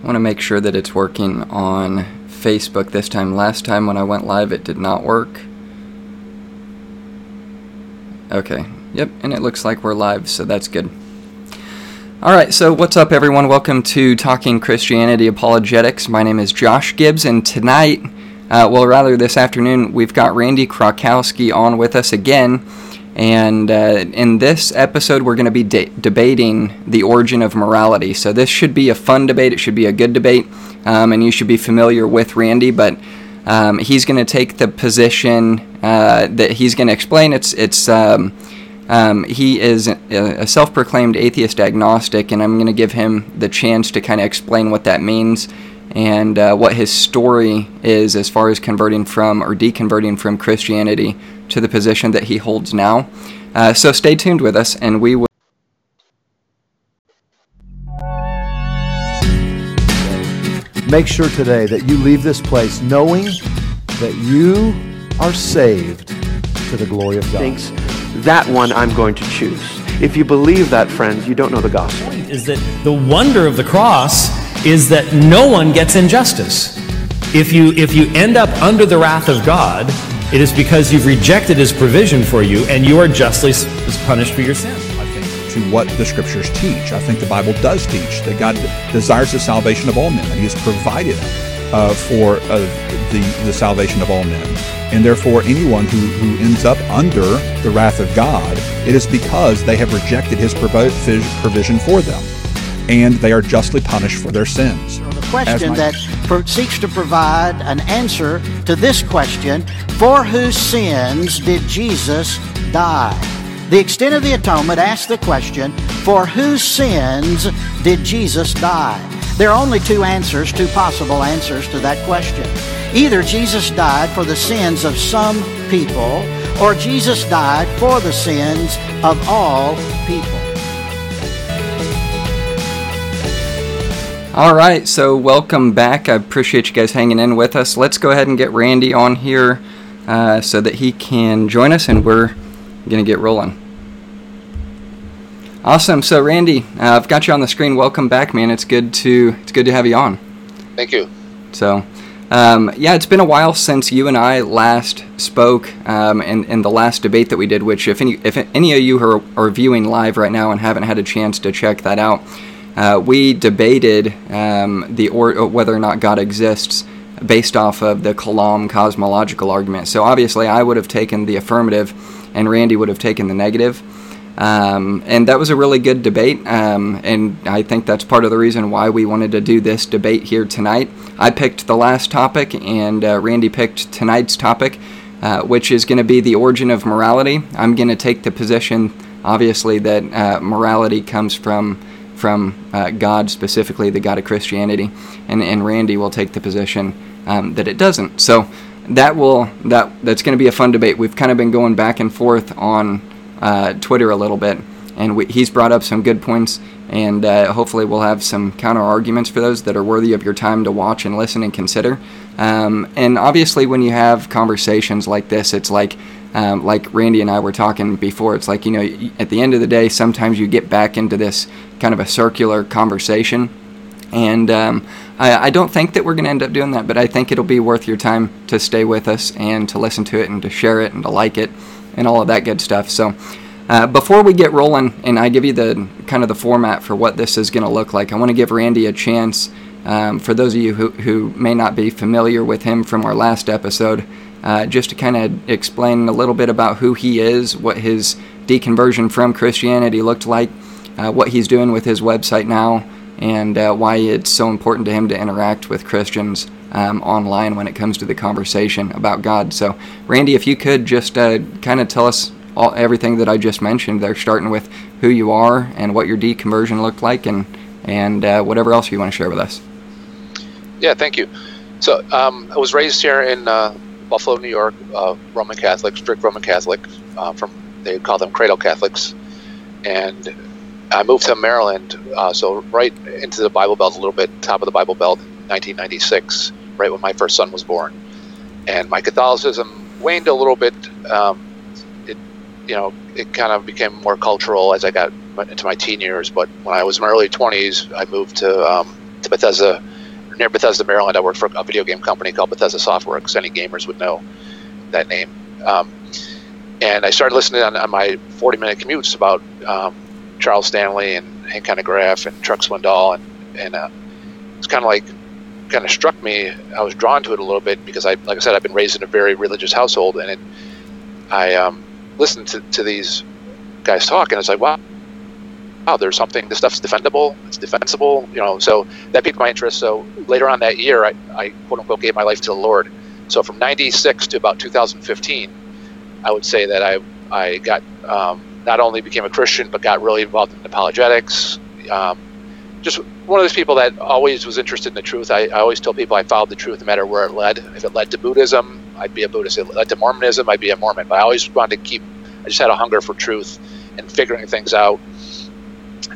I want to make sure that it's working on Facebook this time. Last time when I went live, it did not work. Okay, yep, and it looks like we're live, so that's good. All right, so what's up, everyone? Welcome to Talking Christianity Apologetics. My name is Josh Gibbs, and tonight, uh, well, rather this afternoon, we've got Randy Krakowski on with us again. And uh, in this episode, we're going to be de- debating the origin of morality. So this should be a fun debate. It should be a good debate, um, and you should be familiar with Randy. But um, he's going to take the position uh, that he's going to explain. It's it's um, um he is a, a, self-proclaimed atheist agnostic, and I'm going to give him the chance to kind of explain what that means and uh, what his story is as far as converting from or deconverting from Christianity to the position that he holds now. Uh, so stay tuned with us, and we will. Make sure today that you leave this place knowing that you are saved to the glory of God. Thinks that one I'm going to choose. If you believe that, friends, you don't know the gospel. Is that the wonder of the cross is that no one gets injustice. If you if you end up under the wrath of God, it is because you've rejected his provision for you and you are justly punished for your sin. I think to what the scriptures teach. I think the Bible does teach that God desires the salvation of all men, and he has provided uh, for uh, the, the salvation of all men. And therefore, anyone who, who ends up under the wrath of God, it is because they have rejected his provision for them. And they are justly punished for their sins question that seeks to provide an answer to this question For whose sins did Jesus die? The extent of the atonement asks the question For whose sins did Jesus die? There are only two answers, two possible answers to that question. Either Jesus died for the sins of some people, or Jesus died for the sins of all people. All right, so welcome back. I appreciate you guys hanging in with us. Let's go ahead and get Randy on here uh, so that he can join us, and we're going to get rolling. Awesome. So, Randy, uh, I've got you on the screen. Welcome back, man. It's good to it's good to have you on. Thank you. So, um, yeah, it's been a while since you and I last spoke um, in, in the last debate that we did. Which, if any if any of you are, are viewing live right now and haven't had a chance to check that out, uh, we debated um, the or, uh, whether or not God exists based off of the Kalam cosmological argument. So obviously, I would have taken the affirmative, and Randy would have taken the negative. Um, and that was a really good debate, um, and I think that's part of the reason why we wanted to do this debate here tonight. I picked the last topic, and uh, Randy picked tonight's topic, uh, which is going to be the origin of morality. I'm going to take the position, obviously, that uh, morality comes from from uh, God, specifically the God of Christianity, and, and Randy will take the position um, that it doesn't. So that will that that's going to be a fun debate. We've kind of been going back and forth on uh, Twitter a little bit, and we, he's brought up some good points, and uh, hopefully we'll have some counter arguments for those that are worthy of your time to watch and listen and consider. Um, and obviously, when you have conversations like this, it's like um, like Randy and I were talking before, it's like, you know, at the end of the day, sometimes you get back into this kind of a circular conversation. And um, I, I, don't think that we're going to end up doing that, but I think it'll be worth your time to stay with us and to listen to it and to share it and to like it and all of that good stuff. So, uh, before we get rolling, and I give you the kind of the format for what this is going to look like, I want to give Randy a chance. Um, for those of you who, who may not be familiar with him from our last episode, uh, just to kind of explain a little bit about who he is, what his deconversion from Christianity looked like, uh, what he's doing with his website now, and uh, why it's so important to him to interact with Christians um, online when it comes to the conversation about God. So, Randy, if you could just uh, kind of tell us all, everything that I just mentioned there, starting with who you are and what your deconversion looked like, and and uh, whatever else you want to share with us. Yeah, thank you. So, um, I was raised here in uh, Buffalo, New York, uh, Roman Catholic, strict Roman Catholic. Uh, from they call them cradle Catholics, and I moved to Maryland, uh, so right into the Bible Belt a little bit, top of the Bible Belt, 1996, right when my first son was born, and my Catholicism waned a little bit. Um, it, you know, it kind of became more cultural as I got into my teen years. But when I was in my early 20s, I moved to um, to Bethesda, near Bethesda, Maryland. I worked for a video game company called Bethesda Softworks. Any gamers would know that name. Um, and I started listening on, on my 40 minute commutes about um, Charles Stanley and Hank Hanegraaff and Chuck Swindoll, and, and uh, it's kind of like kind of struck me. I was drawn to it a little bit because I, like I said, I've been raised in a very religious household, and it, I um, listened to, to these guys talk, and it's like, wow, wow, there's something. This stuff's defendable. It's defensible. You know, so that piqued my interest. So later on that year, I, I quote unquote gave my life to the Lord. So from '96 to about 2015, I would say that I I got um, not only became a Christian but got really involved in apologetics. Um, just one of those people that always was interested in the truth. I, I always tell people I followed the truth no matter where it led. If it led to Buddhism, I'd be a Buddhist. If it led to Mormonism, I'd be a Mormon. But I always wanted to keep. I just had a hunger for truth and figuring things out.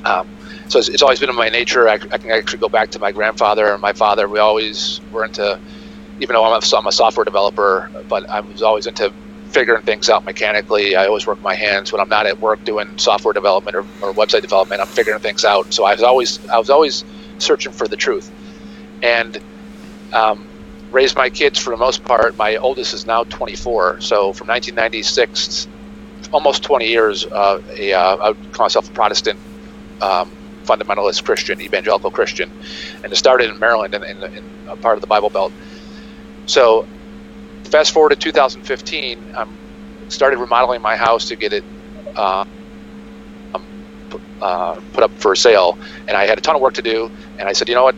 Um, so it's, it's, always been in my nature. I, I, can actually go back to my grandfather and my father. We always were into, even though I'm a, I'm a software developer, but I was always into figuring things out mechanically. I always work my hands when I'm not at work doing software development or, or website development. I'm figuring things out. So I was always I was always searching for the truth, and um, raised my kids for the most part. My oldest is now 24. So from 1996, almost 20 years, uh, a, uh, I would call myself a Protestant. Um, fundamentalist Christian, evangelical Christian, and it started in Maryland in, in, in a part of the Bible Belt. So fast forward to 2015, I started remodeling my house to get it uh, um, uh, put up for sale, and I had a ton of work to do. And I said, you know what?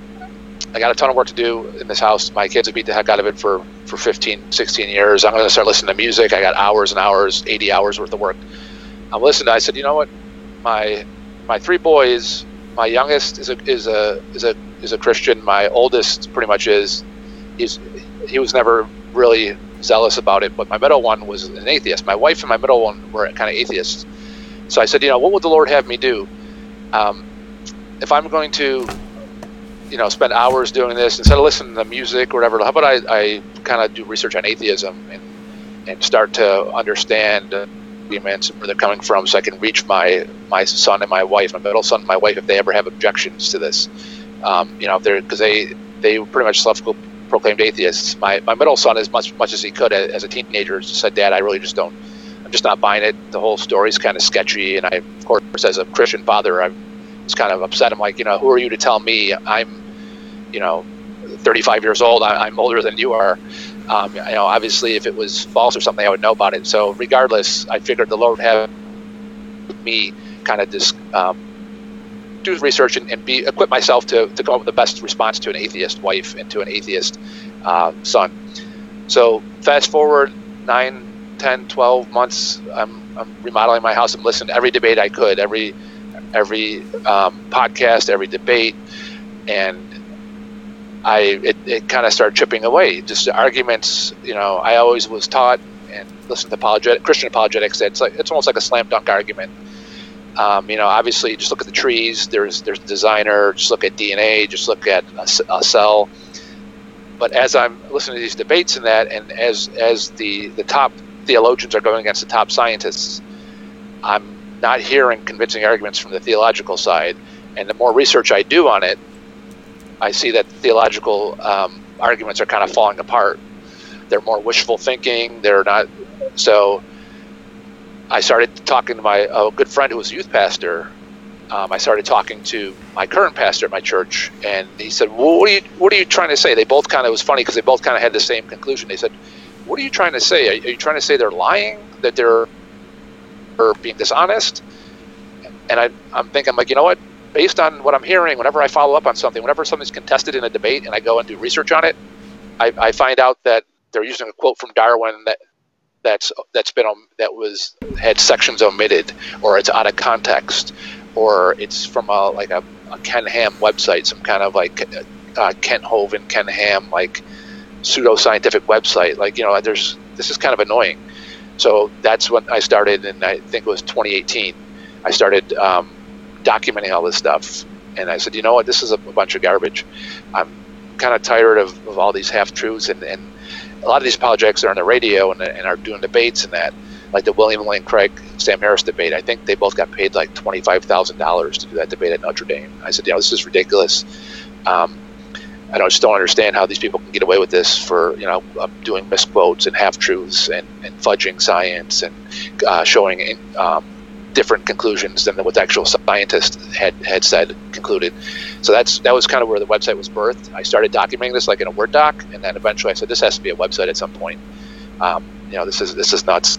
I got a ton of work to do in this house. My kids have beat the heck out of it for, for 15, 16 years. I'm going to start listening to music. I got hours and hours, 80 hours worth of work. I'm listening. I said, you know what? My my three boys. My youngest is a is a is a is a Christian. My oldest pretty much is. He's he was never really zealous about it, but my middle one was an atheist. My wife and my middle one were kind of atheists. So I said, you know, what would the Lord have me do? Um, if I'm going to, you know, spend hours doing this instead of listening to music or whatever, how about I, I kind of do research on atheism and and start to understand arguments and where they're coming from, so I can reach my my son and my wife, my middle son and my wife, if they ever have objections to this. Um, you know, if they're because they they pretty much self proclaimed atheists. My, my middle son, as much much as he could as a teenager, said, "Dad, I really just don't. I'm just not buying it. The whole story's kind of sketchy." And I, of course, as a Christian father, I was kind of upset. I'm like, you know, who are you to tell me I'm, you know, 35 years old. I, am older than you are. Um, you know, obviously, if it was false or something, I would know about it. So, regardless, I figured the Lord have me kind of just um, do research and, and, be equip myself to, to come up with the best response to an atheist wife and to an atheist uh, son. So fast forward 9, 10, 12 months, I'm, I'm, remodeling my house. I'm listening to every debate I could, every every um, podcast, every debate, and I it, it kind of started chipping away. Just arguments, you know. I always was taught and listened to apologetic Christian apologetics. It's like it's almost like a slam dunk argument um, you know, obviously, just look at the trees. There's there's designer. Just look at DNA. Just look at a, a, cell. But as I'm listening to these debates and that, and as as the the top theologians are going against the top scientists, I'm not hearing convincing arguments from the theological side. And the more research I do on it, I see that theological um, arguments are kind of falling apart. They're more wishful thinking. They're not so I started talking to my a good friend who was a youth pastor. Um, I started talking to my current pastor at my church, and he said, well, "What are you What are you trying to say?" They both kind of was funny because they both kind of had the same conclusion. They said, "What are you trying to say? Are, are you trying to say they're lying? That they're or being dishonest?" And I, I'm thinking, like, you know what? Based on what I'm hearing, whenever I follow up on something, whenever something's contested in a debate, and I go and do research on it, I, I find out that they're using a quote from Darwin that that's that's been that was had sections omitted or it's out of context or it's from a like a, a Ken Ham website, some kind of like uh, Kent Hovind, Ken Ham like pseudoscientific website. Like you know, there's this is kind of annoying. So that's when I started, and I think it was 2018. I started um, documenting all this stuff, and I said, you know what, this is a bunch of garbage. I'm kind of tired of, of all these half truths and, and a lot of these projects are on the radio and, and are doing debates and that, like the William Lane Craig Sam Harris debate. I think they both got paid like twenty five thousand dollars to do that debate at Notre Dame. I said, you know, this is ridiculous. Um, I don't, just don't understand how these people can get away with this for you know um, doing misquotes and half truths and, and fudging science and uh, showing um, different conclusions than what the actual scientist had had said concluded. So that's that was kind of where the website was birthed. I started documenting this like in a Word doc, and then eventually I said this has to be a website at some point. Um, you know, this is this is nuts.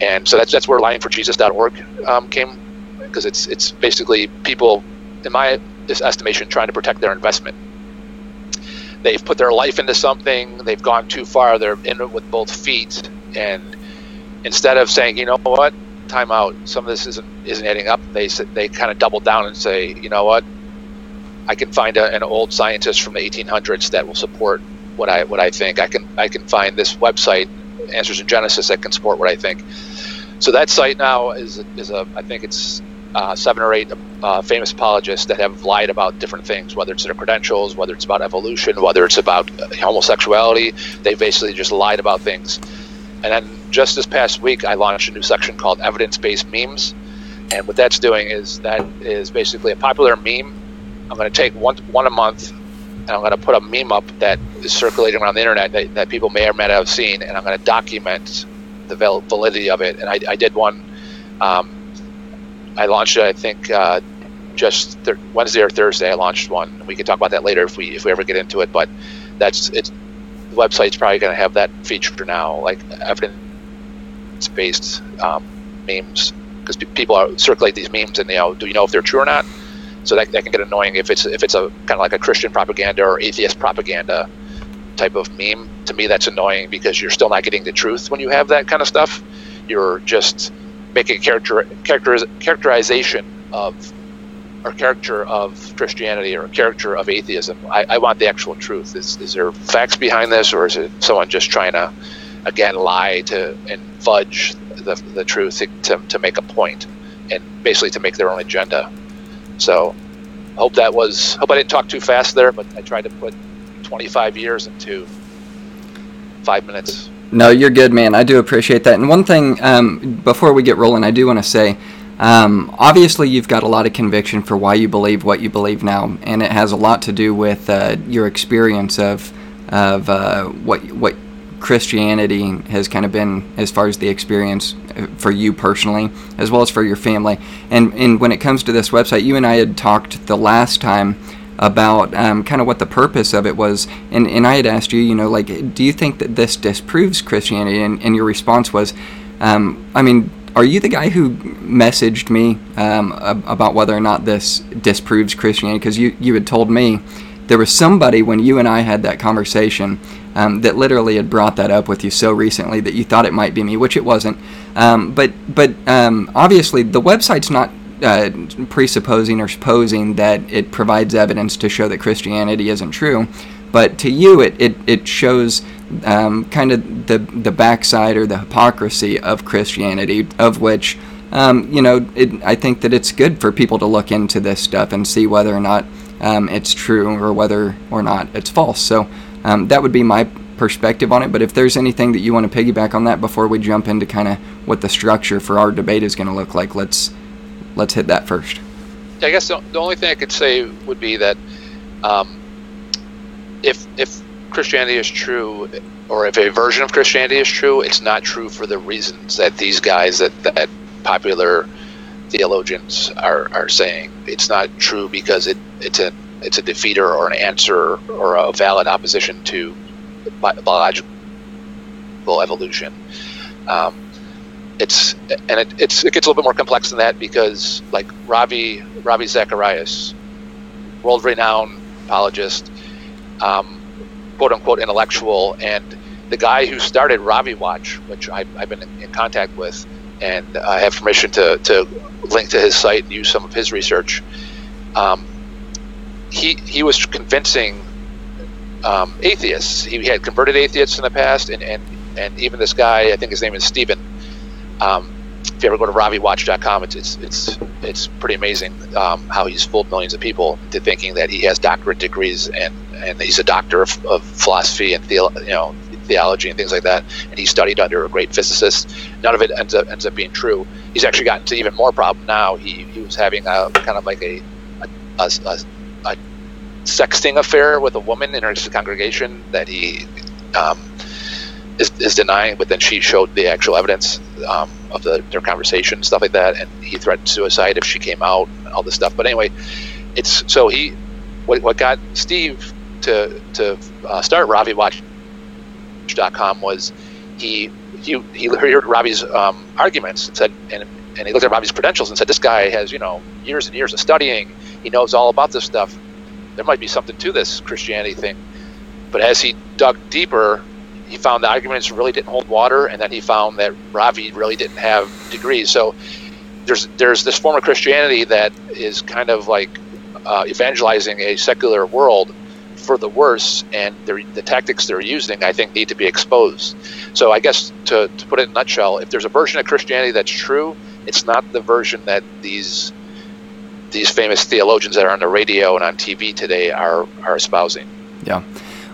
And so that's that's where lyingforjesus.org um, came because it's it's basically people in my this estimation, trying to protect their investment. They've put their life into something. They've gone too far. They're in it with both feet, and instead of saying, you know what, time out. Some of this isn't isn't adding up. They they kind of double down and say, you know what, I can find a, an old scientist from the 1800s that will support what I what I think. I can I can find this website, Answers in Genesis, that can support what I think. So that site now is is a I think it's uh, seven or eight uh, famous apologists that have lied about different things, whether it's their credentials, whether it's about evolution, whether it's about uh, homosexuality. They basically just lied about things. And then just this past week, I launched a new section called Evidence Based Memes. And what that's doing is that is basically a popular meme. I'm going to take one, one a month and I'm going to put a meme up that is circulating around the internet that, that people may or may not have seen, and I'm going to document the validity of it. And I, I did one um, I launched it. I think uh, just th- Wednesday or Thursday. I launched one. We can talk about that later if we if we ever get into it. But that's it's the website's probably going to have that feature now, like evidence based um, memes, because people are, circulate these memes and you know, do you know if they're true or not? So that, that can get annoying if it's if it's a kind of like a Christian propaganda or atheist propaganda type of meme. To me, that's annoying because you're still not getting the truth when you have that kind of stuff. You're just making a character, character characterization of or character of Christianity or character of atheism. I, I, want the actual truth. Is, is there facts behind this, or is it someone just trying to, again, lie to and fudge the, the truth to, to make a point and basically to make their own agenda? So, hope that was. Hope I didn't talk too fast there, but I tried to put 25 years into five minutes. No, you're good, man. I do appreciate that. And one thing um, before we get rolling, I do want to say. Um, obviously, you've got a lot of conviction for why you believe what you believe now, and it has a lot to do with uh, your experience of of uh, what what Christianity has kind of been as far as the experience uh, for you personally, as well as for your family. And and when it comes to this website, you and I had talked the last time about um, kind of what the purpose of it was. And, and I had asked you, you know, like, do you think that this disproves Christianity? And, and your response was, um, I mean, are you the guy who messaged me um, about whether or not this disproves Christianity? Because you, you had told me there was somebody when you and I had that conversation um, that literally had brought that up with you so recently that you thought it might be me, which it wasn't. Um, but but um, obviously the website's not uh, presupposing or supposing that it provides evidence to show that Christianity isn't true, but to you it, it, it shows um, kind of the, the backside or the hypocrisy of Christianity, of which, um, you know, it, I think that it's good for people to look into this stuff and see whether or not um, it's true or whether or not it's false. So um, that would be my perspective on it. But if there's anything that you want to piggyback on that before we jump into kind of what the structure for our debate is going to look like, let's let's hit that first. I guess the, only thing I could say would be that um, if if Christianity is true, or if a version of Christianity is true, it's not true for the reasons that these guys that that popular theologians are, are saying. It's not true because it it's a it's a defeater or an answer or a valid opposition to biological evolution. Um, it's and it, it's it gets a little bit more complex than that because like Ravi Ravi Zacharias, world renowned apologist, um, quote unquote intellectual, and the guy who started Ravi Watch, which I, have been in, in, contact with, and I have permission to, to link to his site and use some of his research. Um, he he was convincing um, atheists. He had converted atheists in the past, and, and and even this guy, I think his name is Stephen um, if you ever go to RaviWatch.com, it's it's it's it's pretty amazing um, how he's fooled millions of people into thinking that he has doctorate degrees and and he's a doctor of, of philosophy and theo, you know theology and things like that. And he studied under a great physicist. None of it ends up ends up being true. He's actually gotten to even more problem now. He he was having a kind of like a a, a, a sexting affair with a woman in her congregation that he um, is, is, denying, but then she showed the actual evidence um, of the, their conversation, stuff like that, and he threatened suicide if she came out, all this stuff. But anyway, it's so he what, what got Steve to to uh, start RaviWatch.com was he he he heard Ravi's um, arguments and said and and he looked at Ravi's credentials and said this guy has you know years and years of studying. He knows all about this stuff. There might be something to this Christianity thing. But as he dug deeper, he found the arguments really didn't hold water, and then he found that Ravi really didn't have degrees. So there's there's this form of Christianity that is kind of like uh, evangelizing a secular world for the worse, and the tactics they're using, I think, need to be exposed. So I guess to, to put it in a nutshell, if there's a version of Christianity that's true, it's not the version that these these famous theologians that are on the radio and on TV today are are espousing. Yeah.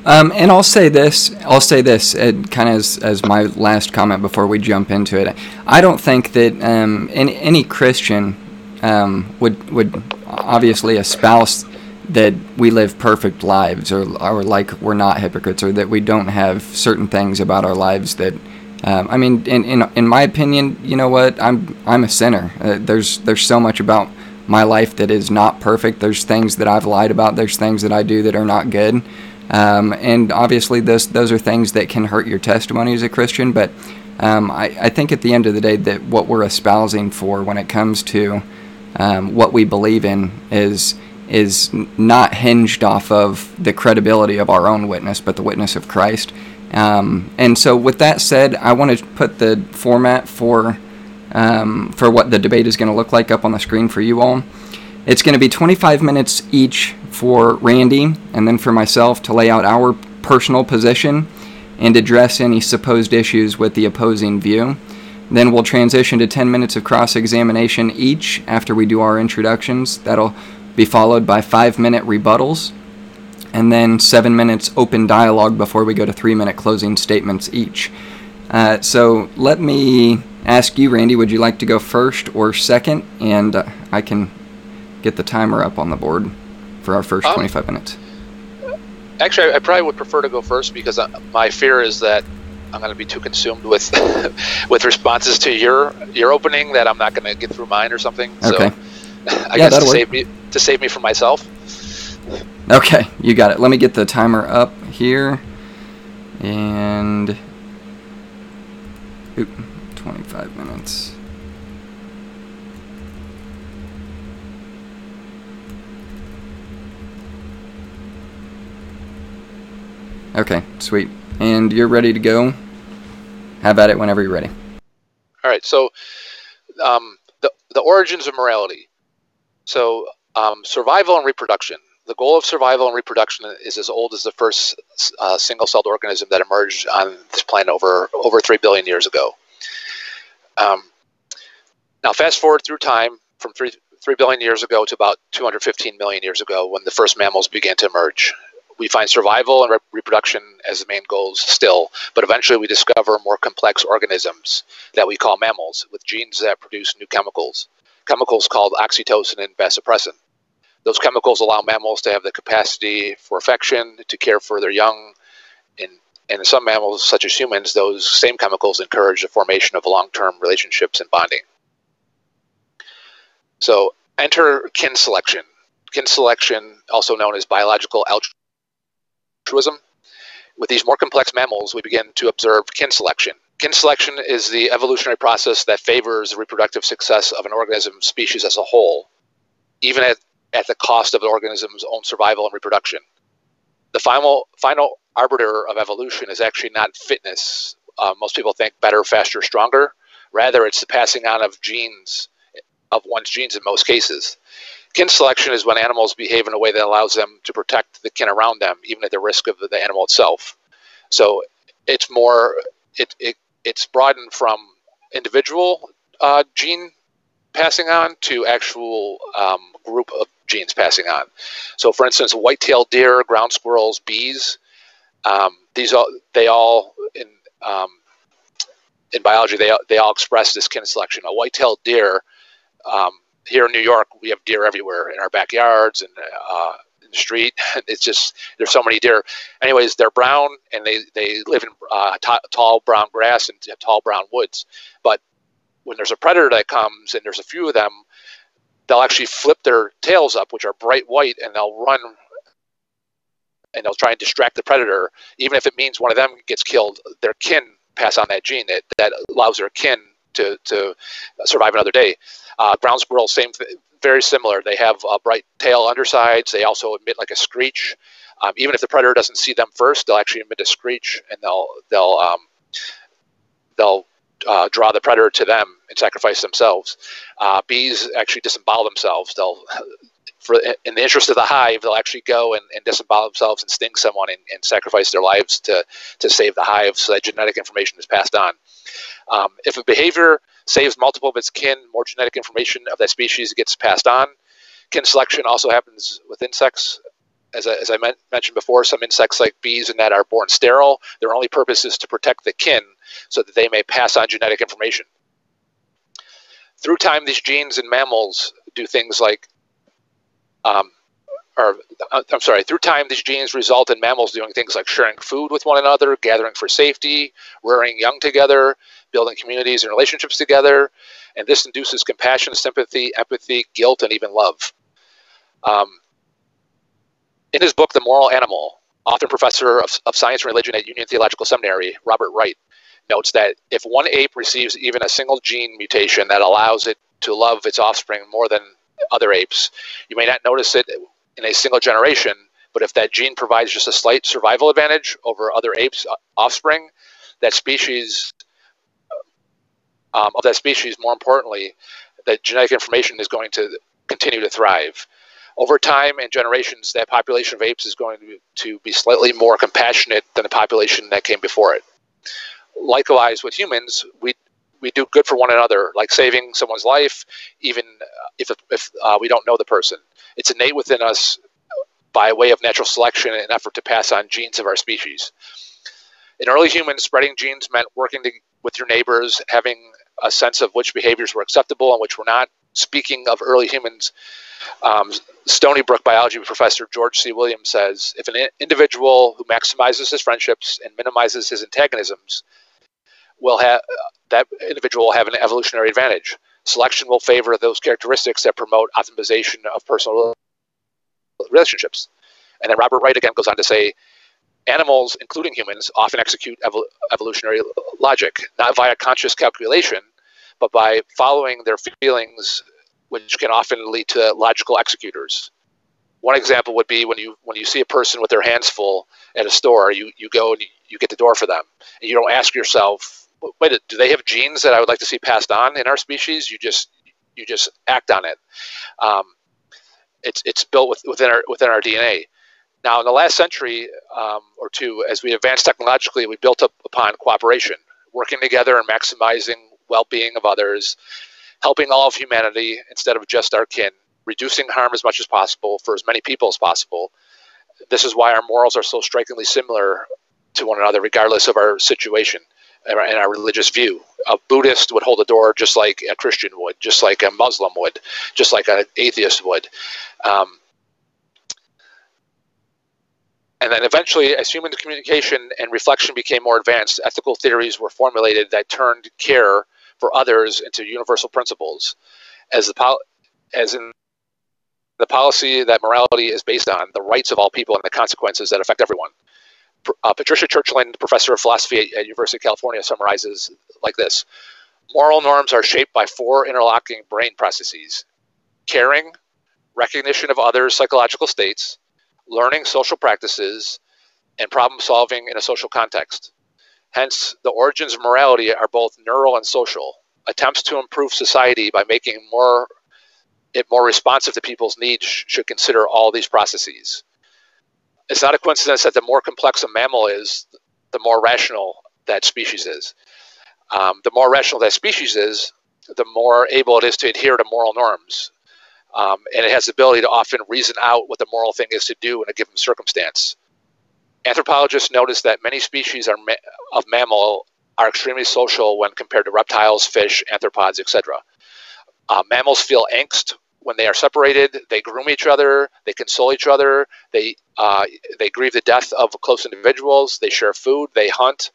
Um, and I'll say this. I'll say this, kind of as, as my last comment before we jump into it. I don't think that um, any, any Christian um, would would obviously espouse that we live perfect lives, or or like we're not hypocrites, or that we don't have certain things about our lives that. Um, I mean, in, in in my opinion, you know what? I'm I'm a sinner. Uh, there's there's so much about my life that is not perfect. There's things that I've lied about. There's things that I do that are not good. Um, and obviously, those those are things that can hurt your testimony as a Christian. But um, I, I, think at the end of the day, that what we're espousing for when it comes to um, what we believe in is is not hinged off of the credibility of our own witness, but the witness of Christ. Um, and so, with that said, I want to put the format for um, for what the debate is going to look like up on the screen for you all. It's going to be 25 minutes each for Randy and then for myself to lay out our personal position and address any supposed issues with the opposing view. Then we'll transition to 10 minutes of cross examination each after we do our introductions. That'll be followed by 5 minute rebuttals, and then 7 minutes open dialogue before we go to 3 minute closing statements each. Uh, so let me ask you, Randy, would you like to go first or second? And uh, I can get the timer up on the board for our first um, 25 minutes? Actually, I probably would prefer to go first because uh, my fear is that I'm going to be too consumed with with responses to your your opening that I'm not going to get through mine or something. Okay. So I yeah, guess to save me to save me from myself. Okay, you got it. Let me get the timer up here, and oop, 25 minutes. Okay, sweet. And you're ready to go? Have at it whenever you're ready. All right. So, um, the the origins of morality. So, um, survival and reproduction. The goal of survival and reproduction is as old as the first uh, single-celled organism that emerged on this planet over over three billion years ago. Um, now, fast forward through time from three three billion years ago to about 215 million years ago, when the first mammals began to emerge we find survival and re- reproduction as the main goals still, but eventually we discover more complex organisms that we call mammals with genes that produce new chemicals, chemicals called oxytocin and vasopressin. Those chemicals allow mammals to have the capacity for affection, to care for their young. In, and in some mammals, such as humans, those same chemicals encourage the formation of long term relationships and bonding. So, enter kin selection. Kin selection, also known as biological altruism. With these more complex mammals, we begin to observe kin selection. Kin selection is the evolutionary process that favors the reproductive success of an organism species as a whole, even at, at the cost of the organism's own survival and reproduction. The final, final arbiter of evolution is actually not fitness. Uh, most people think better, faster, stronger. Rather, it's the passing on of genes, of one's genes in most cases. Kin selection is when animals behave in a way that allows them to protect the kin around them, even at the risk of the animal itself. So it's more it, it it's broadened from individual uh, gene passing on to actual um, group of genes passing on. So, for instance, white-tailed deer, ground squirrels, bees. Um, these all they all in um, in biology they they all express this kin selection. A white-tailed deer um, here in New York, we have deer everywhere in our backyards and uh, in the street. It's just there's so many deer. Anyways, they're brown and they they live in uh, t- tall brown grass and tall brown woods. But when there's a predator that comes and there's a few of them, they'll actually flip their tails up, which are bright white, and they'll run and they'll try and distract the predator, even if it means one of them gets killed. Their kin pass on that gene that, that allows their kin to, to survive another day. Uh, ground squirrels, same, very similar. They have uh, bright tail undersides. They also emit like a screech. Um, even if the predator doesn't see them first, they'll actually emit a screech, and they'll they'll um, they'll uh, draw the predator to them and sacrifice themselves. Uh, bees actually disembowel themselves. They'll for in the interest of the hive, they'll actually go and, and disembowel themselves and sting someone and, and, sacrifice their lives to, to save the hive so that genetic information is passed on. Um, if a behavior saves multiple of its kin, more genetic information of that species gets passed on. Kin selection also happens with insects. As I, as I mentioned before, some insects like bees and that are born sterile. Their only purpose is to protect the kin so that they may pass on genetic information. Through time, these genes in mammals do things like um, or uh, I'm sorry, through time, these genes result in mammals doing things like sharing food with one another, gathering for safety, rearing young together, building communities and relationships together, and this induces compassion, sympathy, empathy, guilt, and even love. Um, in his book, The Moral Animal, author and professor of, of science and religion at Union Theological Seminary, Robert Wright, notes that if one ape receives even a single gene mutation that allows it to love its offspring more than other apes. You may not notice it in a single generation, but if that gene provides just a slight survival advantage over other apes' offspring, that species um, of that species, more importantly, that genetic information is going to continue to thrive. Over time and generations, that population of apes is going to be slightly more compassionate than the population that came before it. Likewise, with humans, we we do good for one another, like saving someone's life, even if if uh, we don't know the person. It's innate within us by way of natural selection and effort to pass on genes of our species. In early humans, spreading genes meant working to, with your neighbors, having a sense of which behaviors were acceptable and which were not. Speaking of early humans, um, Stony Brook biology professor George C. Williams says if an individual who maximizes his friendships and minimizes his antagonisms will have that individual will have an evolutionary advantage. Selection will favor those characteristics that promote optimization of personal relationships. And then Robert Wright again goes on to say animals, including humans, often execute evol- evolutionary logic, not via conscious calculation, but by following their feelings, which can often lead to logical executors. One example would be when you when you see a person with their hands full at a store, you, you go and you, you get the door for them, and you don't ask yourself, wait, do they have genes that I would like to see passed on in our species? You just you just act on it. Um, it's it's built with, within our within our DNA. Now, in the last century um, or two, as we advanced technologically, we built up upon cooperation, working together and maximizing well-being of others, helping all of humanity instead of just our kin, reducing harm as much as possible for as many people as possible. This is why our morals are so strikingly similar to one another, regardless of our situation and our religious view. A Buddhist would hold a door just like a Christian would, just like a Muslim would, just like an atheist would. Um, and then eventually, as human communication and reflection became more advanced, ethical theories were formulated that turned care for others into universal principles. As the pol- as in the policy that morality is based on, the rights of all people and the consequences that affect everyone uh, Patricia Churchland, professor of philosophy at University of California, summarizes like this Moral norms are shaped by four interlocking brain processes caring, recognition of others' psychological states, learning social practices, and problem solving in a social context. Hence, the origins of morality are both neural and social. Attempts to improve society by making more it more responsive to people's needs should consider all these processes it's not a coincidence that the more complex a mammal is, the more rational that species is. Um, the more rational that species is, the more able it is to adhere to moral norms. Um, and it has the ability to often reason out what the moral thing is to do in a given circumstance. Anthropologists notice that many species are ma- of mammal are extremely social when compared to reptiles, fish, arthropods, etc. Uh, mammals feel angst when they are separated, they groom each other, they console each other, they uh, they grieve the death of close individuals, they share food, they hunt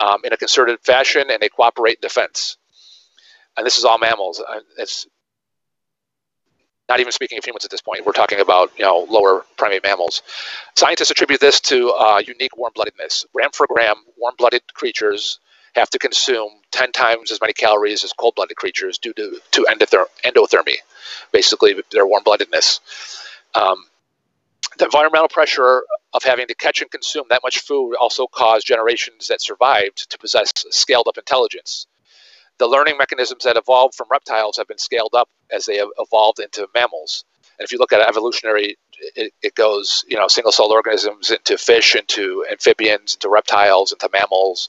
um, in a concerted fashion, and they cooperate in defense. And this is all mammals. Uh, it's not even speaking of humans at this point. We're talking about you know lower primate mammals. Scientists attribute this to uh, unique warm-bloodedness. Gram for gram, warm-blooded creatures have to consume 10 times as many calories as cold-blooded creatures due to, to endother- endothermy, basically their warm-bloodedness. Um, the environmental pressure of having to catch and consume that much food also caused generations that survived to possess scaled-up intelligence the learning mechanisms that evolved from reptiles have been scaled up as they have evolved into mammals. And if you look at evolutionary, it, it goes, you know, single celled organisms into fish, into amphibians, into reptiles, into mammals,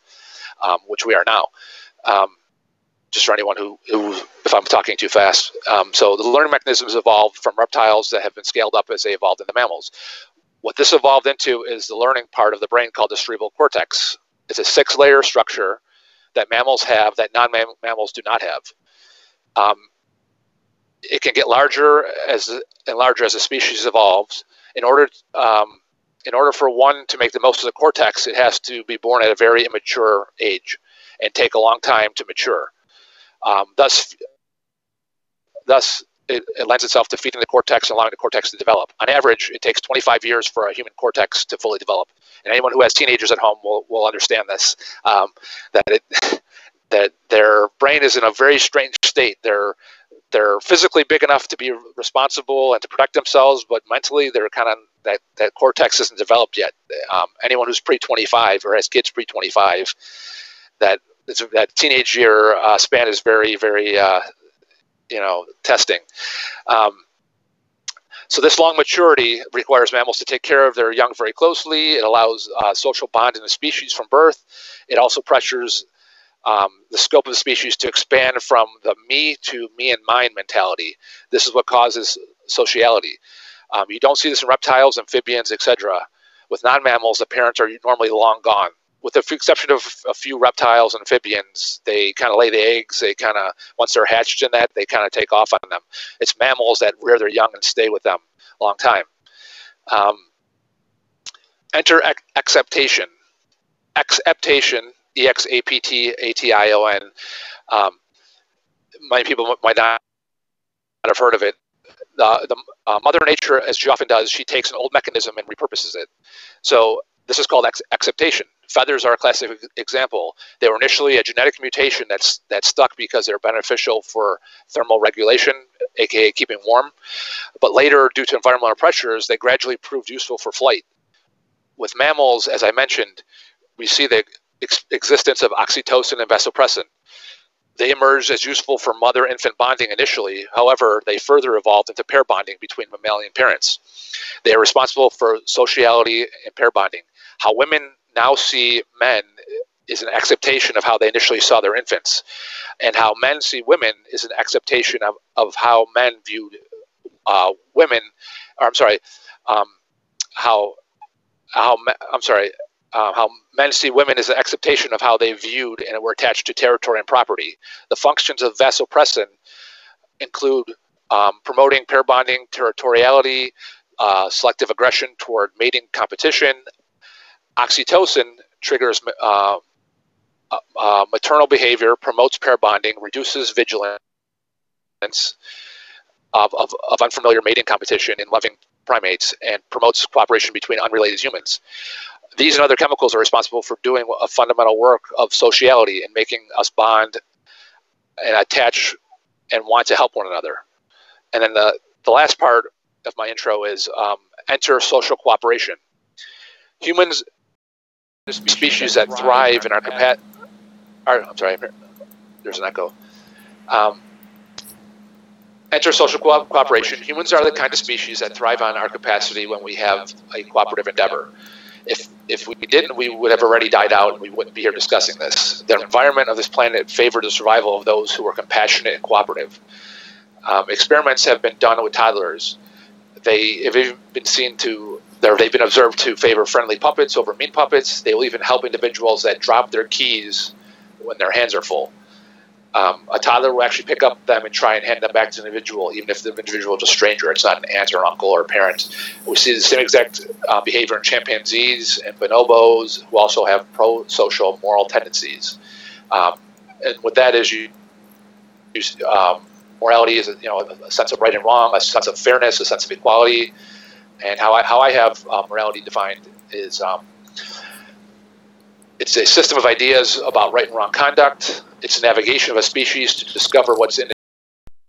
um, which we are now. Um, just for anyone who, who, if I'm talking too fast. Um, so the learning mechanisms evolved from reptiles that have been scaled up as they evolved into mammals. What this evolved into is the learning part of the brain called the cerebral cortex. It's a six layer structure that mammals have that non-mammals do not have. Um, it can get larger as and larger as the species evolves. In order, um, in order for one to make the most of the cortex, it has to be born at a very immature age and take a long time to mature. Um, thus, thus it, it, lends itself to feeding the cortex and allowing the cortex to develop. On average, it takes 25 years for a human cortex to fully develop. And anyone who has teenagers at home will, will understand this. Um, that it that their brain is in a very strange state. They're they're physically big enough to be responsible and to protect themselves, but mentally they're kind of that that cortex isn't developed yet. Um, anyone who's pre 25 or has kids pre 25, that that teenage year uh, span is very very uh, you know testing. Um, so this long maturity requires mammals to take care of their young very closely. It allows uh, social bond in the species from birth. It also pressures um, the scope of the species to expand from the me to me and mine mentality. This is what causes sociality. Um, you don't see this in reptiles, amphibians, etc. With non-mammals, the parents are normally long gone with the exception of a few reptiles and amphibians, they kind of lay the eggs. They kind of, once they're hatched in that, they kind of take off on them. It's mammals that rear their young and stay with them a long time. Um, enter exaptation. Exaptation, E X A P T A T I O N. Um, many people might not have heard of it. Uh, the uh, Mother Nature, as she often does, she takes an old mechanism and repurposes it. So this is called ex- exaptation. Feathers are a classic example. They were initially a genetic mutation that's that stuck because they're beneficial for thermal regulation, aka keeping warm. But later, due to environmental pressures, they gradually proved useful for flight. With mammals, as I mentioned, we see the ex- existence of oxytocin and vasopressin. They emerged as useful for mother infant bonding initially. However, they further evolved into pair bonding between mammalian parents. They are responsible for sociality and pair bonding. How women now see men is an exaptation of how they initially saw their infants, and how men see women is an exaptation of, of how men viewed uh, women. Or I'm sorry, um, how how I'm sorry, uh, how men see women is an exaptation of how they viewed and were attached to territory and property. The functions of vasopressin include um, promoting pair bonding, territoriality, uh, selective aggression toward mating competition, Oxytocin triggers uh, uh, uh, maternal behavior, promotes pair bonding, reduces vigilance of, of, of unfamiliar mating competition in loving primates, and promotes cooperation between unrelated humans. These and other chemicals are responsible for doing a fundamental work of sociality and making us bond and attach and want to help one another. And then the, the last part of my intro is um, enter social cooperation. Humans species that thrive in our capacity. I'm sorry, there's an echo. Um, enter social co- cooperation. Humans are the kind of species that thrive on our capacity when we have a cooperative endeavor. If if we didn't, we would have already died out, and we wouldn't be here discussing this. The environment of this planet favored the survival of those who were compassionate and cooperative. Um, experiments have been done with toddlers. They have even been seen to they've been observed to favor friendly puppets over mean puppets. They will even help individuals that drop their keys when their hands are full. Um, a toddler will actually pick up them and try and hand them back to the individual, even if the individual is a stranger. It's not an aunt or uncle or parent. We see the same exact uh, behavior in chimpanzees and bonobos, who also have pro-social moral tendencies. Um, and what that is, you, you um, morality is you know a sense of right and wrong, a sense of fairness, a sense of equality, and how I how I have uh, morality defined is um, it's a system of ideas about right and wrong conduct. It's a navigation of a species to discover what's in,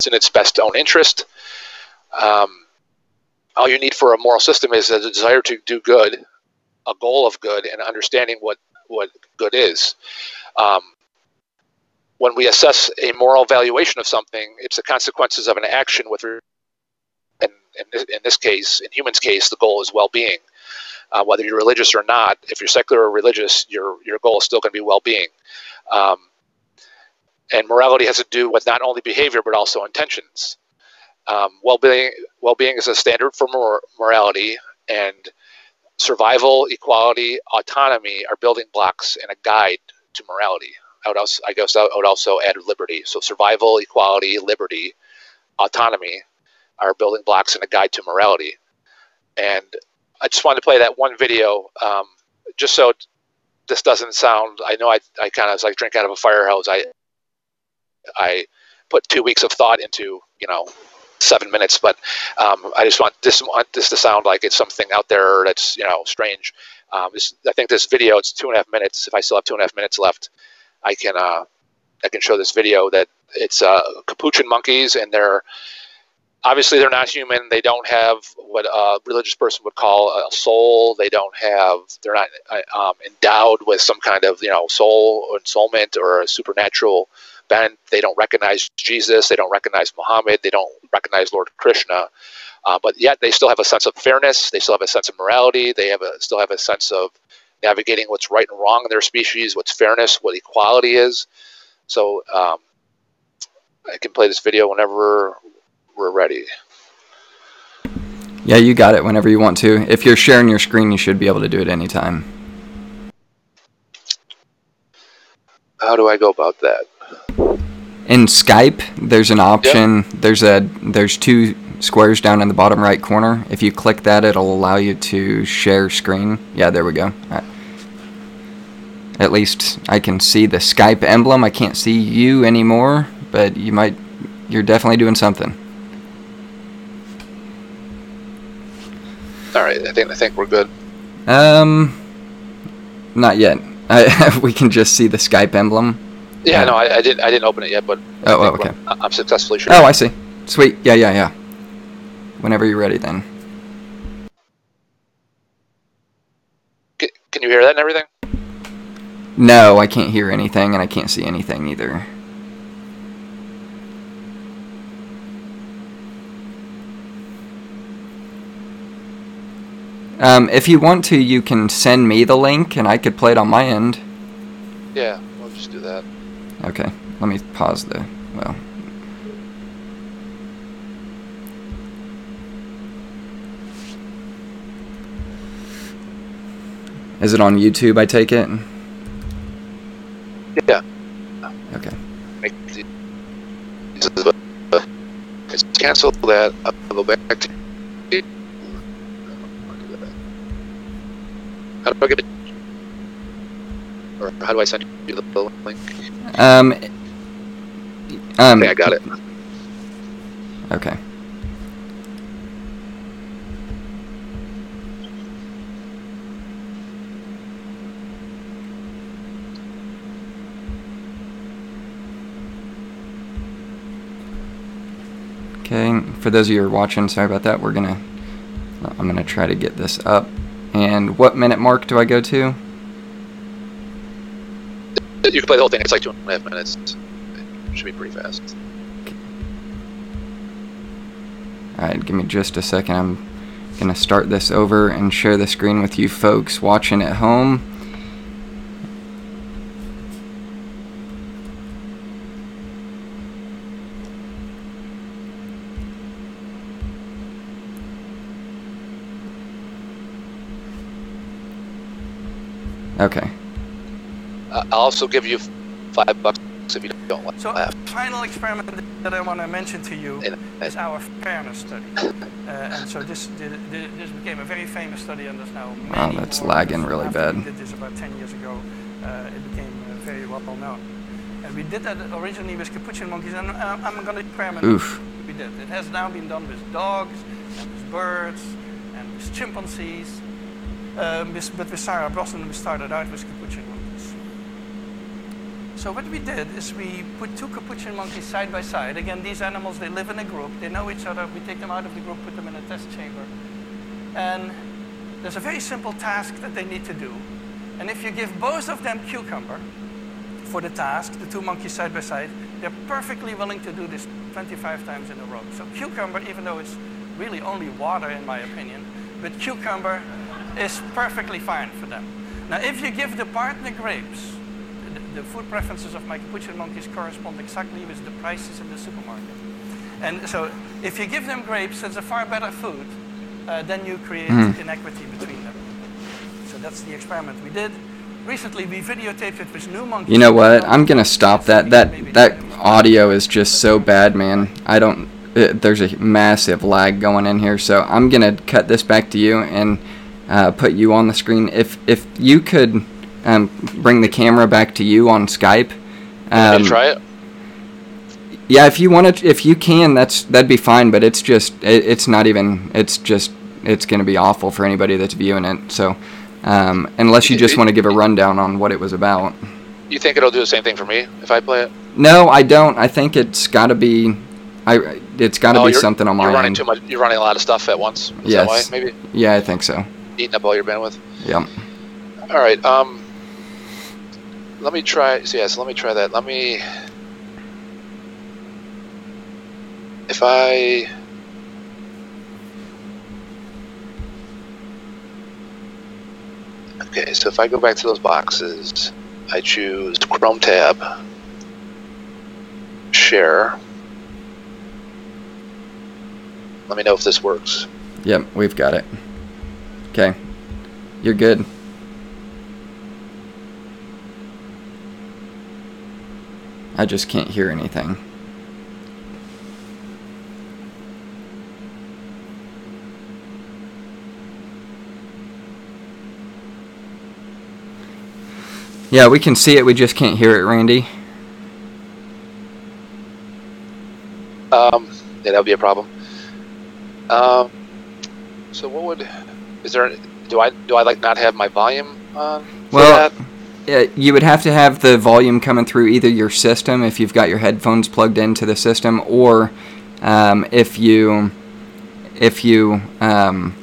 it's best own interest. Um, all you need for a moral system is a desire to do good, a goal of good, and understanding what what good is. Um, when we assess a moral valuation of something, it's the consequences of an action with, and in, in this case, in humans' case, the goal is well-being. Uh, whether you're religious or not, if you're secular or religious, your your goal is still going to be well-being. Um, and morality has to do with not only behavior but also intentions. Um, well-being well-being is a standard for mor- morality, and survival, equality, autonomy are building blocks and a guide to morality. I would also, I guess I would also add liberty. So survival, equality, liberty, autonomy are building blocks and a guide to morality. And I just wanted to play that one video, um, just so this doesn't sound. I know I, I kind of like drink out of a fire hose. I I put two weeks of thought into you know seven minutes, but um, I just want this want this to sound like it's something out there that's you know strange. Um, this, I think this video it's two and a half minutes. If I still have two and a half minutes left, I can uh, I can show this video that it's uh, capuchin monkeys and they're obviously they're not human. They don't have what a religious person would call a soul. They don't have they're not uh, um, endowed with some kind of you know soul or soulment or a supernatural bent. They don't recognize Jesus. They don't recognize Muhammad. They don't recognize Lord Krishna. Uh, but yet they still have a sense of fairness. They still have a sense of morality. They have a, still have a sense of navigating what's right and wrong in their species, what's fairness, what equality is. So um, I can play this video whenever we're ready. Yeah, you got it whenever you want to. If you're sharing your screen, you should be able to do it anytime. How do I go about that? In Skype, there's an option. Yep. There's a there's two squares down in the bottom right corner. If you click that, it'll allow you to share screen. Yeah, there we go. Right. At least I can see the Skype emblem. I can't see you anymore, but you might. You're definitely doing something. All right, I think I think we're good. Um, not yet. I, we can just see the Skype emblem. Yeah, no, I, I, didn't. I didn't open it yet, but oh, oh okay. I'm successfully sure. Oh, I see. Sweet. Yeah, yeah, yeah. Whenever you're ready, then. Can you hear that and everything? No, I can't hear anything, and I can't see anything either. Um, if you want to, you can send me the link, and I could play it on my end. Yeah, we'll just do that. Okay, let me pause the. Well. Is it on YouTube, I take it? Yeah. Okay. Let's cancel that. I'll go back to. How do I get it? Or how do I send you the link? Um. Um. Okay, I got it. Okay. Okay, for those of you who are watching, sorry about that. We're gonna, I'm gonna try to get this up. And what minute mark do I go to? You can play the whole thing. It's like two and a half minutes. It should be pretty fast. Alright, give me just a second. I'm gonna start this over and share the screen with you folks watching at home. Okay. Uh, I'll also give you five bucks if you don't laugh. So, the final experiment that I want to mention to you is our fairness study. Uh, and so this this became a very famous study, and there's now many. Oh, that's lagging really bad. We did this about 10 years ago. Uh, it became uh, very well known. And we did that originally with capuchin monkeys, and uh, I'm going to experiment. Oof. We did. It has now been done with dogs, and with birds, and with chimpanzees. Um, with, but with Sarah Brosnan, we started out with capuchin monkeys. So what we did is we put two capuchin monkeys side by side. Again, these animals, they live in a group. They know each other. We take them out of the group, put them in a test chamber. And there's a very simple task that they need to do. And if you give both of them cucumber for the task, the two monkeys side by side, they're perfectly willing to do this 25 times in a row. So cucumber, even though it's really only water in my opinion, but cucumber is perfectly fine for them. Now, if you give the partner grapes, the, the food preferences of my capuchin monkeys correspond exactly with the prices in the supermarket. And so, if you give them grapes, that's a far better food, uh, then you create mm. inequity between them. So that's the experiment we did. Recently, we videotaped it with new monkeys. You know what? I'm gonna stop that. That that audio is just so bad, man. I don't. It, uh, there's a massive lag going in here, so I'm gonna cut this back to you and uh, put you on the screen. If if you could um, bring the camera back to you on Skype. Um, try it. Yeah, if you want to, if you can, that's that'd be fine. But it's just, it, it's not even. It's just, it's going to be awful for anybody that's viewing it. So, um, unless you just want to give a rundown on what it was about. You think it'll do the same thing for me if I play it? No, I don't. I think it's got to be. I it's got to oh, be something on my you're running end. Too much, you're running a lot of stuff at once. Is yes. maybe. Yeah, I think so. Eating up all your bandwidth. Yeah. All right. Um, let me try. So yes, yeah, so let me try that. Let me. If I. Okay, so if I go back to those boxes, I choose Chrome tab, share. Let me know if this works. Yep, we've got it. Okay, you're good. I just can't hear anything. Yeah, we can see it, we just can't hear it, Randy. Um, yeah, that would be a problem. Um, so what would, is there, do I, do I like not have my volume on? Well, that? Uh, you would have to have the volume coming through either your system if you've got your headphones plugged into the system, or um, if you if you um,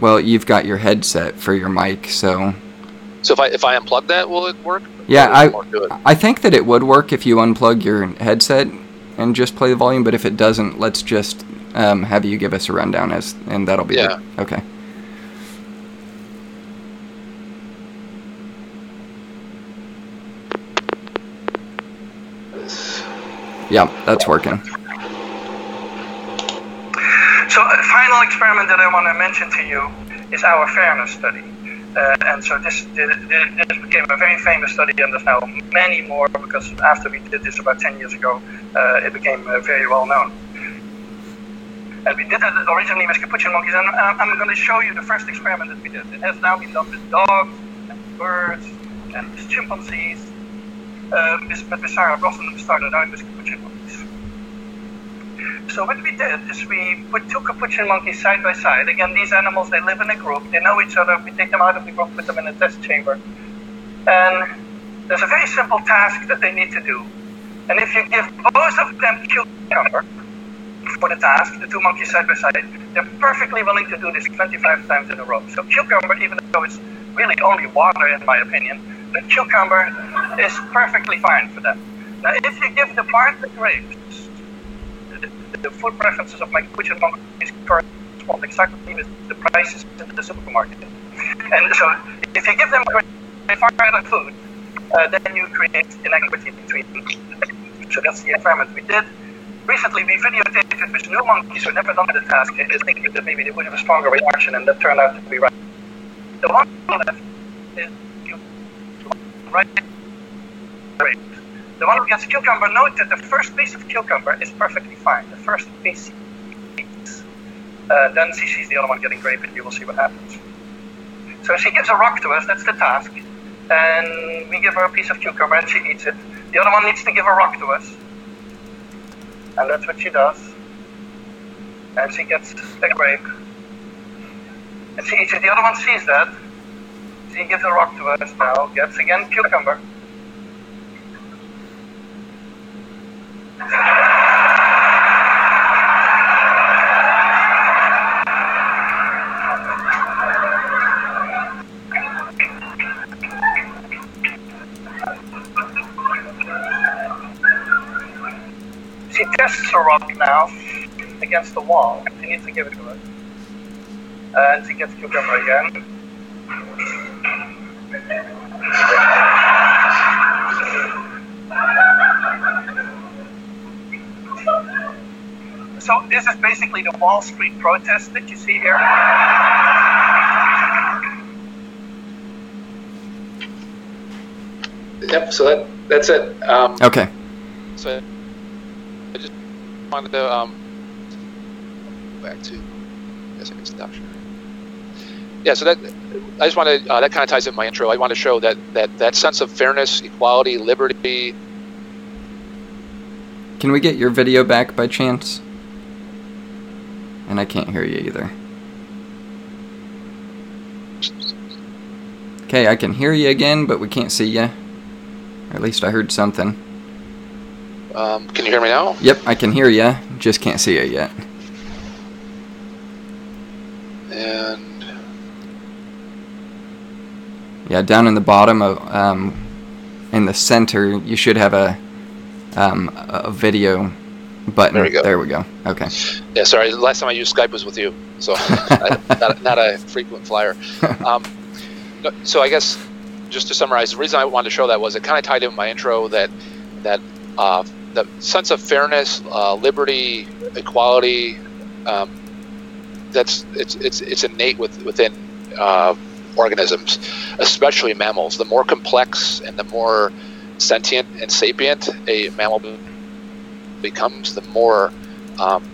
well, you've got your headset for your mic, so. So if I if I unplug that, will it work? Yeah, I I think that it would work if you unplug your headset and just play the volume. But if it doesn't, let's just um, have you give us a rundown as, and that'll be yeah. The, okay. Yeah, that's working. So, a final experiment that I want to mention to you is our fairness study. Uh, and so this, this, this became a very famous study, and there's now many more because after we did this about 10 years ago, uh, it became uh, very well known. And we did that originally with capuchin monkeys, and I'm going to show you the first experiment that we did. It has now been done with dogs, and birds, and with chimpanzees, uh, but with Sarah Brosnan, we started out with capuchin monkeys. So what we did is we put two capuchin monkeys side by side. Again, these animals, they live in a group. They know each other. We take them out of the group, put them in a test chamber. And there's a very simple task that they need to do. And if you give both of them cucumber for the task, the two monkeys side by side, they're perfectly willing to do this 25 times in a row. So cucumber, even though it's really only water in my opinion, the cucumber is perfectly fine for them. Now, if you give the part the grapes, the, the food preferences of my capuchin monkeys correspond exactly with the prices in the supermarket. And so, if you give them far better food, uh, then you create inequity between them. So that's the experiment we did. Recently, we videotaped it with new monkeys who never done the task, thinking that maybe they would have a stronger reaction, and that turned out to be right. The one left is right. The one who gets cucumber, note that the first piece of cucumber is perfectly fine. The first piece. Uh, then she sees the other one getting grape, and you will see what happens. So she gives a rock to us, that's the task. And we give her a piece of cucumber, and she eats it. The other one needs to give a rock to us. And that's what she does. And she gets a grape. And she. The other one sees that. She gives a rock to us now, gets again cucumber. She tests her rock now against the wall. She needs to give it to us. And she gets cucumber again. So this is basically the Wall Street protest that you see here. Yep. So that that's it. Um, Okay. So I just wanted to um, back to. Guess I can stop sharing. Yeah. So that I just wanted uh, that kind of ties in my intro. I want to show that that that sense of fairness, equality, liberty. Can we get your video back by chance? And I can't hear you either. Okay, I can hear you again, but we can't see you. Or at least I heard something. Um, can you hear me now? Yep, I can hear you, just can't see you yet. And Yeah, down in the bottom of, um, in the center, you should have a, um, a video button. There we go. There we go. Okay. yeah, sorry. The last time I used Skype was with you, so I, not, not a frequent flyer. Um, so I guess just to summarize, the reason I wanted to show that was it kind of tied in with my intro that that uh, the sense of fairness, uh, liberty, equality. Um, that's it's it's it's innate with, within uh, organisms, especially mammals. The more complex and the more sentient and sapient a mammal becomes, the more um,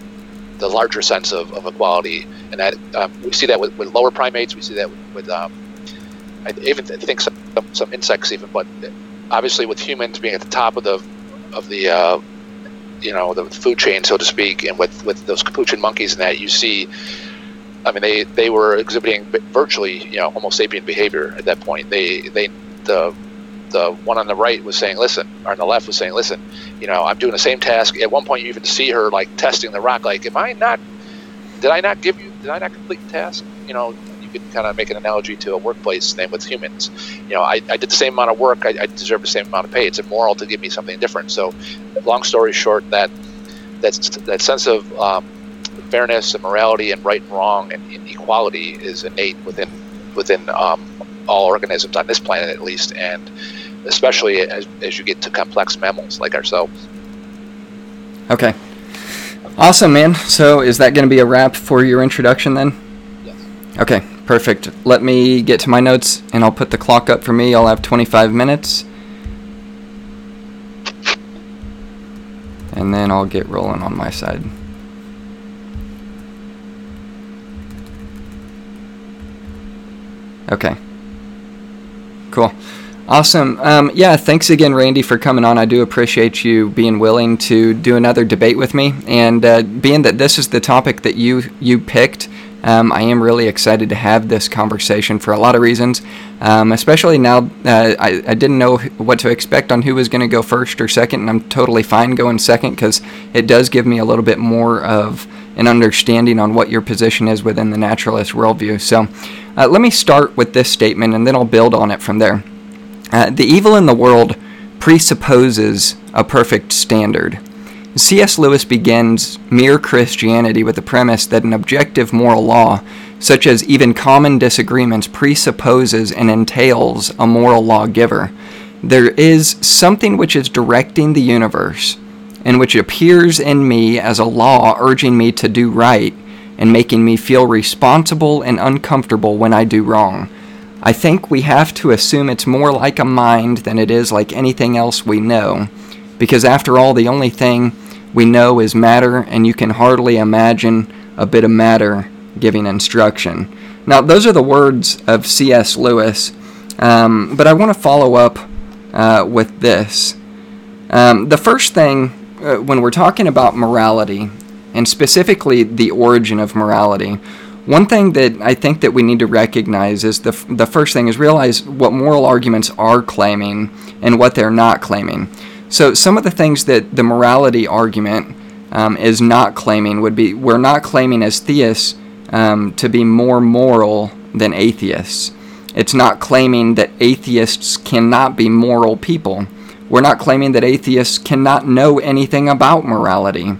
the larger sense of, of equality. And that um, we see that with, with lower primates. We see that with, with um, I even think some, some insects even, but obviously with humans being at the top of the of the uh, you know the food chain, so to speak, and with with those capuchin monkeys and that, you see. I mean, they, they were exhibiting virtually, you know, Homo sapien behavior at that point. They they the the one on the right was saying, "Listen," or on the left was saying, "Listen, you know, I'm doing the same task." At one point, you even see her like testing the rock, like, "Am I not? Did I not give you? Did I not complete the task?" You know, could kind of make an analogy to a workplace thing with humans. You know, I, I did the same amount of work. I, I deserve the same amount of pay. It's immoral to give me something different. So, long story short, that that sense of um, fairness and morality and right and wrong and, and equality is innate within within um, all organisms on this planet, at least, and especially as, as you get to complex mammals like ourselves. Okay. Awesome, man. So is that going to be a wrap for your introduction then? Okay, perfect. Let me get to my notes and I'll put the clock up for me. I'll have 25 minutes. And then I'll get rolling on my side. Okay. Cool. Awesome. Um, yeah, thanks again, Randy, for coming on. I do appreciate you being willing to do another debate with me. And uh, being that this is the topic that you you picked, um, I am really excited to have this conversation for a lot of reasons. Um, especially now, uh, I, I didn't know what to expect on who was going to go first or second, and I'm totally fine going second because it does give me a little bit more of an understanding on what your position is within the naturalist worldview. So uh, let me start with this statement, and then I'll build on it from there. Uh, the evil in the world presupposes a perfect standard. C.S. Lewis begins Mere Christianity with the premise that an objective moral law, such as even common disagreements, presupposes and entails a moral lawgiver. There is something which is directing the universe, and which appears in me as a law urging me to do right and making me feel responsible and uncomfortable when I do wrong. I think we have to assume it's more like a mind than it is like anything else we know, because after all, the only thing we know is matter, and you can hardly imagine a bit of matter giving instruction. Now, those are the words of C.S. Lewis, um, but I want to follow up uh, with this. Um, the first thing, uh, when we're talking about morality, and specifically the origin of morality, one thing that I think that we need to recognize is the, the first thing is realize what moral arguments are claiming and what they're not claiming. So, some of the things that the morality argument um, is not claiming would be we're not claiming as theists um, to be more moral than atheists. It's not claiming that atheists cannot be moral people. We're not claiming that atheists cannot know anything about morality.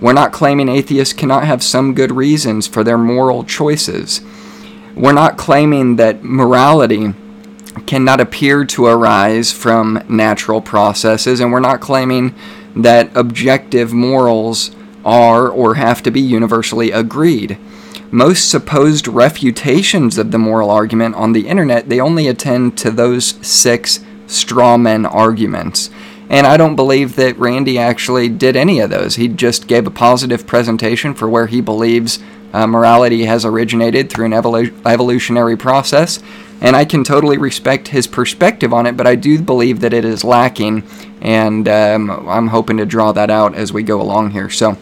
We're not claiming atheists cannot have some good reasons for their moral choices. We're not claiming that morality cannot appear to arise from natural processes, and we're not claiming that objective morals are or have to be universally agreed. Most supposed refutations of the moral argument on the internet, they only attend to those six straw men arguments. And I don't believe that Randy actually did any of those. He just gave a positive presentation for where he believes uh, morality has originated through an evolu- evolutionary process. And I can totally respect his perspective on it, but I do believe that it is lacking. And um, I'm hoping to draw that out as we go along here. So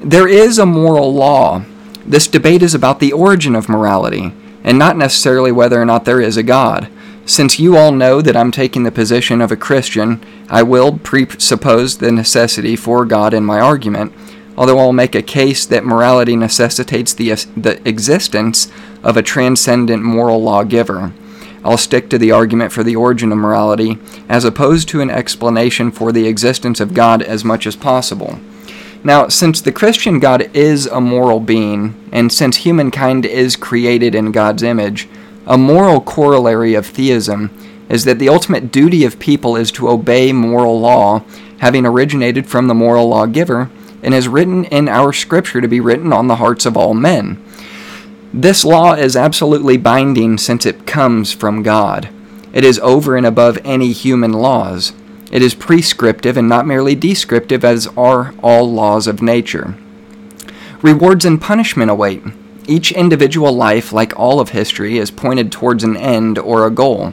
there is a moral law. This debate is about the origin of morality, and not necessarily whether or not there is a God. Since you all know that I'm taking the position of a Christian, I will presuppose the necessity for God in my argument, although I'll make a case that morality necessitates the, the existence of a transcendent moral lawgiver. I'll stick to the argument for the origin of morality, as opposed to an explanation for the existence of God as much as possible. Now, since the Christian God is a moral being, and since humankind is created in God's image, a moral corollary of theism is that the ultimate duty of people is to obey moral law, having originated from the moral lawgiver, and is written in our scripture to be written on the hearts of all men. This law is absolutely binding since it comes from God. It is over and above any human laws. It is prescriptive and not merely descriptive, as are all laws of nature. Rewards and punishment await. Each individual life, like all of history, is pointed towards an end or a goal.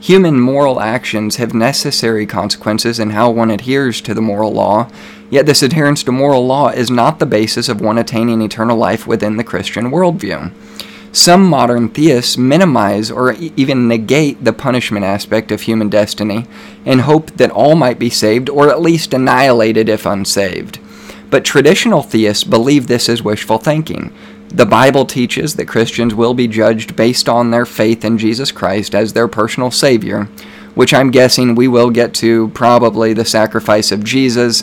Human moral actions have necessary consequences in how one adheres to the moral law, yet this adherence to moral law is not the basis of one attaining eternal life within the Christian worldview. Some modern theists minimize or even negate the punishment aspect of human destiny and hope that all might be saved or at least annihilated if unsaved. But traditional theists believe this is wishful thinking. The Bible teaches that Christians will be judged based on their faith in Jesus Christ as their personal Savior, which I'm guessing we will get to probably the sacrifice of Jesus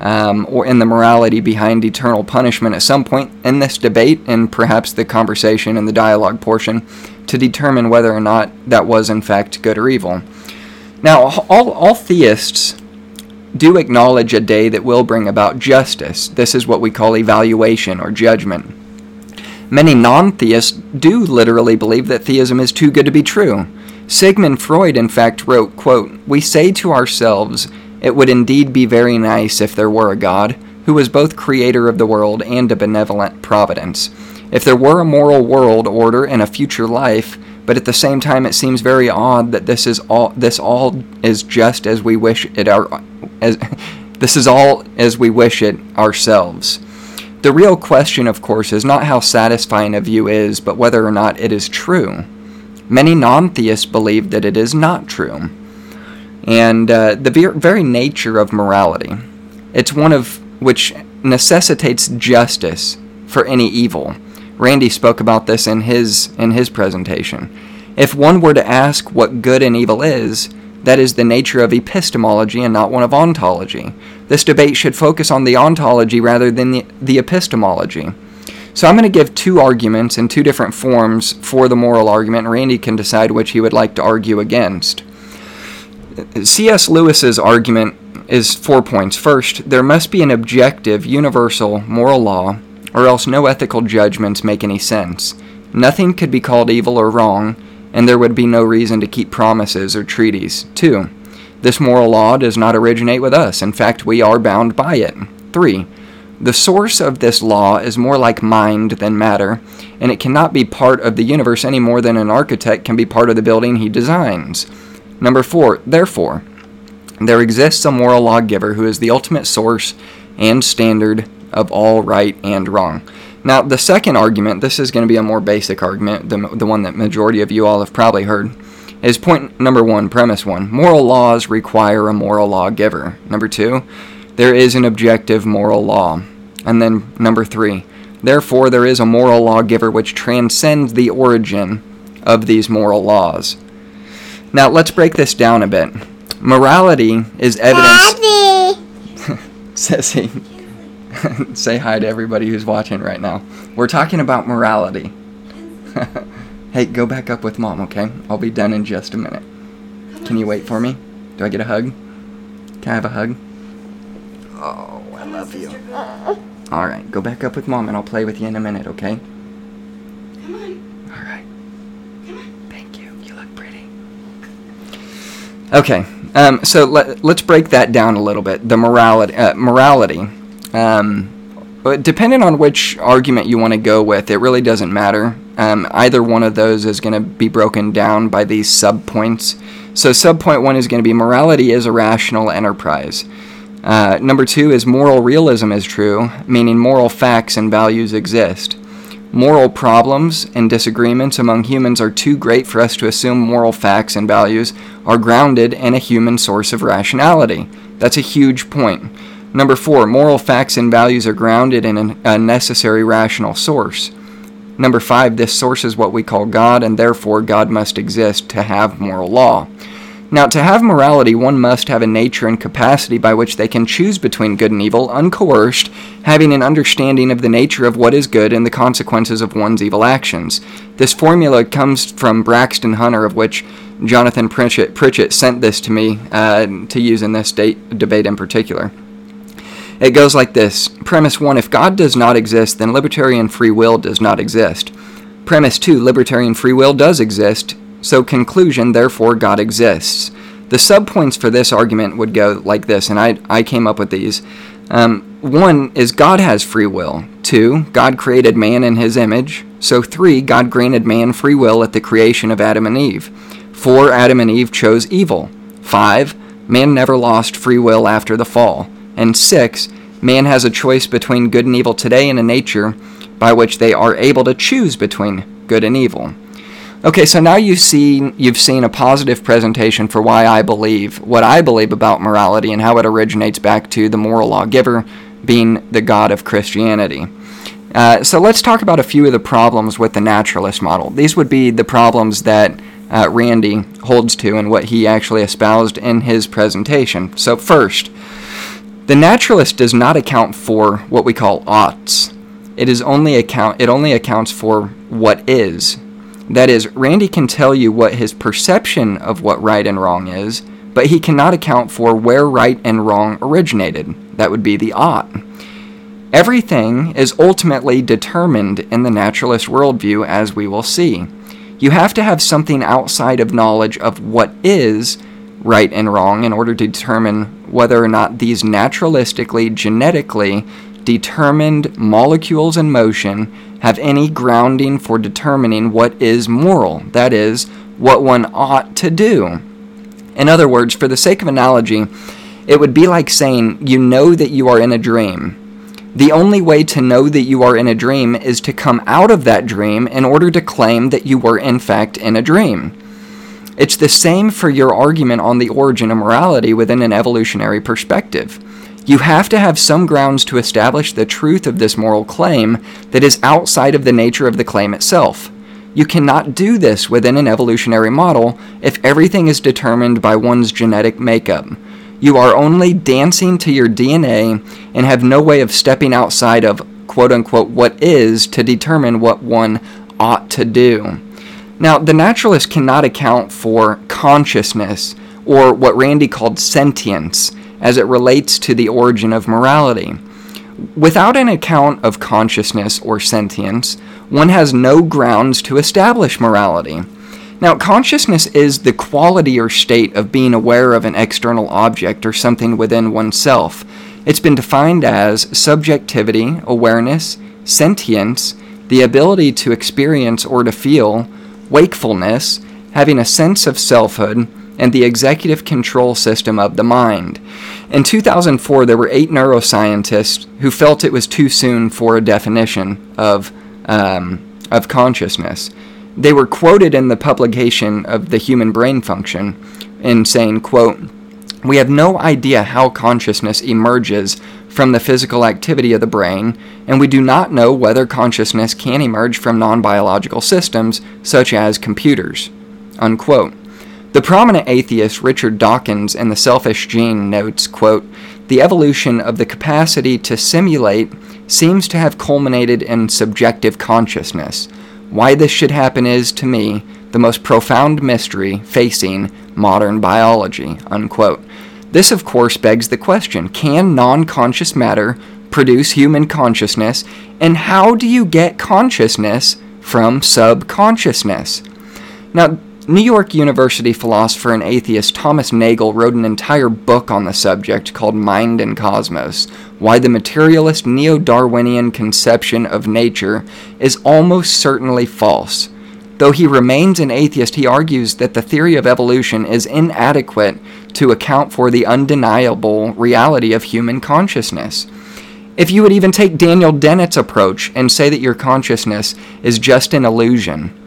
um, or in the morality behind eternal punishment at some point in this debate and perhaps the conversation and the dialogue portion to determine whether or not that was in fact good or evil. Now, all, all theists do acknowledge a day that will bring about justice. This is what we call evaluation or judgment. Many non theists do literally believe that theism is too good to be true. Sigmund Freud, in fact, wrote, quote, We say to ourselves, it would indeed be very nice if there were a God, who was both creator of the world and a benevolent providence. If there were a moral world order and a future life, but at the same time it seems very odd that this is all this all is just as we wish it our as this is all as we wish it ourselves. The real question, of course, is not how satisfying a view is, but whether or not it is true. Many non theists believe that it is not true. And uh, the ver- very nature of morality, it's one of which necessitates justice for any evil. Randy spoke about this in his in his presentation. If one were to ask what good and evil is, that is the nature of epistemology and not one of ontology. This debate should focus on the ontology rather than the, the epistemology. So I'm going to give two arguments in two different forms for the moral argument, Randy can decide which he would like to argue against. C.S. Lewis's argument is four points. First, there must be an objective, universal moral law, or else no ethical judgments make any sense. Nothing could be called evil or wrong and there would be no reason to keep promises or treaties. 2. This moral law does not originate with us. In fact, we are bound by it. 3. The source of this law is more like mind than matter, and it cannot be part of the universe any more than an architect can be part of the building he designs. Number 4. Therefore, there exists a moral lawgiver who is the ultimate source and standard of all right and wrong. Now, the second argument, this is going to be a more basic argument, the, the one that majority of you all have probably heard, is point number one, premise one. Moral laws require a moral lawgiver. Number two, there is an objective moral law. And then number three, therefore there is a moral lawgiver which transcends the origin of these moral laws. Now, let's break this down a bit. Morality is evidence. Daddy! Sissy. Say hi to everybody who's watching right now. We're talking about morality. hey, go back up with mom, okay? I'll be done in just a minute. Can you wait for me? Do I get a hug? Can I have a hug? Oh, I love you. Alright, go back up with mom and I'll play with you in a minute, okay? Come on. Alright. Come on. Thank you. You look pretty. Okay, um, so let, let's break that down a little bit. The morality, uh, morality. Um, depending on which argument you want to go with, it really doesn't matter. Um, either one of those is going to be broken down by these subpoints. So subpoint one is going to be morality is a rational enterprise. Uh, number two is moral realism is true, meaning moral facts and values exist. Moral problems and disagreements among humans are too great for us to assume moral facts and values are grounded in a human source of rationality. That's a huge point. Number four, moral facts and values are grounded in a necessary rational source. Number five, this source is what we call God, and therefore God must exist to have moral law. Now, to have morality, one must have a nature and capacity by which they can choose between good and evil, uncoerced, having an understanding of the nature of what is good and the consequences of one's evil actions. This formula comes from Braxton Hunter, of which Jonathan Pritchett, Pritchett sent this to me uh, to use in this debate in particular. It goes like this Premise 1 If God does not exist, then libertarian free will does not exist. Premise 2 Libertarian free will does exist, so, conclusion, therefore, God exists. The subpoints for this argument would go like this, and I, I came up with these. Um, one is God has free will. Two, God created man in his image. So, three, God granted man free will at the creation of Adam and Eve. Four, Adam and Eve chose evil. Five, man never lost free will after the fall. And six, man has a choice between good and evil today in a nature by which they are able to choose between good and evil. Okay, so now you've seen you've seen a positive presentation for why I believe what I believe about morality and how it originates back to the moral lawgiver being the God of Christianity. Uh, so let's talk about a few of the problems with the naturalist model. These would be the problems that uh, Randy holds to and what he actually espoused in his presentation. So first, the naturalist does not account for what we call oughts. It is only account it only accounts for what is that is, Randy can tell you what his perception of what right and wrong is, but he cannot account for where right and wrong originated. That would be the ought. Everything is ultimately determined in the naturalist worldview, as we will see. You have to have something outside of knowledge of what is right and wrong in order to determine whether or not these naturalistically, genetically determined molecules in motion have any grounding for determining what is moral, that is, what one ought to do. In other words, for the sake of analogy, it would be like saying you know that you are in a dream. The only way to know that you are in a dream is to come out of that dream in order to claim that you were in fact in a dream. It's the same for your argument on the origin of morality within an evolutionary perspective. You have to have some grounds to establish the truth of this moral claim that is outside of the nature of the claim itself. You cannot do this within an evolutionary model if everything is determined by one's genetic makeup. You are only dancing to your DNA and have no way of stepping outside of quote unquote what is to determine what one ought to do. Now, the naturalist cannot account for consciousness or what Randy called sentience as it relates to the origin of morality. Without an account of consciousness or sentience, one has no grounds to establish morality. Now, consciousness is the quality or state of being aware of an external object or something within oneself. It's been defined as subjectivity, awareness, sentience, the ability to experience or to feel, wakefulness, having a sense of selfhood, and the executive control system of the mind. In 2004, there were eight neuroscientists who felt it was too soon for a definition of, um, of consciousness. They were quoted in the publication of the human brain function in saying, quote, we have no idea how consciousness emerges from the physical activity of the brain, and we do not know whether consciousness can emerge from non biological systems, such as computers. Unquote. The prominent atheist Richard Dawkins in The Selfish Gene notes, quote, The evolution of the capacity to simulate seems to have culminated in subjective consciousness. Why this should happen is, to me, the most profound mystery facing modern biology. Unquote. This, of course, begs the question can non conscious matter produce human consciousness, and how do you get consciousness from subconsciousness? Now, New York University philosopher and atheist Thomas Nagel wrote an entire book on the subject called Mind and Cosmos Why the Materialist Neo Darwinian Conception of Nature is Almost Certainly False. Though he remains an atheist, he argues that the theory of evolution is inadequate to account for the undeniable reality of human consciousness. If you would even take Daniel Dennett's approach and say that your consciousness is just an illusion,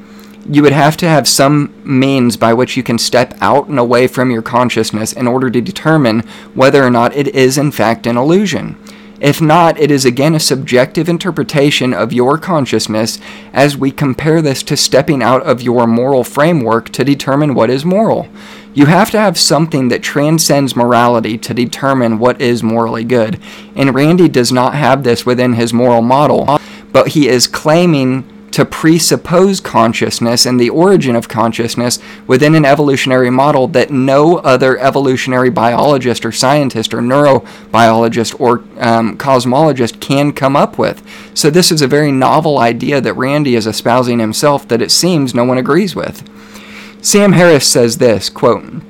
you would have to have some means by which you can step out and away from your consciousness in order to determine whether or not it is in fact an illusion. If not, it is again a subjective interpretation of your consciousness as we compare this to stepping out of your moral framework to determine what is moral. You have to have something that transcends morality to determine what is morally good. And Randy does not have this within his moral model, but he is claiming to presuppose consciousness and the origin of consciousness within an evolutionary model that no other evolutionary biologist or scientist or neurobiologist or um, cosmologist can come up with. So, this is a very novel idea that Randy is espousing himself that it seems no one agrees with. Sam Harris says this quote,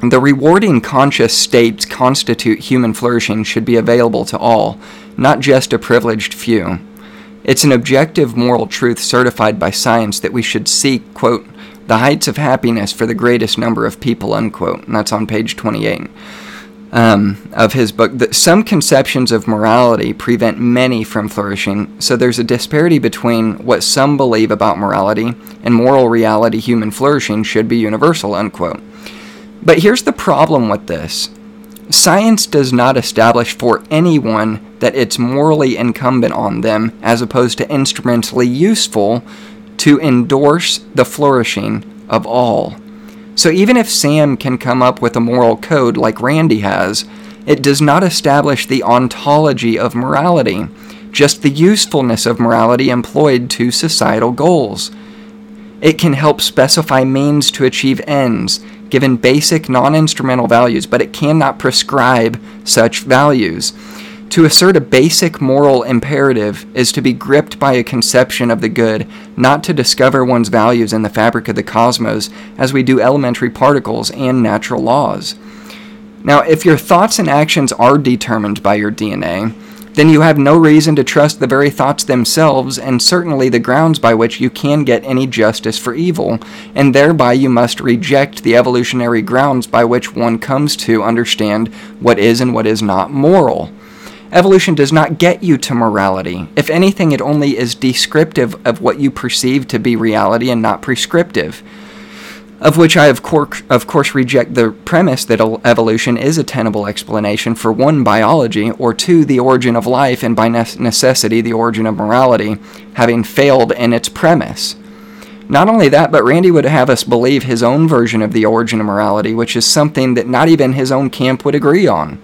the rewarding conscious states constitute human flourishing should be available to all, not just a privileged few. It's an objective moral truth certified by science that we should seek, quote, the heights of happiness for the greatest number of people, unquote. And that's on page 28 um, of his book. That some conceptions of morality prevent many from flourishing, so there's a disparity between what some believe about morality and moral reality, human flourishing should be universal, unquote. But here's the problem with this Science does not establish for anyone that it's morally incumbent on them, as opposed to instrumentally useful, to endorse the flourishing of all. So even if Sam can come up with a moral code like Randy has, it does not establish the ontology of morality, just the usefulness of morality employed to societal goals. It can help specify means to achieve ends, given basic non instrumental values, but it cannot prescribe such values. To assert a basic moral imperative is to be gripped by a conception of the good, not to discover one's values in the fabric of the cosmos as we do elementary particles and natural laws. Now, if your thoughts and actions are determined by your DNA, then you have no reason to trust the very thoughts themselves, and certainly the grounds by which you can get any justice for evil, and thereby you must reject the evolutionary grounds by which one comes to understand what is and what is not moral. Evolution does not get you to morality. If anything, it only is descriptive of what you perceive to be reality and not prescriptive of which I, of course, of course, reject the premise that evolution is a tenable explanation for one, biology, or two, the origin of life, and by necessity, the origin of morality, having failed in its premise. Not only that, but Randy would have us believe his own version of the origin of morality, which is something that not even his own camp would agree on.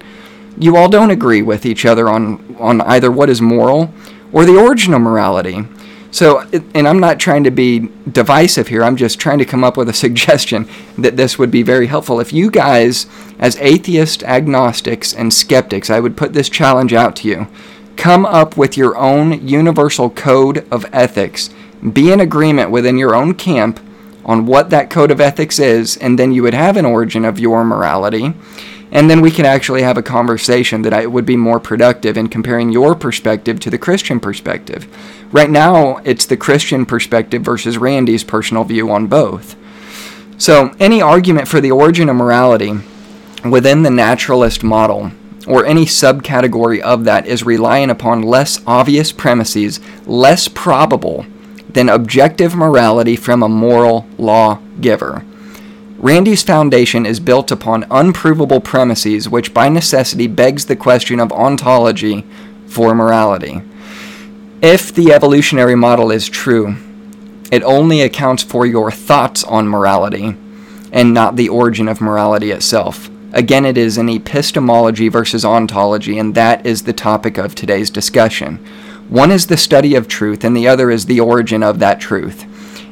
You all don't agree with each other on, on either what is moral or the origin of morality. So, and I'm not trying to be divisive here, I'm just trying to come up with a suggestion that this would be very helpful. If you guys, as atheists, agnostics, and skeptics, I would put this challenge out to you come up with your own universal code of ethics, be in agreement within your own camp on what that code of ethics is, and then you would have an origin of your morality. And then we can actually have a conversation that I, would be more productive in comparing your perspective to the Christian perspective. Right now, it's the Christian perspective versus Randy's personal view on both. So, any argument for the origin of morality within the naturalist model or any subcategory of that is relying upon less obvious premises, less probable than objective morality from a moral law giver. Randy's foundation is built upon unprovable premises, which by necessity begs the question of ontology for morality. If the evolutionary model is true, it only accounts for your thoughts on morality and not the origin of morality itself. Again, it is an epistemology versus ontology, and that is the topic of today's discussion. One is the study of truth, and the other is the origin of that truth.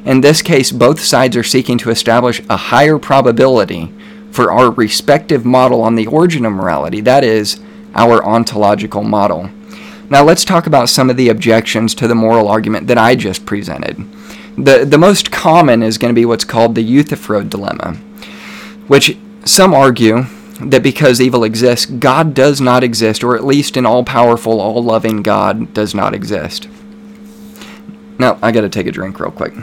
In this case, both sides are seeking to establish a higher probability for our respective model on the origin of morality, that is, our ontological model. Now, let's talk about some of the objections to the moral argument that I just presented. The, the most common is going to be what's called the Euthyphro dilemma, which some argue that because evil exists, God does not exist, or at least an all powerful, all loving God does not exist. Now, I gotta take a drink real quick.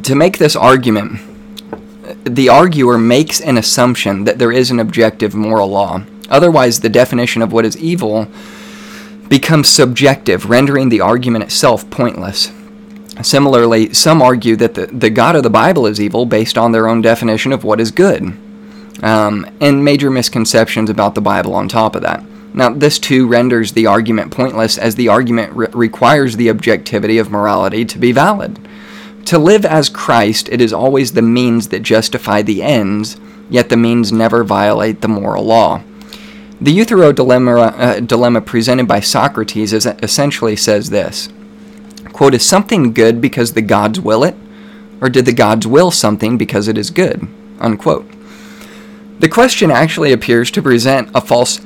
To make this argument, the arguer makes an assumption that there is an objective moral law. Otherwise, the definition of what is evil becomes subjective, rendering the argument itself pointless. Similarly, some argue that the, the God of the Bible is evil based on their own definition of what is good, um, and major misconceptions about the Bible on top of that. Now, this too renders the argument pointless as the argument re- requires the objectivity of morality to be valid. To live as Christ, it is always the means that justify the ends, yet the means never violate the moral law. The Euthyphro dilemma, uh, dilemma presented by Socrates is, essentially says this quote, is something good because the gods will it? Or did the gods will something because it is good? Unquote. The question actually appears to present a false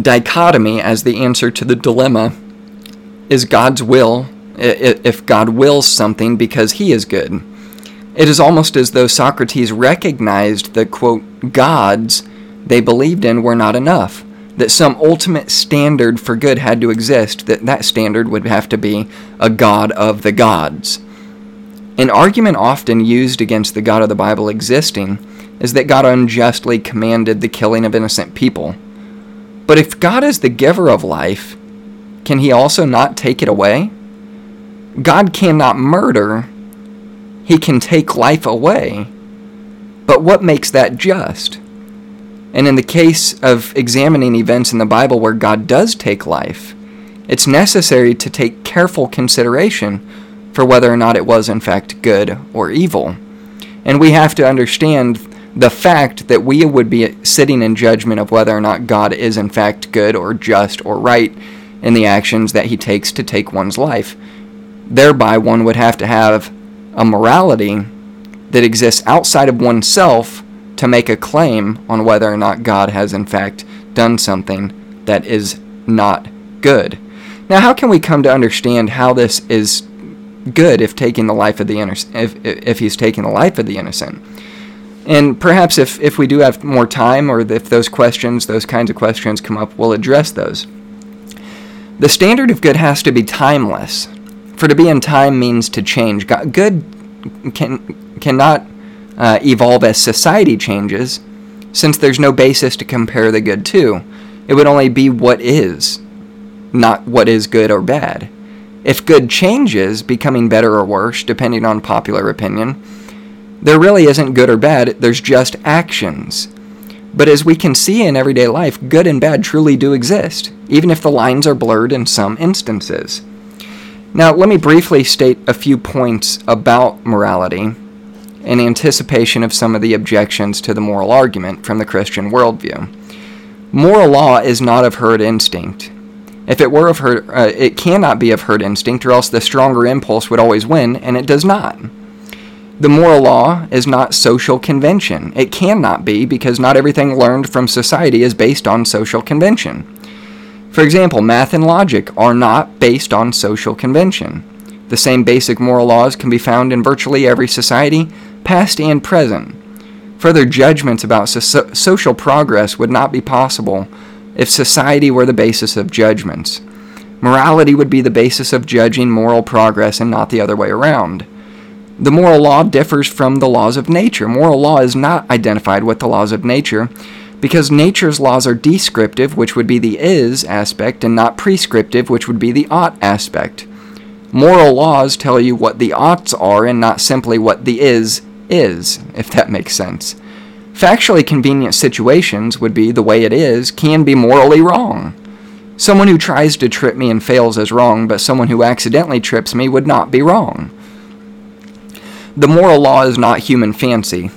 dichotomy as the answer to the dilemma is God's will if God wills something because he is good. It is almost as though Socrates recognized the quote gods they believed in were not enough that some ultimate standard for good had to exist, that that standard would have to be a God of the gods. An argument often used against the God of the Bible existing is that God unjustly commanded the killing of innocent people. But if God is the giver of life, can he also not take it away? God cannot murder, he can take life away. But what makes that just? And in the case of examining events in the Bible where God does take life, it's necessary to take careful consideration for whether or not it was in fact good or evil. And we have to understand the fact that we would be sitting in judgment of whether or not God is in fact good or just or right in the actions that he takes to take one's life. Thereby, one would have to have a morality that exists outside of oneself to make a claim on whether or not God has in fact done something that is not good. Now, how can we come to understand how this is good if taking the life of the innocent, if, if he's taking the life of the innocent? And perhaps if, if we do have more time, or if those questions, those kinds of questions come up, we'll address those. The standard of good has to be timeless. For to be in time means to change. Good can cannot uh, evolve as society changes, since there's no basis to compare the good to. It would only be what is, not what is good or bad. If good changes, becoming better or worse, depending on popular opinion, there really isn't good or bad, there's just actions. But as we can see in everyday life, good and bad truly do exist, even if the lines are blurred in some instances. Now, let me briefly state a few points about morality in anticipation of some of the objections to the moral argument from the Christian worldview. Moral law is not of herd instinct. If it were of herd, uh, it cannot be of herd instinct, or else the stronger impulse would always win, and it does not. The moral law is not social convention. It cannot be because not everything learned from society is based on social convention. For example, math and logic are not based on social convention. The same basic moral laws can be found in virtually every society, past and present. Further judgments about so- social progress would not be possible if society were the basis of judgments. Morality would be the basis of judging moral progress and not the other way around. The moral law differs from the laws of nature. Moral law is not identified with the laws of nature because nature's laws are descriptive, which would be the is aspect, and not prescriptive, which would be the ought aspect. Moral laws tell you what the oughts are and not simply what the is is, if that makes sense. Factually convenient situations would be the way it is can be morally wrong. Someone who tries to trip me and fails is wrong, but someone who accidentally trips me would not be wrong. The moral law is not human fancy.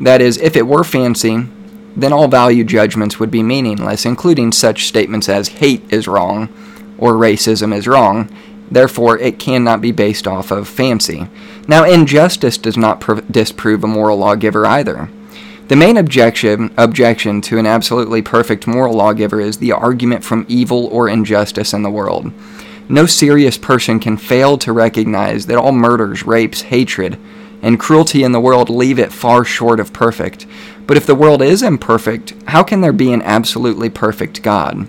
That is, if it were fancy, then all value judgments would be meaningless, including such statements as hate is wrong or racism is wrong. Therefore, it cannot be based off of fancy. Now, injustice does not pr- disprove a moral lawgiver either. The main objection, objection to an absolutely perfect moral lawgiver is the argument from evil or injustice in the world. No serious person can fail to recognize that all murders, rapes, hatred, and cruelty in the world leave it far short of perfect. But if the world is imperfect, how can there be an absolutely perfect God?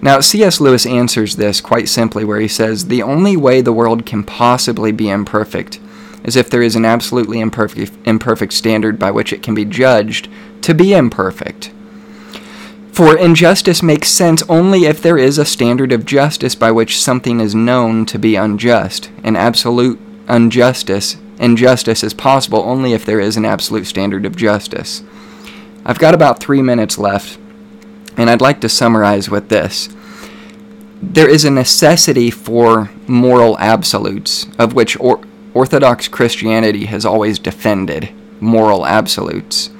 Now, C.S. Lewis answers this quite simply, where he says, The only way the world can possibly be imperfect is if there is an absolutely imperfect, imperfect standard by which it can be judged to be imperfect. For injustice makes sense only if there is a standard of justice by which something is known to be unjust. And absolute injustice injustice is possible only if there is an absolute standard of justice. I've got about three minutes left, and I'd like to summarize with this. There is a necessity for moral absolutes, of which or- Orthodox Christianity has always defended moral absolutes.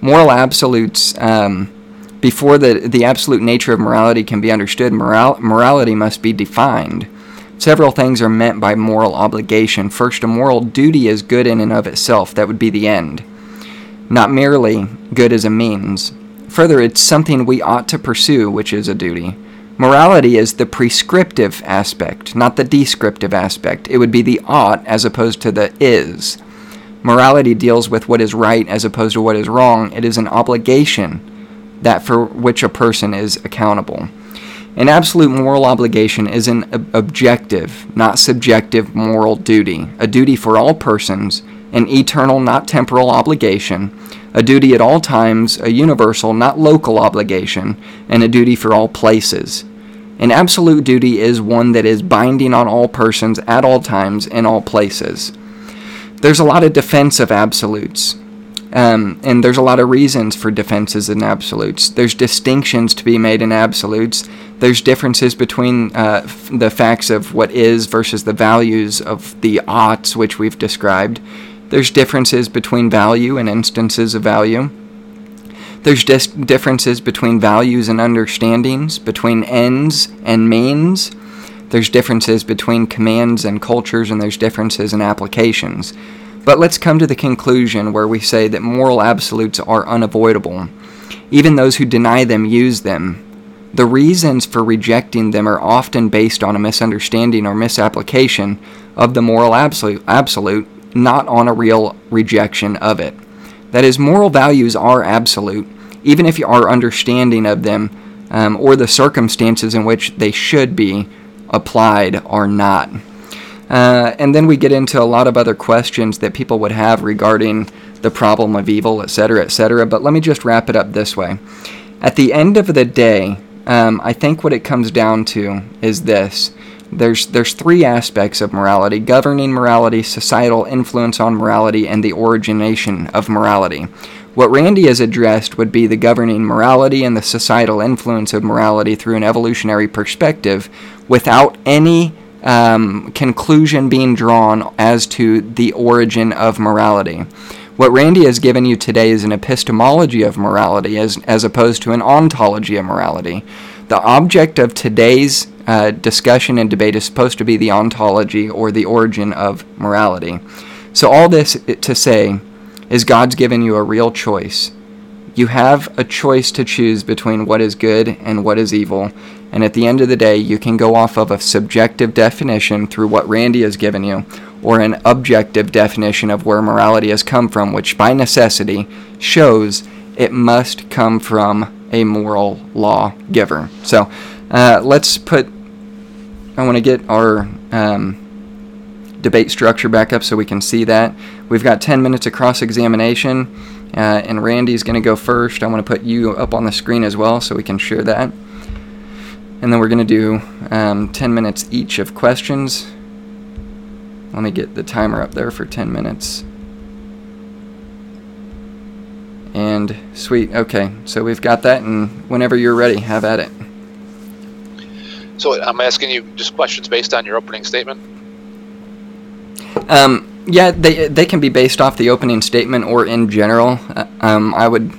Moral absolutes, um, before the, the absolute nature of morality can be understood, moral, morality must be defined. Several things are meant by moral obligation. First, a moral duty is good in and of itself. That would be the end. Not merely good as a means. Further, it's something we ought to pursue, which is a duty. Morality is the prescriptive aspect, not the descriptive aspect. It would be the ought as opposed to the is. Morality deals with what is right as opposed to what is wrong. It is an obligation that for which a person is accountable. An absolute moral obligation is an ob- objective, not subjective moral duty, a duty for all persons, an eternal, not temporal obligation, a duty at all times, a universal, not local obligation, and a duty for all places. An absolute duty is one that is binding on all persons at all times in all places. There's a lot of defense of absolutes. Um, and there's a lot of reasons for defenses in absolutes. There's distinctions to be made in absolutes. There's differences between uh, f- the facts of what is versus the values of the oughts, which we've described. There's differences between value and instances of value. There's dis- differences between values and understandings, between ends and means. There's differences between commands and cultures, and there's differences in applications. But let's come to the conclusion where we say that moral absolutes are unavoidable. Even those who deny them use them. The reasons for rejecting them are often based on a misunderstanding or misapplication of the moral absolute, absolute not on a real rejection of it. That is, moral values are absolute, even if our understanding of them um, or the circumstances in which they should be applied are not. Uh, and then we get into a lot of other questions that people would have regarding the problem of evil, etc., etc. But let me just wrap it up this way. At the end of the day, um, I think what it comes down to is this. There's, there's three aspects of morality governing morality, societal influence on morality, and the origination of morality. What Randy has addressed would be the governing morality and the societal influence of morality through an evolutionary perspective without any um, conclusion being drawn as to the origin of morality. What Randy has given you today is an epistemology of morality as, as opposed to an ontology of morality. The object of today's uh, discussion and debate is supposed to be the ontology or the origin of morality. So, all this to say is God's given you a real choice. You have a choice to choose between what is good and what is evil, And at the end of the day, you can go off of a subjective definition through what Randy has given you, or an objective definition of where morality has come from, which by necessity shows it must come from a moral law giver. So uh, let's put, I want to get our um, debate structure back up so we can see that. We've got 10 minutes of cross examination, uh, and Randy's going to go first. I want to put you up on the screen as well so we can share that. And then we're going to do um, 10 minutes each of questions. Let me get the timer up there for 10 minutes. And sweet, okay, so we've got that, and whenever you're ready, have at it. So I'm asking you just questions based on your opening statement. Um, yeah, they they can be based off the opening statement or in general. Uh, um, I would,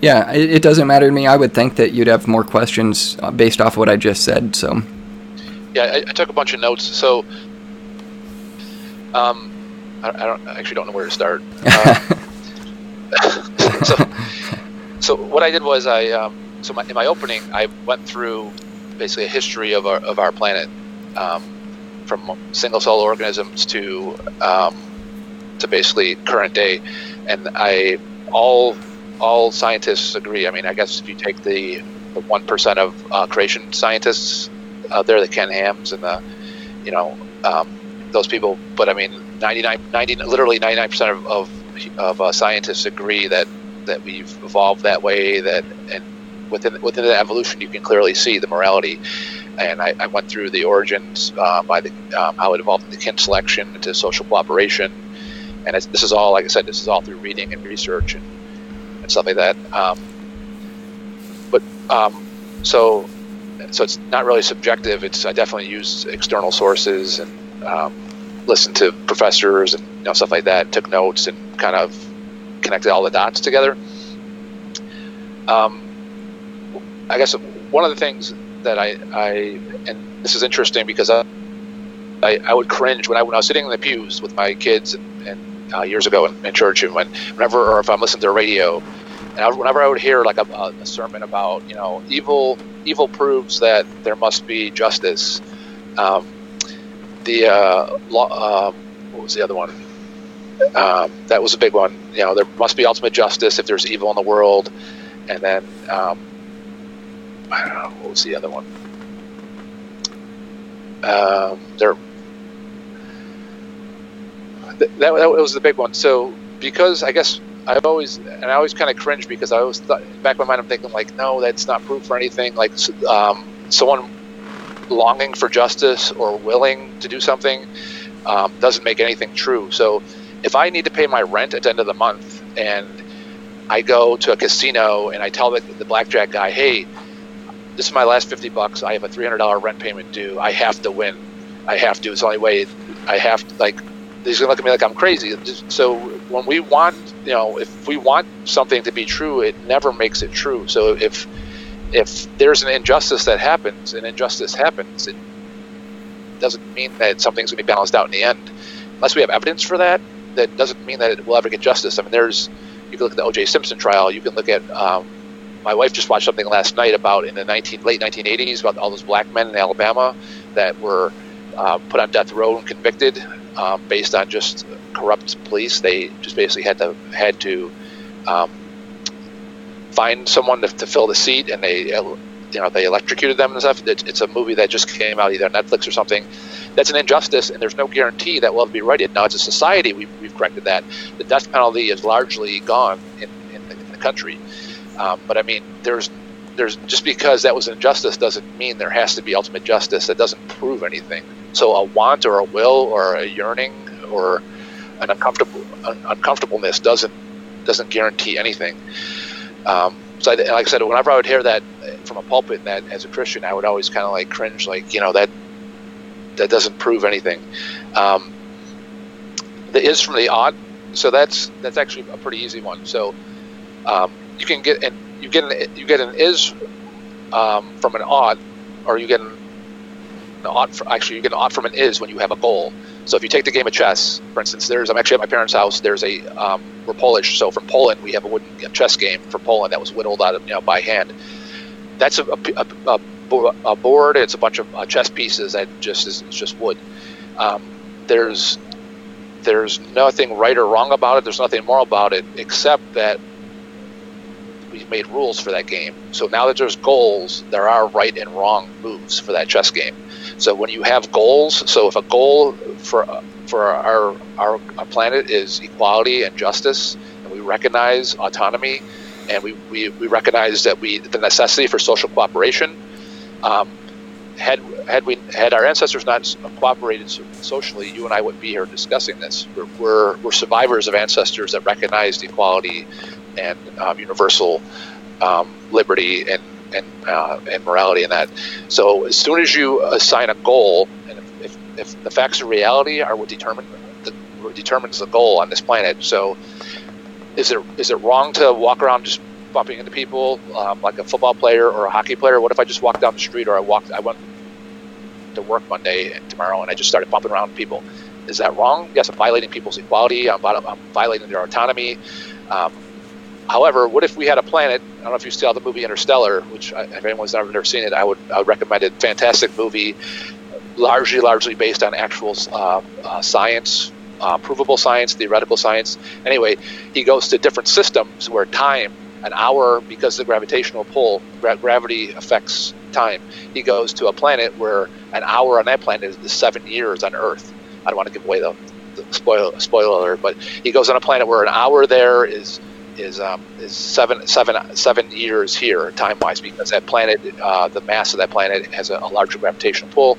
yeah, it, it, doesn't matter to me. I would think that you'd have more questions uh, based off what I just said. So. Yeah, I, I took a bunch of notes. So, um, I, I don't I actually don't know where to start. Uh, so, so what I did was I um, so my, in my opening I went through basically a history of our of our planet. Um, from single cell organisms to um, to basically current day, and I all all scientists agree. I mean, I guess if you take the one percent of uh, creation scientists out there, the Ken Hams and the you know um, those people, but I mean, 99, 90, literally ninety nine percent of of, of uh, scientists agree that that we've evolved that way. That and within within the evolution, you can clearly see the morality and I, I, went through the origins uh, by the um, how it evolved into kin selection into social cooperation, and this is all, like I said, this is all through reading and research and, stuff like that. Um, but um, so so it's not really subjective. It's I definitely use external sources and um, listened to professors and you know stuff like that. Took notes and kind of connected all the dots together. Um, I guess one of the things that I, I and this is interesting because I, I, I, would cringe when I when I was sitting in the pews with my kids and uh, years ago in, in, church and when whenever or if I'm listening to the radio and I, whenever I would hear like a, a, sermon about you know evil evil proves that there must be justice um, the uh, um, what was the other one? Um, that was a big one. You know there must be ultimate justice if there's evil in the world. And then um, I don't know what was the other one. Um, there, that, that, was the big one. So because I guess I've always and I always kind of cringe because I always thought back in my mind I'm thinking like no that's not proof for anything like um, someone longing for justice or willing to do something um, doesn't make anything true. So if I need to pay my rent at the end of the month and I go to a casino and I tell the, the blackjack guy, hey, this is my last 50 bucks. I have a $300 rent payment due. I have to win. I have to. It's the only way. I have to, like, he's going to look at me like I'm crazy. So when we want, you know, if we want something to be true, it never makes it true. So if, if there's an injustice that happens, an injustice happens, it doesn't mean that something's going to be balanced out in the end. Unless we have evidence for that, that doesn't mean that it will ever get justice. I mean, there's, you can look at the O.J. Simpson trial. You can look at um, my wife just watched something last night about in the 19, late 1980s about all those black men in Alabama that were uh, put on death row and convicted um, based on just corrupt police. They just basically had to had to um, find someone to, to, fill the seat, and they uh, you know they electrocuted them and stuff. it's a movie that just came out either on Netflix or something. That's an injustice, and there's no guarantee that will be righted. Now, as a society, we've, we've corrected that. The death penalty is largely gone in, in, the, in the country. Um, but I mean, there's there's just because that was injustice doesn't mean there has to be ultimate justice. That doesn't prove anything. So a want or a will or a yearning or an uncomfortable un- uncomfortableness doesn't doesn't guarantee anything. Um, so I, like I said, whenever I would hear that from a pulpit, that as a Christian, I would always kind of like cringe, like you know that that doesn't prove anything. Um, the is from the ought, so that's that's actually a pretty easy one. So um, you can get and you get an you get an is um, from an ought, or you get an, actually, you get an ought from an is when you have a goal. So if you take the game of chess, for instance, there's I'm actually at my parents' house. There's a um, we're Polish, so from Poland we have a wooden chess game from Poland that was whittled out of you know by hand. That's a, a, a a board. It's a bunch of uh, chess pieces that just is just wood. Um, there's there's nothing right or wrong about it. There's nothing moral about it, except that made rules for that game. So now that there's goals, there are right and wrong moves for that chess game. So when you have goals, so if a goal for for our our, our planet is equality and justice, and we recognize autonomy, and we, we, we recognize that we the necessity for social cooperation. Um, had had we had our ancestors not cooperated socially, you and I wouldn't be here discussing this. We're, we're, we're survivors of ancestors that recognized equality and um, universal um, liberty and and, uh, and morality and that. So as soon as you assign a goal, and if, if, if the facts of reality are what determine the, what determines the goal on this planet, so is it is it wrong to walk around just bumping into people um, like a football player or a hockey player? What if I just walked down the street or I walked I went to work Monday and tomorrow and I just started bumping around people? Is that wrong? Yes, I'm violating people's equality. I'm, I'm violating their autonomy. Um, However, what if we had a planet? I don't know if you saw the movie Interstellar, which if anyone's never, never seen it, I would, I would recommend it. Fantastic movie, largely largely based on actual uh, uh, science, uh, provable science, theoretical science. Anyway, he goes to different systems where time, an hour, because of the gravitational pull, gra- gravity affects time. He goes to a planet where an hour on that planet is seven years on Earth. I don't want to give away the, the spoiler, spoiler alert, but he goes on a planet where an hour there is is um, is seven seven seven years here time wise because that planet uh, the mass of that planet has a, a, larger gravitational pull.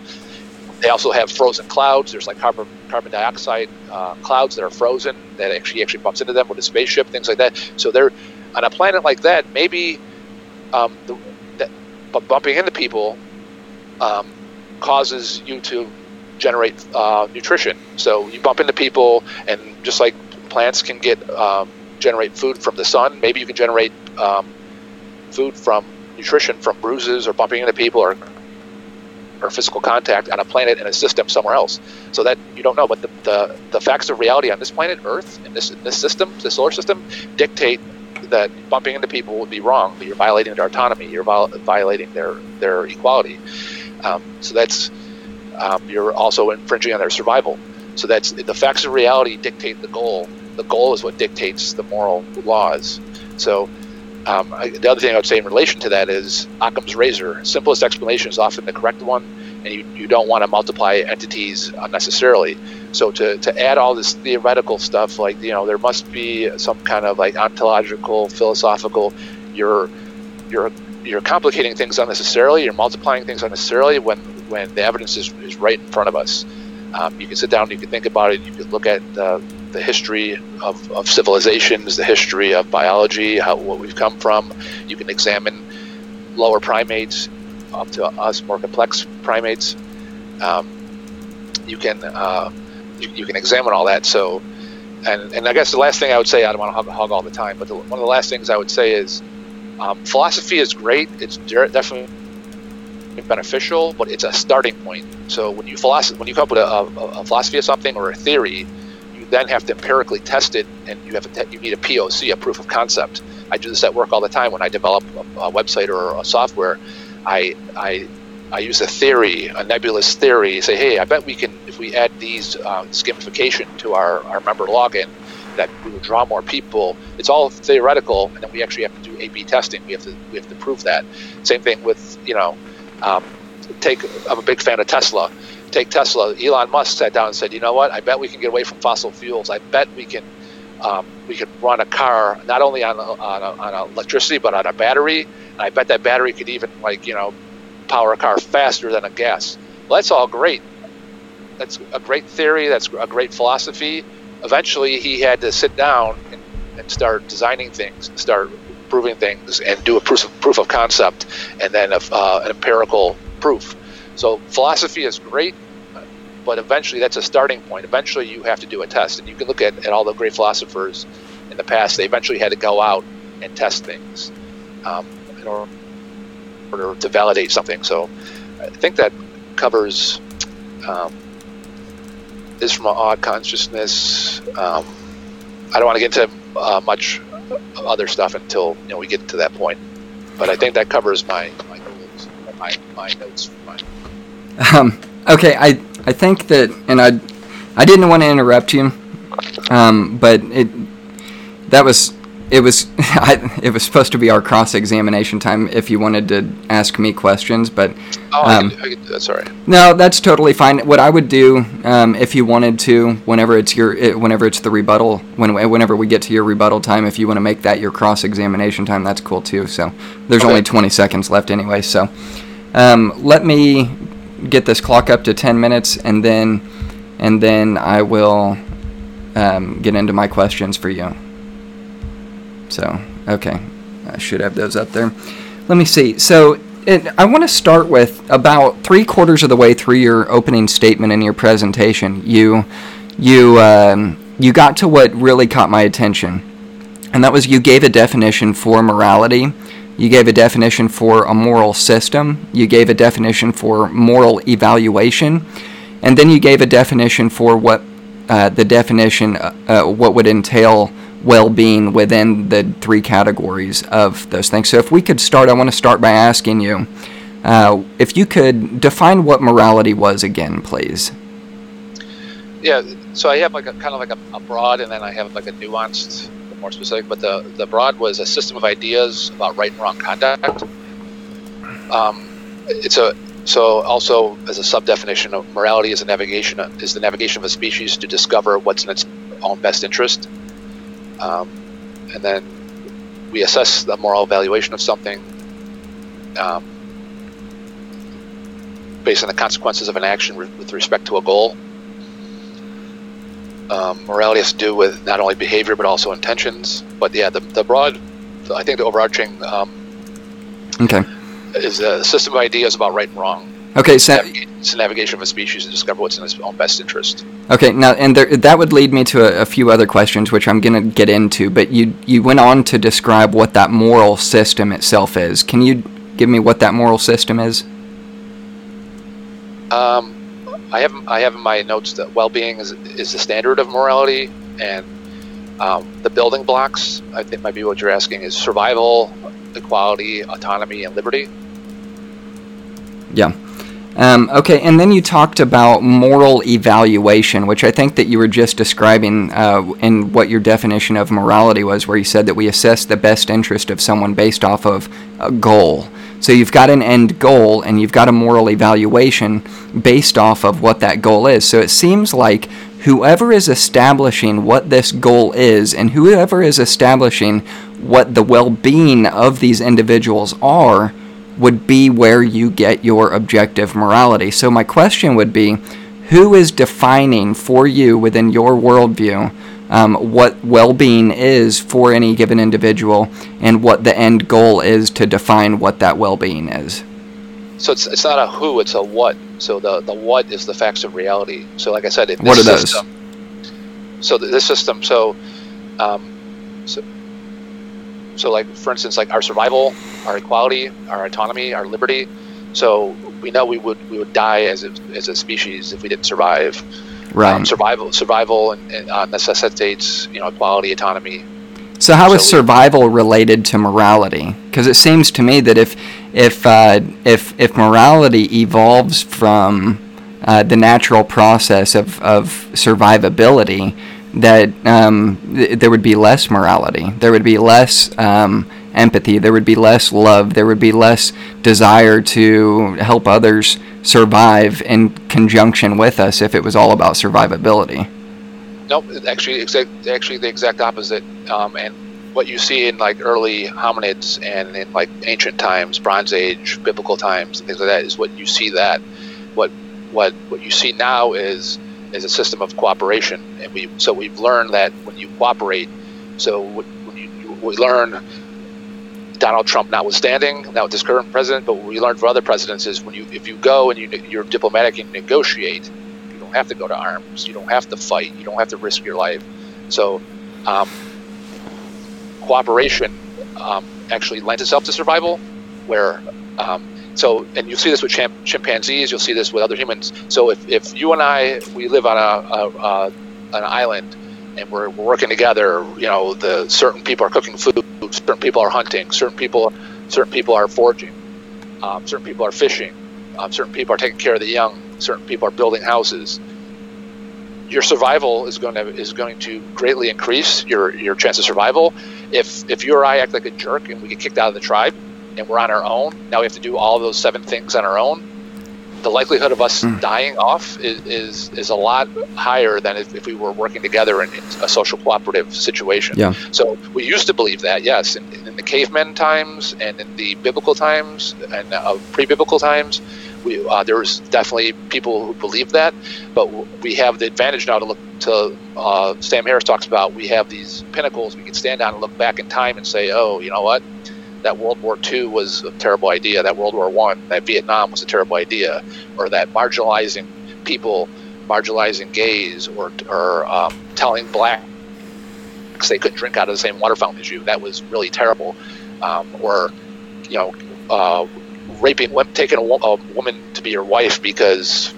They also have frozen clouds. There's like carbon carbon dioxide uh, clouds that are frozen that actually actually bumps into them with a spaceship, things like that. So they're on a planet like that. Maybe um, the, that, but bumping into people um, causes you to generate uh, nutrition. So you bump into people, and just like plants can get um, generate food from the sun. Maybe you can generate um, food from nutrition from bruises or bumping into people or or physical contact on a planet in a system somewhere else. So that you don't know, but the, the, the facts of reality on this planet, Earth, in this in this system, the solar system, dictate that bumping into people would be wrong. That you're violating their autonomy. You're viol- violating their their equality. Um, so that's um, you're also infringing on their survival. So that's the facts of reality dictate the goal the goal is what dictates the moral laws. So, um, I, the other thing I would say in relation to that is Occam's razor. Simplest explanation is often the correct one, and you, you don't want to multiply entities unnecessarily. So to, to add all this theoretical stuff, like you know, there must be some kind of like ontological, philosophical. You're you're you're complicating things unnecessarily. You're multiplying things unnecessarily when when the evidence is, is right in front of us. Um, you can sit down, you can think about it, you can look at the the history of, of civilizations, the history of biology, how what we've come from. You can examine lower primates up to us more complex primates. Um, you can uh, you, you, can examine all that. So, and and I guess the last thing I would say, I don't want to hug, all the time, but the, one of the last things I would say is um, philosophy is great. It's definitely beneficial, but it's a starting point. So when you philosophy, when you come up with a, a, a philosophy of something or a theory, then have to empirically test it, and you have te- you need a POC, a proof of concept. I do this at work all the time when I develop a, a website or a software. I I I use a theory, a nebulous theory. Say, hey, I bet we can if we add these skimification to our our member login, that we will draw more people. It's all theoretical, and then we actually have to do A/B testing. We have to we have to prove that. Same thing with you know, um, take. I'm a big fan of Tesla take Tesla. Elon Musk sat down and said, "You know what? I bet we can get away from fossil fuels. I bet we can um, we can run a car not only on on, a, on electricity but on a battery. And I bet that battery could even like you know power a car faster than a gas. Well, that's all great. That's a great theory. That's a great philosophy. Eventually, he had to sit down and, and start designing things, start proving things, and do a proof of, proof of concept, and then a, uh, an empirical proof. So philosophy is great, but eventually that's a starting point. Eventually you have to do a test. And you can look at, at all the great philosophers in the past, they eventually had to go out and test things um, in order, to validate something. So I think that covers um, is from ought consciousness. Um, I don't want to get into uh, much other stuff until you know we get to that point, but I think that covers my, my my, my notes. My, Um, okay, I I think that, and I I didn't want to interrupt you, um, but it that was it was I, it was supposed to be our cross examination time if you wanted to ask me questions, but oh, I um, can, I can, that's all right. no, that's totally fine. What I would do, um, if you wanted to, whenever it's your, it, whenever it's the rebuttal, when whenever we get to your rebuttal time, if you want to make that your cross examination time, that's cool too. So there's Okay. only 20 seconds left anyway. So um, let me get this clock up to 10 minutes, and then and then I will um, get into my questions for you. So okay, I should have those up there. Let me see. So it, I want to start with about three quarters of the way through your opening statement in your presentation. You you um, you got to what really caught my attention, and that was you gave a definition for morality. You gave a definition for a moral system. You gave a definition for moral evaluation, and then you gave a definition for what uh, the definition uh, uh, what would entail well-being within the three categories of those things. So if we could start, I want to start by asking you uh, if you could define what morality was again, please. Yeah, so I have like a kind of like a, a broad, and then I have like a nuanced, more specific. But the the broad was a system of ideas about right and wrong conduct. Um, it's a so also as a sub definition of morality is a navigation is the navigation of a species to discover what's in its own best interest. Um, and then we assess the moral evaluation of something um, based on the consequences of an action re- with respect to a goal. Um, morality has to do with not only behavior but also intentions. But yeah, the, the broad, I think the overarching um, Okay. is a system of ideas about right and wrong. Okay. So It's the navigation of a species to discover what's in its own best interest. Okay, now and there, that would lead me to a, a few other questions, which I'm going to get into. But you you went on to describe what that moral system itself is. Can you give me what that moral system is? Um, I have I have in my notes that well-being is is the standard of morality, and um, the building blocks I think might be what you're asking is survival, equality, autonomy, and liberty. Yeah. Um, okay, and then you talked about moral evaluation, which I think that you were just describing uh, in what your definition of morality was, where you said that we assess the best interest of someone based off of a goal. So you've got an end goal, and you've got a moral evaluation based off of what that goal is. So it seems like whoever is establishing what this goal is, and whoever is establishing what the well being of these individuals are, would be where you get your objective morality. So, my question would be who is defining for you within your worldview um, what well being is for any given individual and what the end goal is to define what that well being is? So it's, it's not a who, it's a what. So the, the what is the facts of reality. So like I said, if What are those? System, so th- this system, so, um, so, so like for instance, like our survival, our equality, our autonomy, our liberty. So we know we would we would die as a, as a species if we didn't survive. Right. Um, survival survival and, and, uh, necessitates you know equality, autonomy, So how is So we- survival related to morality? Because it seems to me that if if uh, if if morality evolves from uh, the natural process of, of survivability, that um, th- there would be less morality. There would be less um, empathy. There would be less love. There would be less desire to help others survive in conjunction with us if it was all about survivability. Nope, actually, exact, actually the exact opposite. Um, and what you see in like early hominids and in like ancient times, Bronze Age, biblical times, things like that, is what you see. That what what what you see now is is a system of cooperation, and we so we've learned that when you cooperate, so when you, we learn. Donald Trump notwithstanding, now with this current president, but what we learned from other presidents is when you if you go and you you're diplomatic and negotiate, you don't have to go to arms. You don't have to fight. You don't have to risk your life. So, um, cooperation um, actually lends itself to survival. Where, um, so, and you'll see this with chimp- chimpanzees. You'll see this with other humans. So, if, if you and I we live on a, a, a an island and we're, we're working together, you know, the certain people are cooking food, certain people are hunting, certain people certain people are foraging. Um, certain people are fishing. Um, certain people are taking care of the young. Certain people are building houses. Your survival is going to is going to greatly increase your your chance of survival. If if you or I act like a jerk and we get kicked out of the tribe, and we're on our own, now we have to do all those seven things on our own. The likelihood of us Mm. dying off is, is is a lot higher than if, if we were working together in, in a social cooperative situation. Yeah. So we used to believe that, yes, in, in the cavemen times and in the biblical times and uh, pre-biblical times, we uh, there was definitely people who believed that, but we have the advantage now to look to. Uh, Sam Harris talks about we have these pinnacles we can stand on and look back in time and say, oh, you know what, that World War II was a terrible idea. That World War One, that Vietnam was a terrible idea, or that marginalizing people, marginalizing gays, or or um, telling black they couldn't drink out of the same water fountain as you. That was really terrible. Um, or, you know, uh, raping, taking a, a woman to be your wife because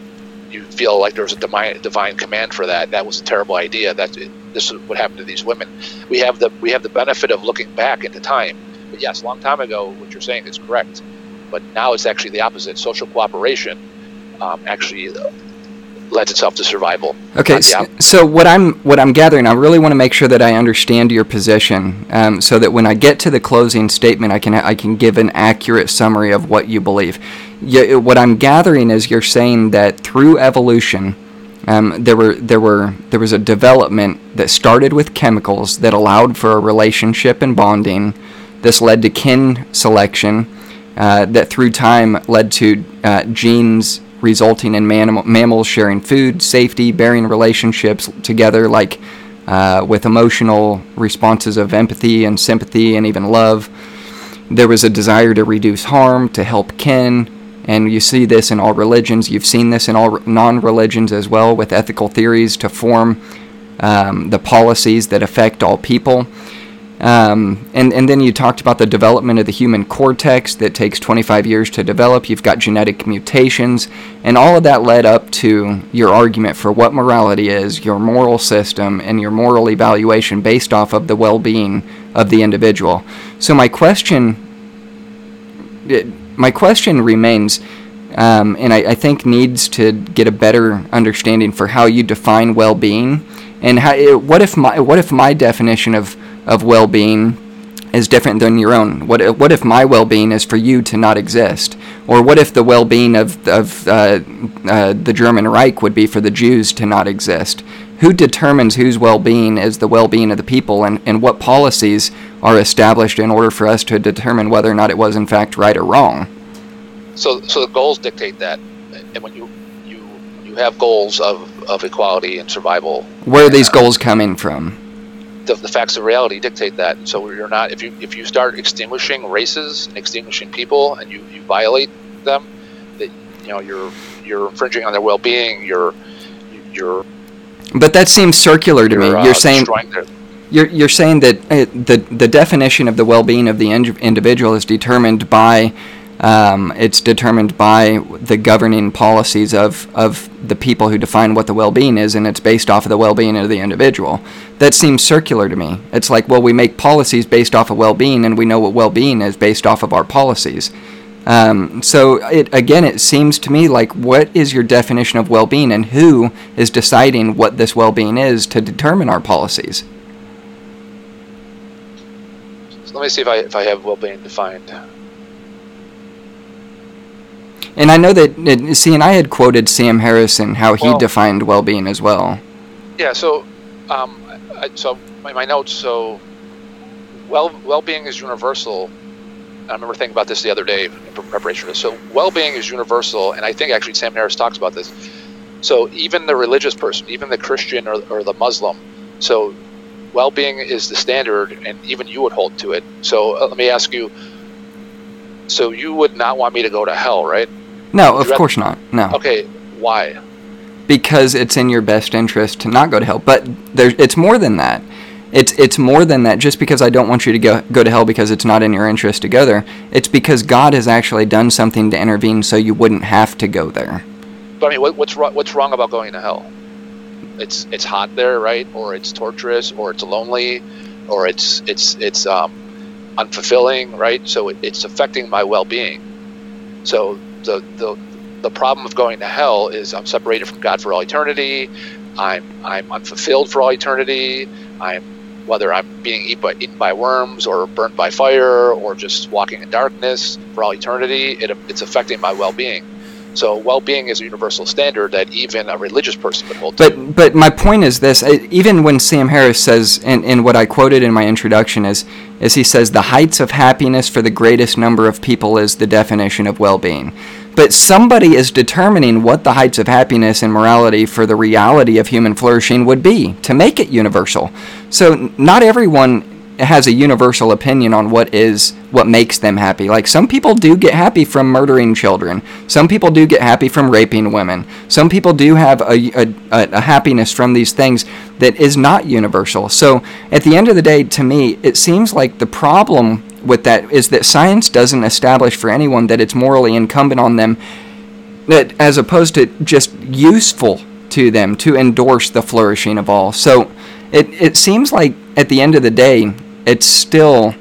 you feel like there was a divine, divine command for that. That was a terrible idea. That this is what happened to these women. We have the we have the benefit of looking back into time. But yes, a long time ago, what you're saying is correct. But now it's actually the opposite. Social cooperation um, actually uh, lends itself to survival. Okay, s- yeah. so what I'm what I'm gathering, I really want to make sure that I understand your position, um, so that when I get to the closing statement, I can I can give an accurate summary of what you believe. Yeah, what I'm gathering is you're saying that through evolution, um, there were there were there was a development that started with chemicals that allowed for a relationship and bonding. This led to kin selection, uh, that through time led to uh, genes resulting in mammals sharing food, safety, bearing relationships together, like uh, with emotional responses of empathy and sympathy and even love. There was a desire to reduce harm, to help kin, and you see this in all religions. You've seen this in all non religions as well, with ethical theories to form um, the policies that affect all people. Um, and, and then you talked about the development of the human cortex that takes 25 years to develop. You've got genetic mutations, and all of that led up to your argument for what morality is, your moral system, and your moral evaluation based off of the well being of the individual. So, my question it, my question remains, um, and I, I think needs to get a better understanding for how you define well-being, and how what if my what if my definition of of well-being is different than your own? What if- what if my well-being is for you to not exist, or what if the well-being of of uh, uh, the German Reich would be for the Jews to not exist? Who determines whose well-being is the well-being of the people, and, and what policies are established in order for us to determine whether or not it was in fact right or wrong? So, so the goals dictate that, and when you you you have goals of, of equality and survival, Where are these goals coming from? The, the facts of reality dictate that. So you're not if you if you start extinguishing races and extinguishing people, and you, you violate them, that you know you're you're infringing on their well-being. You're you're But that seems circular to me. you're, uh, You're saying their, you're, you're saying that uh, the the definition of the well-being of the ind- individual is determined by um, it's determined by the governing policies of, of the people who define what the well-being is, and it's based off of the well-being of the individual. That seems circular to me. It's like, well, we make policies based off of well-being, and we know what well-being is based off of our policies. Um, so it again, it seems to me like what is your definition of well-being, and who is deciding what this well-being is to determine our policies? let me see if I if I have well-being defined. And I know that see, and I had quoted Sam Harris on how he Well- defined well-being as well. Yeah. So, um, I, so my, my notes. So, well, well-being is universal. I remember thinking about this the other day in preparation for this. So, well-being is universal, and I think actually Sam Harris talks about this. So, even the religious person, even the Christian or, or the Muslim, so well-being is the standard, and even you would hold to it. So, uh, let me ask you. So, you would not want me to go to hell, right? No, of course not. No, Okay. Why? because it's in your best interest to not go to hell. But there, it's more than that. It's it's more than that. Just because I don't want you to go go to hell because it's not in your interest to go there, it's because God has actually done something to intervene so you wouldn't have to go there. But I mean, what, what's wrong? What's wrong about going to hell? It's it's hot there, right? Or it's torturous, or it's lonely, or it's it's it's um, unfulfilling, right? So it, it's affecting my well-being. So the the the problem of going to hell is I'm separated from God for all eternity. I'm I'm unfulfilled for all eternity. I'm whether I'm being eaten by, eaten by worms or burnt by fire or just walking in darkness for all eternity. It, it's affecting my well-being. So well-being is a universal standard that even a religious person would hold. But to. but my point is this: even when Sam Harris says, in, in what I quoted in my introduction, is is he says the heights of happiness for the greatest number of people is the definition of well-being. But somebody is determining what the heights of happiness and morality for the reality of human flourishing would be to make it universal. So not everyone has a universal opinion on what is what makes them happy. Like some people do get happy from murdering children. Some people do get happy from raping women. Some people do have a, a, a, happiness from these things that is not universal. So at the end of the day, to me, it seems like the problem with that is that science doesn't establish for anyone that it's morally incumbent on them that as opposed to just useful to them to endorse the flourishing of all. So it, it seems like at the end of the day, it's still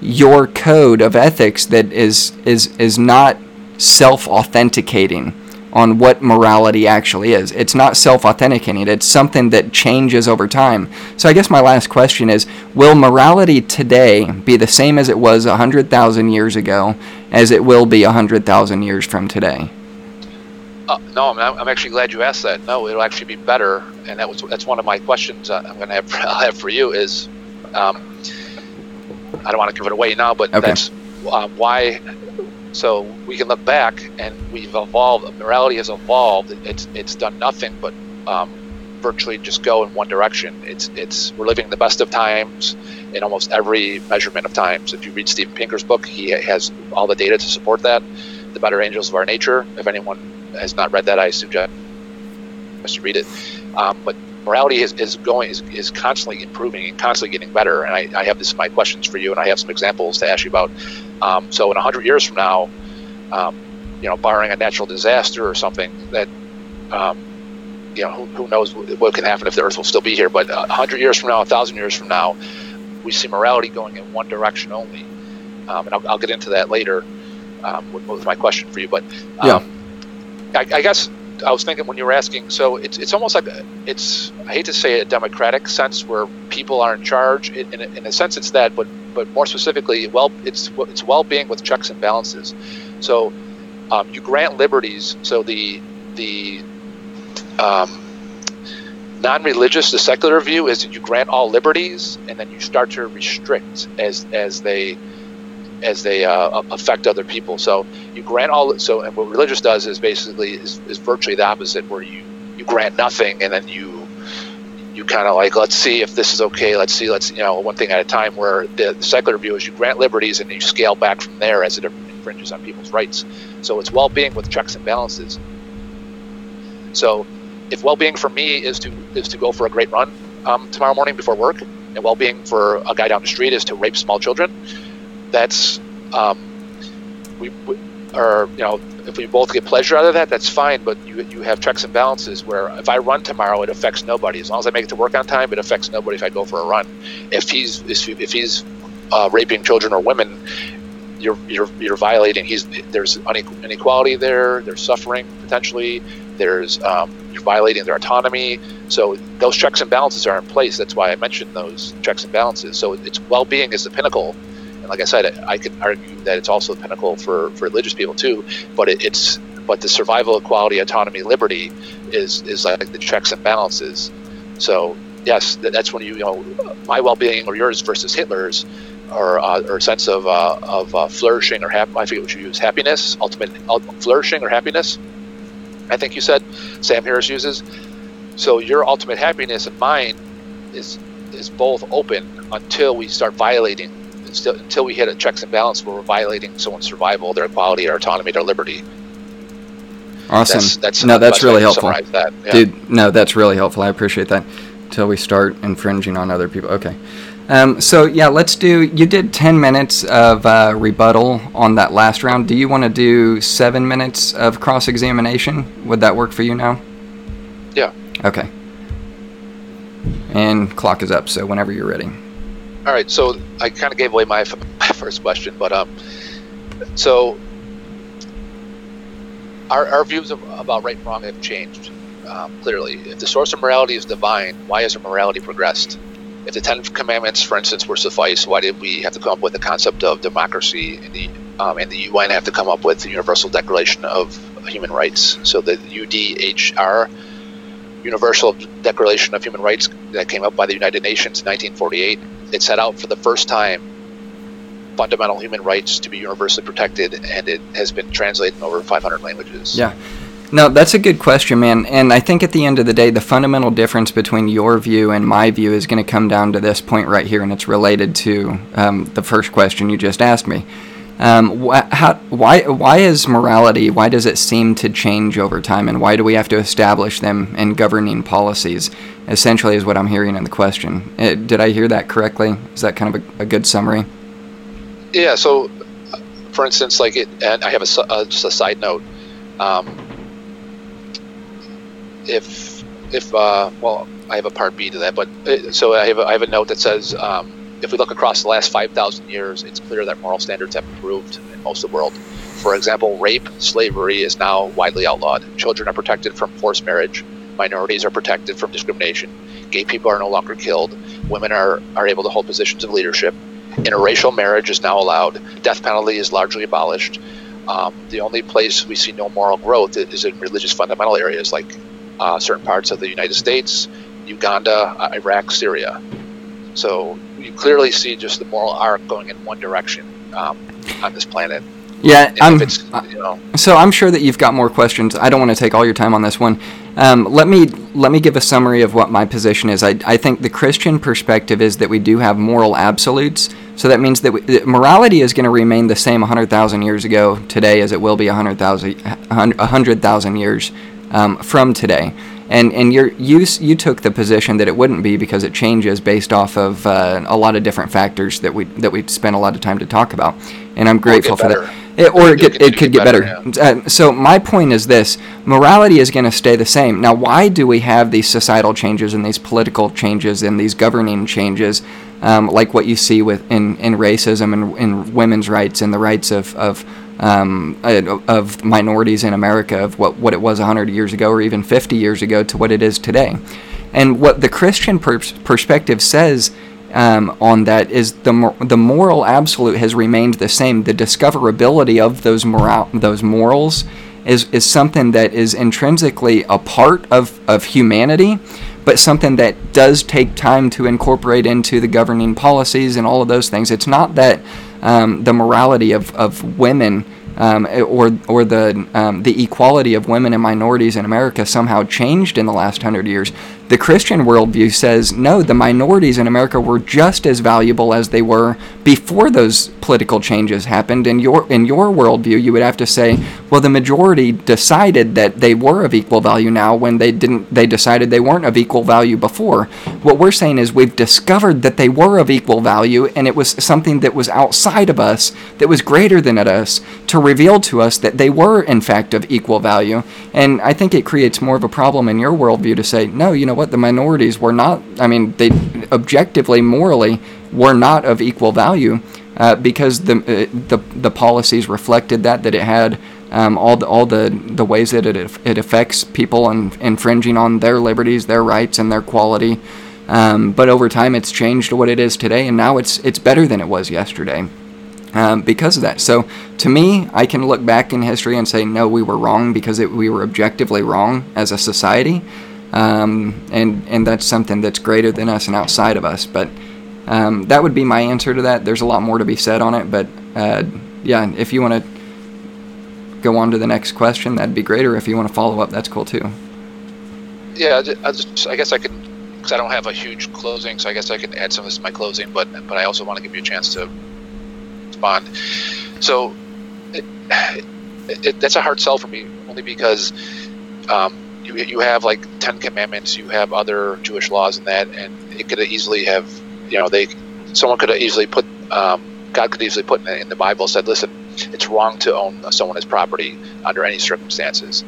your code of ethics that is is is not self-authenticating on what morality actually is. It's not self-authenticating. It's something that changes over time. So I guess my last question is will morality today be the same as it was 100,000 years ago as it will be 100,000 years from today? Uh, no, I'm, I'm, actually glad you asked that. No, it'll actually be better, and that was that's one of my questions uh, I'm going to have, have for you is um, I don't want to give it away now, but okay. that's um, why. So we can look back and we've evolved. Morality has evolved. It's it's done nothing but um, virtually just go in one direction. It's it's we're living the best of times in almost every measurement of times. If you read Steven Pinker's book, he has all the data to support that. The Better Angels of Our Nature. If anyone has not read that, I suggest to read it. Um, but morality is, is going is, is constantly improving and constantly getting better. And I, I have this my questions for you, and I have some examples to ask you about. Um, so in hundred years from now, um, you know, barring a natural disaster or something that, um, you know, who, who, knows what can happen if the Earth will still be here. But a hundred years from now, a thousand years from now, we see morality going in one direction only. Um, and I'll, I'll, get into that later um, with, with, my question for you. But yeah. I, I guess I was thinking when you were asking, so it's it's almost like it's I hate to say a democratic sense where people are in charge. In, in, a, in a sense, it's that, but but more specifically, well, it's it's well-being with checks and balances. So um, you grant liberties. So the the um, non-religious, the secular view is that you grant all liberties, and then you start to restrict as as they as they uh, affect other people. So you grant all. So and what religious does is basically is, is virtually the opposite, where you you grant nothing and then you you kind of like let's see if this is okay. Let's see. Let's you know one thing at a time. Where the, secular view is you grant liberties and you scale back from there as it infringes on people's rights. So it's well-being with checks and balances. So if well-being for me is to is to go for a great run um, tomorrow morning before work, and well-being for a guy down the street is to rape small children, that's um, we, we or you know if we both get pleasure out of that, that's fine. But you you have checks and balances where if I run tomorrow, it affects nobody. As long as I make it to work on time, it affects nobody if I go for a run. If he's if he's uh, raping children or women, you're you're you're violating. He's there's inequality there. There's suffering potentially. There's um, you're violating their autonomy. So those checks and balances are in place. That's why I mentioned those checks and balances. So it's well-being is the pinnacle and like I said, I could argue that it's also the pinnacle for, for religious people too. But it, it's but the survival, equality, autonomy, liberty is is like the checks and balances. So yes, that's when you you know my well-being or yours versus Hitler's, or uh, or sense of uh, of uh, flourishing or hap- I forget what you use happiness, ultimate flourishing or happiness. I think you said Sam Harris uses. So your ultimate happiness and mine is is both open until we start violating until, until we hit a checks and balance where we're violating someone's survival, their equality, their autonomy, their liberty. Awesome. That's, that's no, that's really helpful, that. yeah. dude. No, that's really helpful. I appreciate that. Until we start infringing on other people. Okay. Um, so yeah, let's do. You did ten minutes of uh, rebuttal on that last round. Do you want to do seven minutes of cross examination? Would that work for you now? Yeah. Okay. And clock is up. So whenever you're ready. All right, so I kind of gave away my, my first question, but um, so our, our views of, about right and wrong have changed um, clearly. If the source of morality is divine, why has our morality progressed? If the Ten Commandments, for instance, were suffice, why did we have to come up with the concept of democracy and the um, and the UN have to come up with the Universal Declaration of Human Rights? So the UDHR, Universal Declaration of Human Rights, that came up by the United Nations in 1948, it set out for the first time fundamental human rights to be universally protected, and it has been translated in over 500 languages. Yeah. No, that's a good question, man. And I think at the end of the day, the fundamental difference between your view and my view is going to come down to this point right here, and it's related to um, the first question you just asked me. Um, wh- how, why, why is morality, why does it seem to change over time, and why do we have to establish them in governing policies? Essentially, is what I'm hearing in the question. Uh, did I hear that correctly? Is that kind of a, a good summary? Yeah. So, for instance, like it, and I have a uh, just a side note. Um, if if uh, well, I have a part B to that, but uh, so I have a, I have a note that says um, if we look across the last five thousand years, it's clear that moral standards have improved in most of the world. For example, rape, slavery is now widely outlawed. Children are protected from forced marriage. Minorities are protected from discrimination. Gay people are no longer killed. Women are, are able to hold positions of leadership. Interracial marriage is now allowed. Death penalty is largely abolished. Um, the only place we see no moral growth is in religious fundamental areas like uh, certain parts of the United States, Uganda, Iraq, Syria. So you clearly see just the moral arc going in one direction um, on this planet. Yeah, I'm, you know, so I'm sure that you've got more questions. I don't want to take all your time on this one. Um, let me let me give a summary of what my position is. I, I think the Christian perspective is that we do have moral absolutes. So that means that, we, that morality is going to remain the same 100,000 years ago today as it will be 100,000 100,000 years um, from today. And and you you you took the position that it wouldn't be because it changes based off of uh, a lot of different factors that we that we spent a lot of time to talk about. And I'm grateful for that. It, or it, get, it could get better. better. Yeah. Uh, so my point is this: morality is going to stay the same. Now, why do we have these societal changes and these political changes and these governing changes, um, like what you see with in, in racism and in women's rights and the rights of of um, uh, of minorities in America, of what, what it was 100 years ago or even 50 years ago to what it is today. And what the Christian pers- perspective says um, on that is the mor- the moral absolute has remained the same. The discoverability of those moral those morals is is something that is intrinsically a part of of humanity, but something that does take time to incorporate into the governing policies and all of those things. It's not that um, the morality of of women um, or or the um, the equality of women and minorities in America somehow changed in the last hundred years. The Christian worldview says no, the minorities in America were just as valuable as they were before those political changes happened. In your in your worldview, you would have to say, well, the majority decided that they were of equal value now when they didn't. They decided they weren't of equal value before. What we're saying is we've discovered that they were of equal value, and it was something that was outside of us, that was greater than us, to reveal to us that they were in fact of equal value. And I think it creates more of a problem in your worldview to say, no, you know what, the minorities were not. I mean, they objectively, morally, were not of equal value. Uh, because the, uh, the the policies reflected that that it had um, all the all the, the ways that it it affects people and infringing on their liberties, their rights, and their quality. Um, but over time, it's changed what it is today, and now it's it's better than it was yesterday. Um, because of that. So, to me, I can look back in history and say, no, we were wrong because it, we were objectively wrong as a society, um, and and that's something that's greater than us and outside of us. But um, that would be my answer to that. There's a lot more to be said on it, but uh, yeah, if you want to go on to the next question, that'd be great. Or if you want to follow up, that's cool too. Yeah, I, just, I guess I can, because I don't have a huge closing, so I guess I can add some of this to my closing. But but I also want to give you a chance to respond. So it, it, that's a hard sell for me, only because um, you you have like Ten Commandments, you have other Jewish laws and that, and it could easily have you know they someone could easily put um, God could easily put in the, in the Bible said listen it's wrong to own someone as property under any circumstances.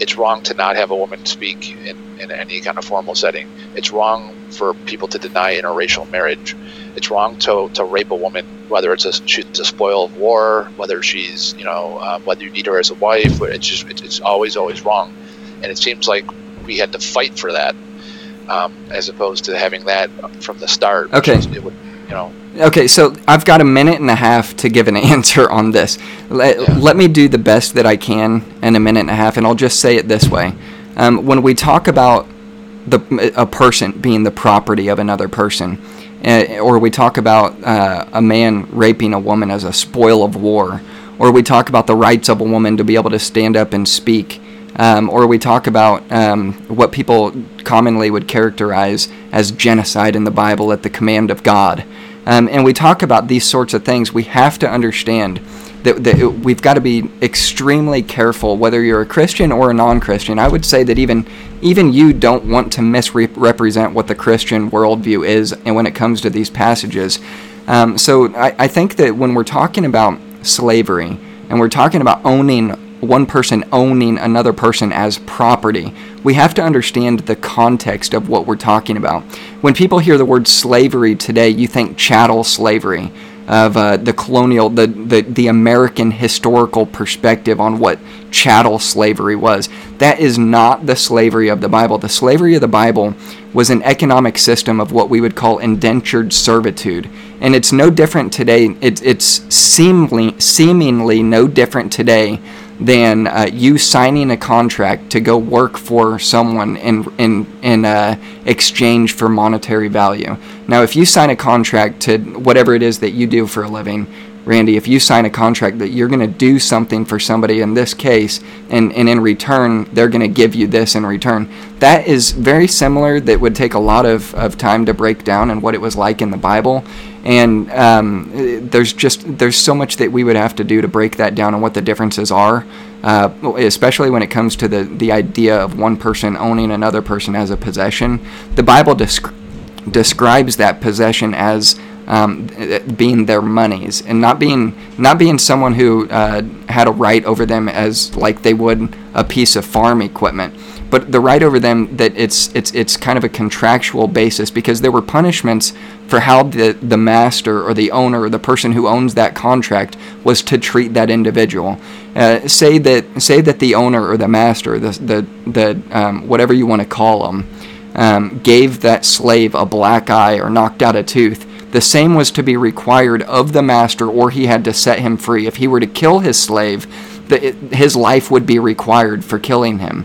It's wrong to not have a woman speak in, in any kind of formal setting. It's wrong for people to deny interracial marriage. It's wrong to, to rape a woman, whether it's a she's a spoil of war, whether she's you know um, whether you need her as a wife. It's just it's always always wrong, and it seems like we had to fight for that um, as opposed to having that from the start. Okay. it would, you know, Okay, so I've got a minute and a half to give an answer on this. Let, Yeah. let me do the best that I can in a minute and a half, and I'll just say it this way. Um, when we talk about the a person being the property of another person, uh, or we talk about uh, a man raping a woman as a spoil of war, or we talk about the rights of a woman to be able to stand up and speak, um, or we talk about um, what people commonly would characterize as genocide in the Bible at the command of God. Um, and we talk about these sorts of things, we have to understand that, that we've got to be extremely careful whether you're a Christian or a non-Christian. I would say that even even you don't want to misrepresent what the Christian worldview is, and when it comes to these passages. Um, so I, I think that when we're talking about slavery and we're talking about owning one person owning another person as property, we have to understand the context of what we're talking about. When people hear the word slavery today, you think chattel slavery of uh, the colonial, the, the, the American historical perspective on what chattel slavery was. That is not the slavery of the Bible. The slavery of the Bible was an economic system of what we would call indentured servitude. And it's no different today. It's, it's seemingly, seemingly no different today than uh, you signing a contract to go work for someone in in in uh, exchange for monetary value. Now, if you sign a contract to whatever it is that you do for a living, Randy, if you sign a contract that you're going to do something for somebody in this case, and, and in return, they're going to give you this in return, that is very similar. That would take a lot of, of time to break down and what it was like in the Bible. And um, there's just there's so much that we would have to do to break that down and what the differences are, uh, especially when it comes to the, the idea of one person owning another person as a possession. The Bible desc- describes that possession as um, being their monies and not being not being someone who uh, had a right over them as like they would a piece of farm equipment but the right over them that it's it's it's kind of a contractual basis because there were punishments for how the the master or the owner or the person who owns that contract was to treat that individual. Uh, say that say that the owner or the master, the the the um, whatever you want to call them, um, gave that slave a black eye or knocked out a tooth. The same was to be required of the master, or he had to set him free. If he were to kill his slave, the, his life would be required for killing him.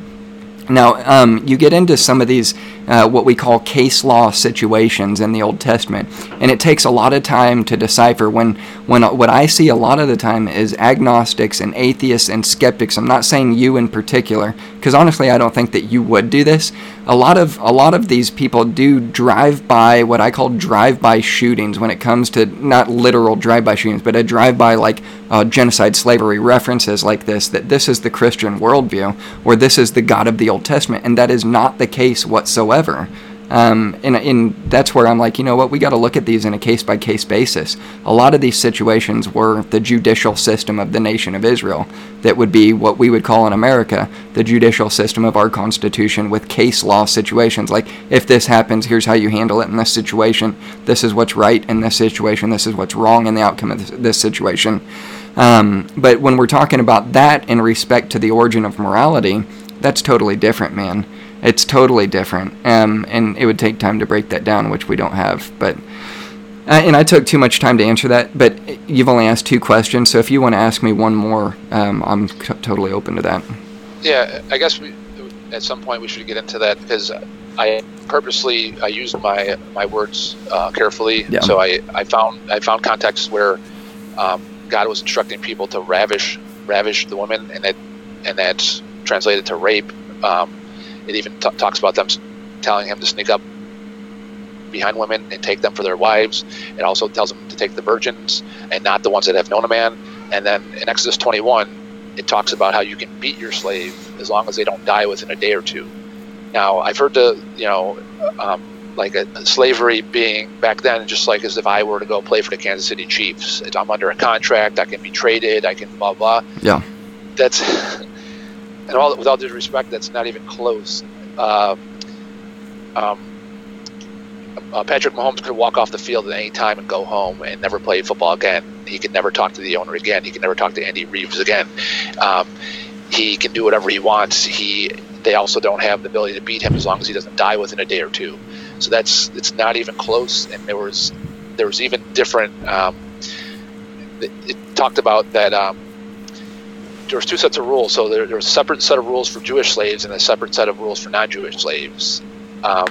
Now, um, you get into some of these, uh, what we call case law situations in the Old Testament, and it takes a lot of time to decipher. When, when what I see a lot of the time is agnostics and atheists and skeptics. I'm not saying you in particular, because honestly, I don't think that you would do this. A lot of a lot of these people do drive-by, what I call drive-by shootings, when it comes to not literal drive-by shootings, but a drive-by like uh, genocide, slavery references like this. That this is the Christian worldview, or this is the God of the Old Testament, and that is not the case whatsoever. Um, and, and that's where I'm like, you know what, we got to look at these in a case by case basis. A lot of these situations were the judicial system of the nation of Israel, that would be what we would call in America the judicial system of our Constitution with case law situations. Like, if this happens, here's how you handle it in this situation. This is what's right in this situation. This is what's wrong in the outcome of this, this situation. Um, but when we're talking about that in respect to the origin of morality, that's totally different, man. It's totally different, um, and it would take time to break that down, which we don't have. But uh, and I took too much time to answer that. But you've only asked two questions, so if you want to ask me one more, um, I'm totally open to that. Yeah, I guess we, at some point we should get into that because I purposely I used my my words uh, carefully. Yeah. So I, I found I found contexts where um, God was instructing people to ravish ravish the women, and that and that's translated to rape. Um, it even t- talks about them telling him to sneak up behind women and take them for their wives. It also tells them to take the virgins and not the ones that have known a man. And then in Exodus 21, it talks about how you can beat your slave as long as they don't die within a day or two. Now, I've heard the, you know, um, like a, slavery being back then, just like as if I were to go play for the Kansas City Chiefs. I'm under a contract, I can be traded, I can blah, blah. Yeah. That's, and all, with all due respect, that's not even close. Uh, um, uh, Patrick Mahomes could walk off the field at any time and go home and never play football again. He could never talk to the owner again. He could never talk to Andy Reeves again. Um, he can do whatever he wants. He they also don't have the ability to beat him as long as he doesn't die within a day or two. So that's it's not even close. And there was there was even different. Um, it, it talked about that. Um, there was two sets of rules. So there, there was a separate set of rules for Jewish slaves and a separate set of rules for non-Jewish slaves. Um,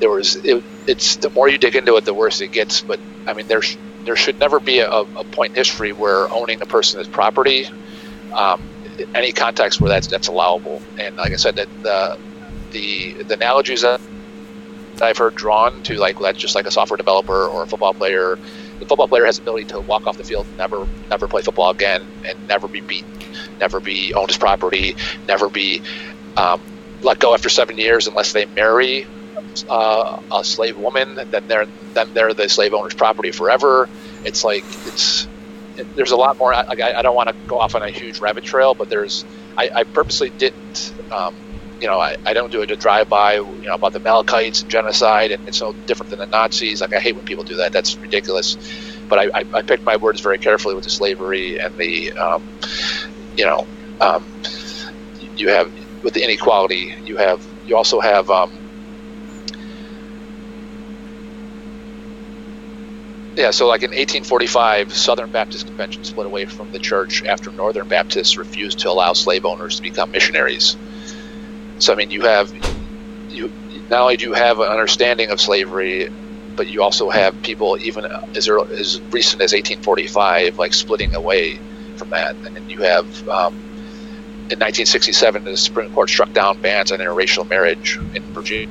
there was it, it's the more you dig into it, the worse it gets. But I mean, there's there should never be a, a point in history where owning a person is property, um, any context where that's that's allowable. And like I said, that the the the analogies that I've heard drawn to like that's just like a software developer or a football player. The football player has the ability to walk off the field, never never play football again, and never be beaten, never be owned as property, never be um, let go after seven years unless they marry uh, a slave woman, then they're then they're the slave owner's property forever. It's like it's it, there's a lot more. Like I, I don't want to go off on a huge rabbit trail, but there's I, I purposely didn't. Um, you know, I, I don't do a drive-by, you know, about the Amalekites and genocide, and it's no different than the Nazis. Like I hate when people do that. That's ridiculous. But I, I, I picked my words very carefully with the slavery and the, um, you know, um, you have with the inequality. You have you also have um, Yeah, so like in 1845, Southern Baptist Convention split away from the church after Northern Baptists refused to allow slave owners to become missionaries. So I mean, you have you not only do you have an understanding of slavery, but you also have people even as early, as recent as 1845 like splitting away from that, and you have um, in 1967 the Supreme Court struck down bans on interracial marriage in Virginia.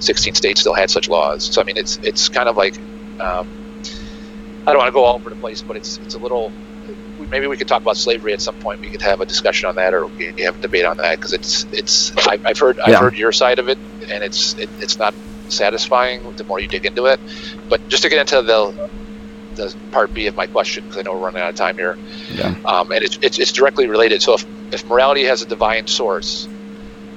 16 states still had such laws. So I mean, it's it's kind of like um, I don't want to go all over the place, but it's it's a little. Maybe we could talk about slavery at some point. We could have a discussion on that, or we could have a debate on that because it's it's. I, have heard I've Yeah. heard your side of it, and it's it, it's not satisfying the more you dig into it. But just to get into the the part B of my question, because I know we're running out of time here, Yeah. um, and it's, it's it's directly related. So if if morality has a divine source,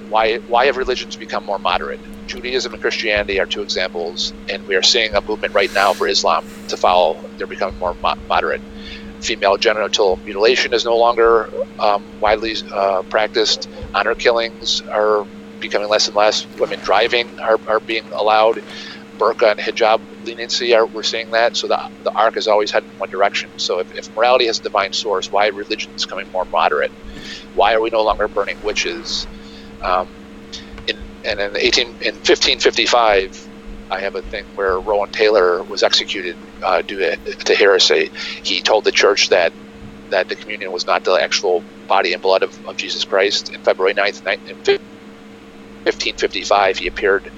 why why have religions become more moderate? Judaism and Christianity are two examples, and we are seeing a movement right now for Islam to follow. They're becoming more mo- moderate. Female genital mutilation is no longer um, widely uh, practiced. Honor killings are becoming less and less. Women driving are, are being allowed. Burqa and hijab leniency are we're seeing that. So the, the arc has always headed in one direction. So if, if morality has a divine source, why are religions becoming more moderate? Why are we no longer burning witches? Um, in, and in 18 in 1555, I have a thing where Rowland Taylor was executed uh, due to, to heresy. He told the church that that the communion was not the actual body and blood of, of Jesus Christ. In February 9th, ni- in fif- 1555, he appeared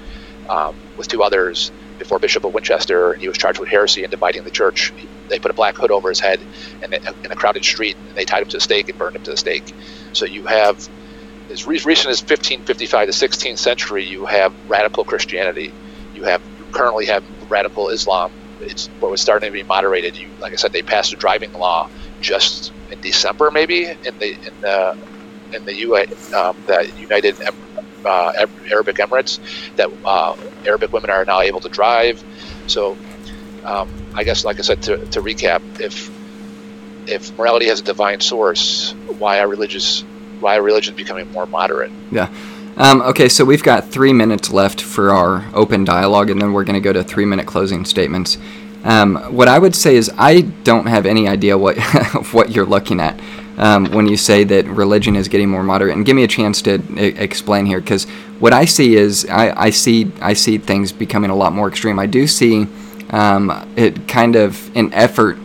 um, with two others before Bishop of Winchester. And he was charged with heresy and dividing the church. They put a black hood over his head in a, in a crowded street, and they tied him to a stake and burned him to the stake. So you have as re- recent as 1555 to 16th century, you have radical Christianity. You have you currently have radical Islam. It's what was starting to be moderated. You, like I said, they passed a driving law just in December, maybe in the in the in the U um, the United uh, Arabic Emirates that uh, Arabic women are now able to drive. So, um, I guess, like I said, to, to recap, if if morality has a divine source, why are religious why are religions becoming more moderate? Yeah. Um, okay, so we've got three minutes left for our open dialogue, and then we're going to go to three minute closing statements. Um, what I would say is I don't have any idea what what you're looking at um, when you say that religion is getting more moderate. And give me a chance to e- explain here, because what I see is I, I see I see things becoming a lot more extreme. I do see um, it kind of an effort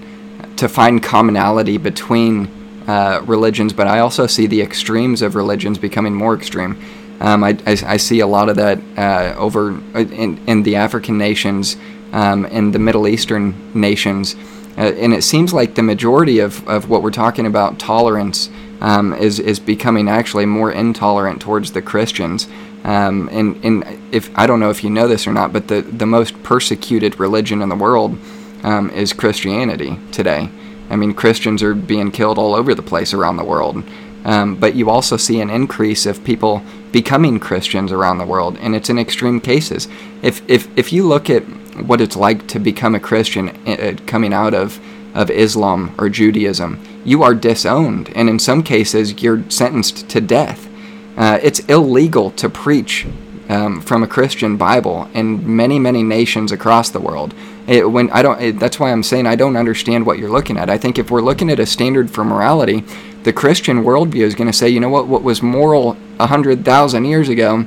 to find commonality between uh, religions, but I also see the extremes of religions becoming more extreme. Um, I, I, I see a lot of that uh, over in, in the African nations, um, in the Middle Eastern nations, uh, and it seems like the majority of, of what we're talking about tolerance um, is is becoming actually more intolerant towards the Christians. Um, and and if I don't know if you know this or not, but the the most persecuted religion in the world um, is Christianity today. I mean, Christians are being killed all over the place around the world. Um, but you also see an increase of people becoming Christians around the world, and it's in extreme cases. If if if you look at what it's like to become a Christian uh, coming out of of Islam or Judaism, you are disowned, and in some cases, you're sentenced to death. Uh, it's illegal to preach um, from a Christian Bible in many, many nations across the world. It, when I don't, it, that's why I'm saying I don't understand what you're looking at. I think if we're looking at a standard for morality, the Christian worldview is going to say, you know what, what was moral a hundred thousand years ago,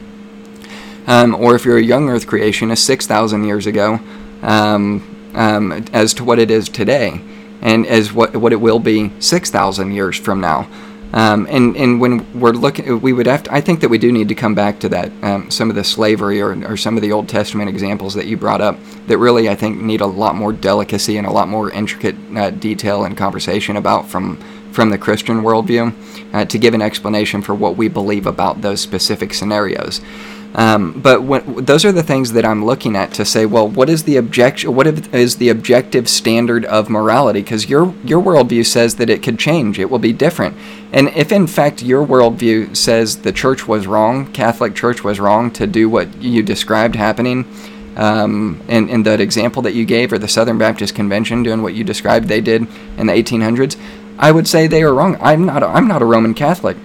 um, or if you're a young Earth creationist, six thousand years ago, um, um, as to what it is today, and as what what it will be six thousand years from now. Um, and and when we're looking, we would have to. I think that we do need to come back to that. Um, some of the slavery or, or some of the Old Testament examples that you brought up that really I think need a lot more delicacy and a lot more intricate uh, detail and conversation about from from the Christian worldview uh, to give an explanation for what we believe about those specific scenarios. Um, but when, those are the things that I'm looking at to say, well, what is the objection? What is the objective standard of morality? Because your your worldview says that it could change, it will be different. And if in fact your worldview says the church was wrong, Catholic Church was wrong to do what you described happening, um, in, in that example that you gave, or the Southern Baptist Convention doing what you described they did in the 1800s, I would say they are wrong. I'm not. A, I'm not a Roman Catholic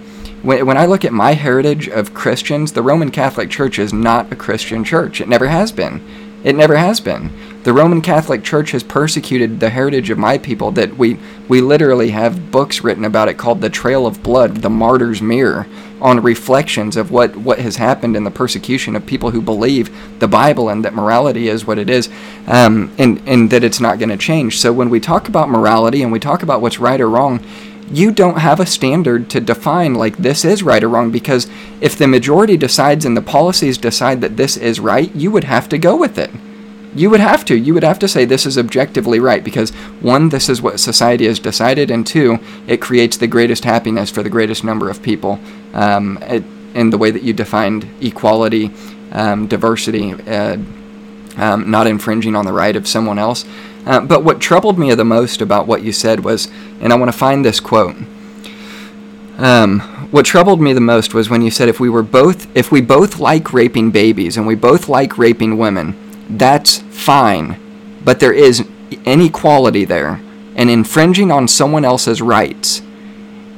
when, when I look at my heritage of Christians, the Roman Catholic Church is not a Christian church. It never has been. It never has been. The Roman Catholic Church has persecuted the heritage of my people that we we literally have books written about it called The Trail of Blood, The Martyr's Mirror, on reflections of what, what has happened in the persecution of people who believe the Bible and that morality is what it is, um, and, and that it's not going to change. So when we talk about morality and we talk about what's right or wrong, you don't have a standard to define like this is right or wrong because if the majority decides and the policies decide that this is right, you would have to go with it. You would have to. You would have to say this is objectively right because one, this is what society has decided, and two, it creates the greatest happiness for the greatest number of people um, in the way that you defined equality, um, diversity, uh, um, not infringing on the right of someone else. Uh, but what troubled me the most about what you said was, and I want to find this quote. Um, what troubled me the most was when you said if we were both if we both like raping babies and we both like raping women, that's fine, but there is inequality there and infringing on someone else's rights.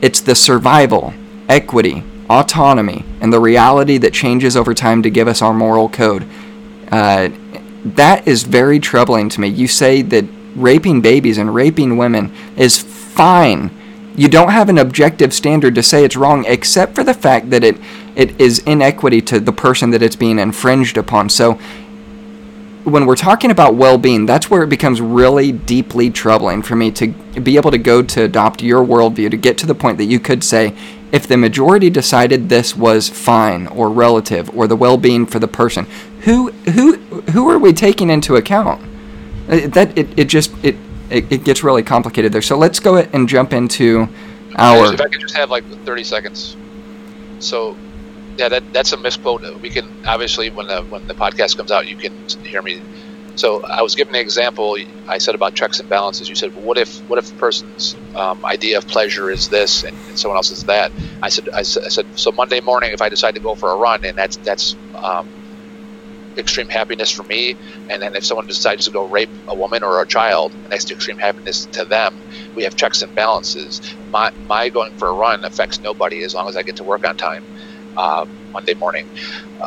It's the survival, equity, autonomy, and the reality that changes over time to give us our moral code. Uh, that is very troubling to me. You say that raping babies and raping women is fine. You don't have an objective standard to say it's wrong, except for the fact that it it is inequity to the person that it's being infringed upon. So when we're talking about well-being, that's where it becomes really deeply troubling for me to be able to go to adopt your worldview to get to the point that you could say, if the majority decided this was fine or relative or the well-being for the person, who who who are we taking into account? Uh, that it, it just it, it, it gets really complicated there. So let's go and jump into our. If I could just have like 30 seconds. So, yeah, that that's a misquote. We can obviously when the when the podcast comes out, you can hear me. So I was giving an example. I said about checks and balances. You said, well, "What if what if a person's um, idea of pleasure is this and, and, someone else is that?" I said, I, I said, so Monday morning, if I decide to go for a run, and that's that's um, extreme happiness for me. And then if someone decides to go rape a woman or a child, that's extreme happiness to them, we have checks and balances. My, my going for a run affects nobody as long as I get to work on time uh, Monday morning.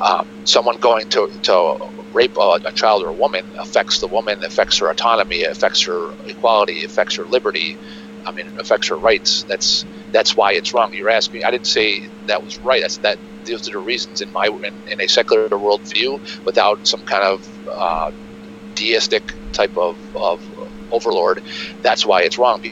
Um, someone going to, to rape a, a, child or a woman affects the woman, affects her autonomy, affects her equality, affects her liberty. I mean, affects her rights. That's that's why it's wrong. You're asking. I didn't say that was right. That's that those are the reasons in my in, in a secular worldview without some kind of uh, deistic type of, of overlord. That's why it's wrong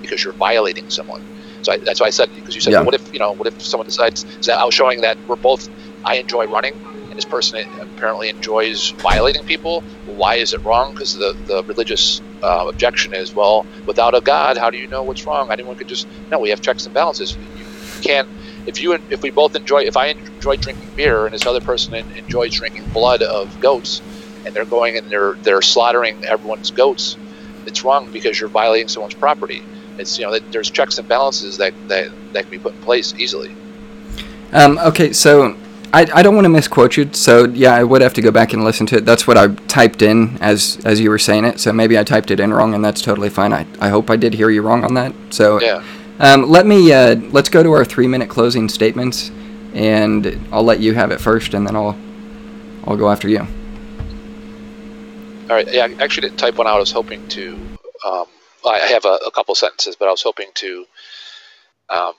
because you're violating someone. So I, that's why I said because you said, yeah. what if you know, what if someone decides? So I was showing that we're both. I enjoy running, and this person apparently enjoys violating people. Why is it wrong? Because the the religious uh, objection is, well, without a God, how do you know what's wrong? Anyone could just no. We have checks and balances. You can't if you if we both enjoy if I enjoy drinking beer and this other person enjoys drinking blood of goats and they're going and they're they're slaughtering everyone's goats, it's wrong because you're violating someone's property. It's you know there's checks and balances that that, that can be put in place easily. Um, okay, so I, I don't want to misquote you, so yeah, I would have to go back and listen to it. That's what I typed in as as you were saying it, so maybe I typed it in wrong, and that's totally fine. I, I hope I did hear you wrong on that. So Yeah. Um, let me uh, let's go to our three minute closing statements, and I'll let you have it first, and then I'll I'll go after you. All right. Yeah, I actually didn't type one out. I was hoping to. Um, I have a, a couple sentences, but I was hoping to um,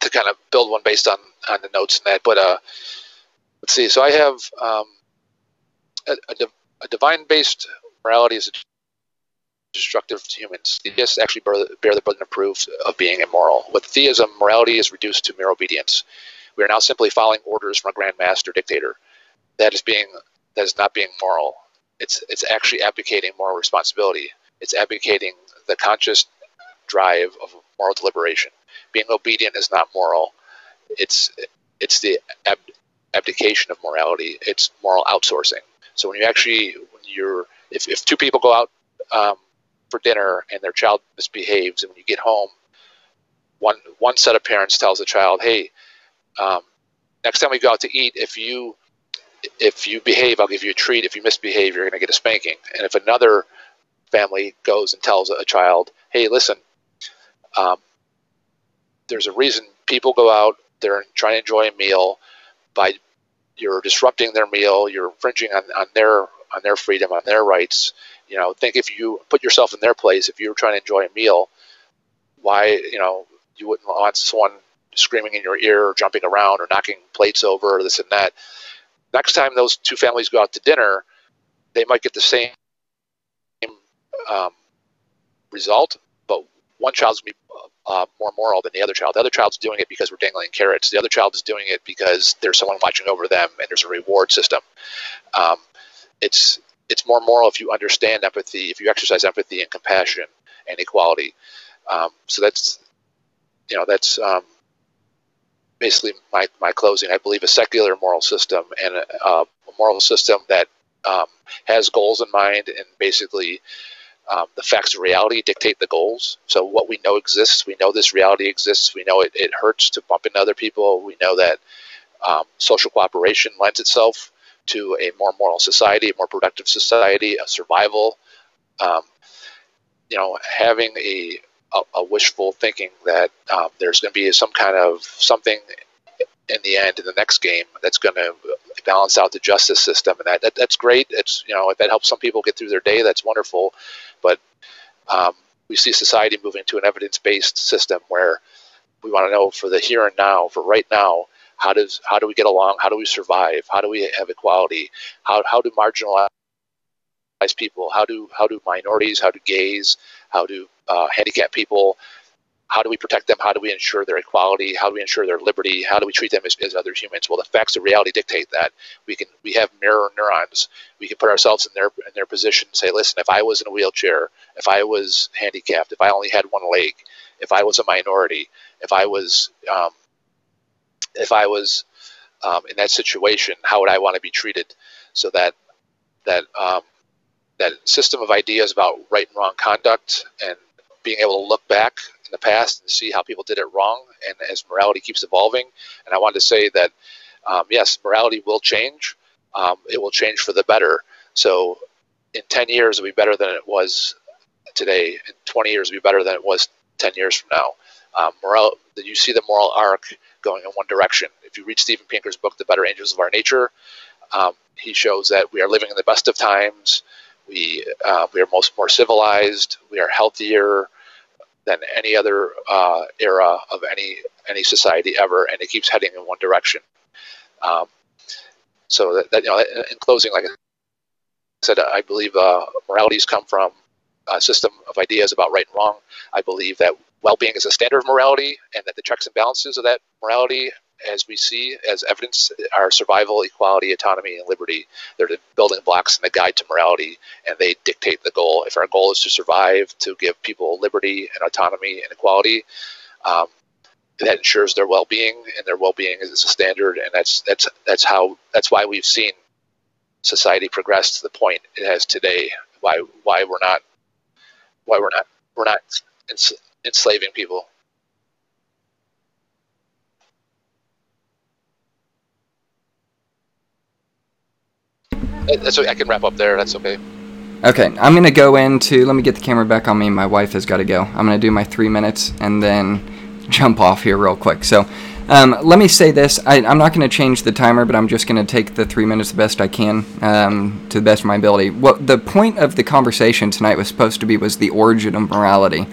to kind of build one based on on the notes and that. But uh, let's see. So I have um, a, a, a divine-based morality is destructive to humans. Theists actually bear, the burden of proof of being immoral. With theism, morality is reduced to mere obedience. We are now simply following orders from a grand master dictator. That is being that is not being moral. It's it's actually abdicating moral responsibility. It's abdicating the conscious drive of moral deliberation. Being obedient is not moral. It's it's the ab- abdication of morality. It's moral outsourcing. So when you actually when you're if, if two people go out um, for dinner and their child misbehaves, and when you get home, one one set of parents tells the child, "Hey, um, next time we go out to eat, if you if you behave, I'll give you a treat. If you misbehave, you're going to get a spanking." And if another family goes and tells a child, "Hey, listen, um, there's a reason people go out. They're trying to enjoy a meal. By you're disrupting their meal. You're infringing on, on their on their freedom, on their rights. You know, think if you put yourself in their place. If you were trying to enjoy a meal, why you know you wouldn't want someone screaming in your ear or jumping around or knocking plates over or this and that. Next time those two families go out to dinner, they might get the same um, result, but one child's going to be uh, more moral than the other child. The other child's doing it because we're dangling carrots. The other child is doing it because there's someone watching over them and there's a reward system. Um, it's it's more moral if you understand empathy, if you exercise empathy and compassion and equality. Um, so that's you know that's um, basically my, my closing. I believe a secular moral system and a, a moral system that um, has goals in mind and basically um, the facts of reality dictate the goals. So what we know exists. We know this reality exists. We know it, it hurts to bump into other people. We know that um, social cooperation lends itself to a more moral society, a more productive society, a survival. Um, you know, having a, a, a wishful thinking that um, there's going to be some kind of something in the end in the next game that's going to balance out the justice system, and that, that that's great. It's you know if that helps some people get through their day, that's wonderful. But um, we see society moving to an evidence-based system where we want to know for the here and now, for right now, how does how do we get along? How do we survive? How do we have equality? How how do marginalized people? How do how do minorities? How do gays? How do uh, handicapped people? How do we protect them? How do we ensure their equality? How do we ensure their liberty? How do we treat them as, as other humans? Well, the facts of reality dictate that. We can we have mirror neurons. We can put ourselves in their in their position and say, listen, if I was in a wheelchair, if I was handicapped, if I only had one leg, if I was a minority, if I was um, if I was um, in that situation, how would I want to be treated? So that that um, that system of ideas about right and wrong conduct and being able to look back in the past and see how people did it wrong, and as morality keeps evolving. And I wanted to say that um, yes, morality will change. Um, it will change for the better. So in 10 years, it'll be better than it was today. In 20 years, it'll be better than it was 10 years from now. Um, moral, you see the moral arc going in one direction. If you read Steven Pinker's book, The Better Angels of Our Nature, um, he shows that we are living in the best of times. We uh, we are most more civilized. We are healthier than any other uh, era of any any society ever, and it keeps heading in one direction. Um, so that, that, you know, in closing, like I said, I believe uh, moralities come from a system of ideas about right and wrong. I believe that well-being is a standard of morality, and that the checks and balances of that morality, as we see as evidence, are survival, equality, autonomy, and liberty. They're the building blocks and the guide to morality, and they dictate the goal. If our goal is to survive, to give people liberty and autonomy and equality, um, that ensures their well-being, and their well-being is a standard, and that's that's that's how that's why we've seen society progress to the point it has today. Why why we're not why we're not we're not enslaving people. That- That's okay. I can wrap up there. That's okay. Okay, I'm gonna go into. Let me get the camera back on me. My wife has got to go. I'm gonna do my three minutes and then jump off here real quick. So, um, let me say this. I, I'm not gonna change the timer, but I'm just gonna take the three minutes the best I can um, to the best of my ability. What the point of the conversation tonight was supposed to be was the origin of morality.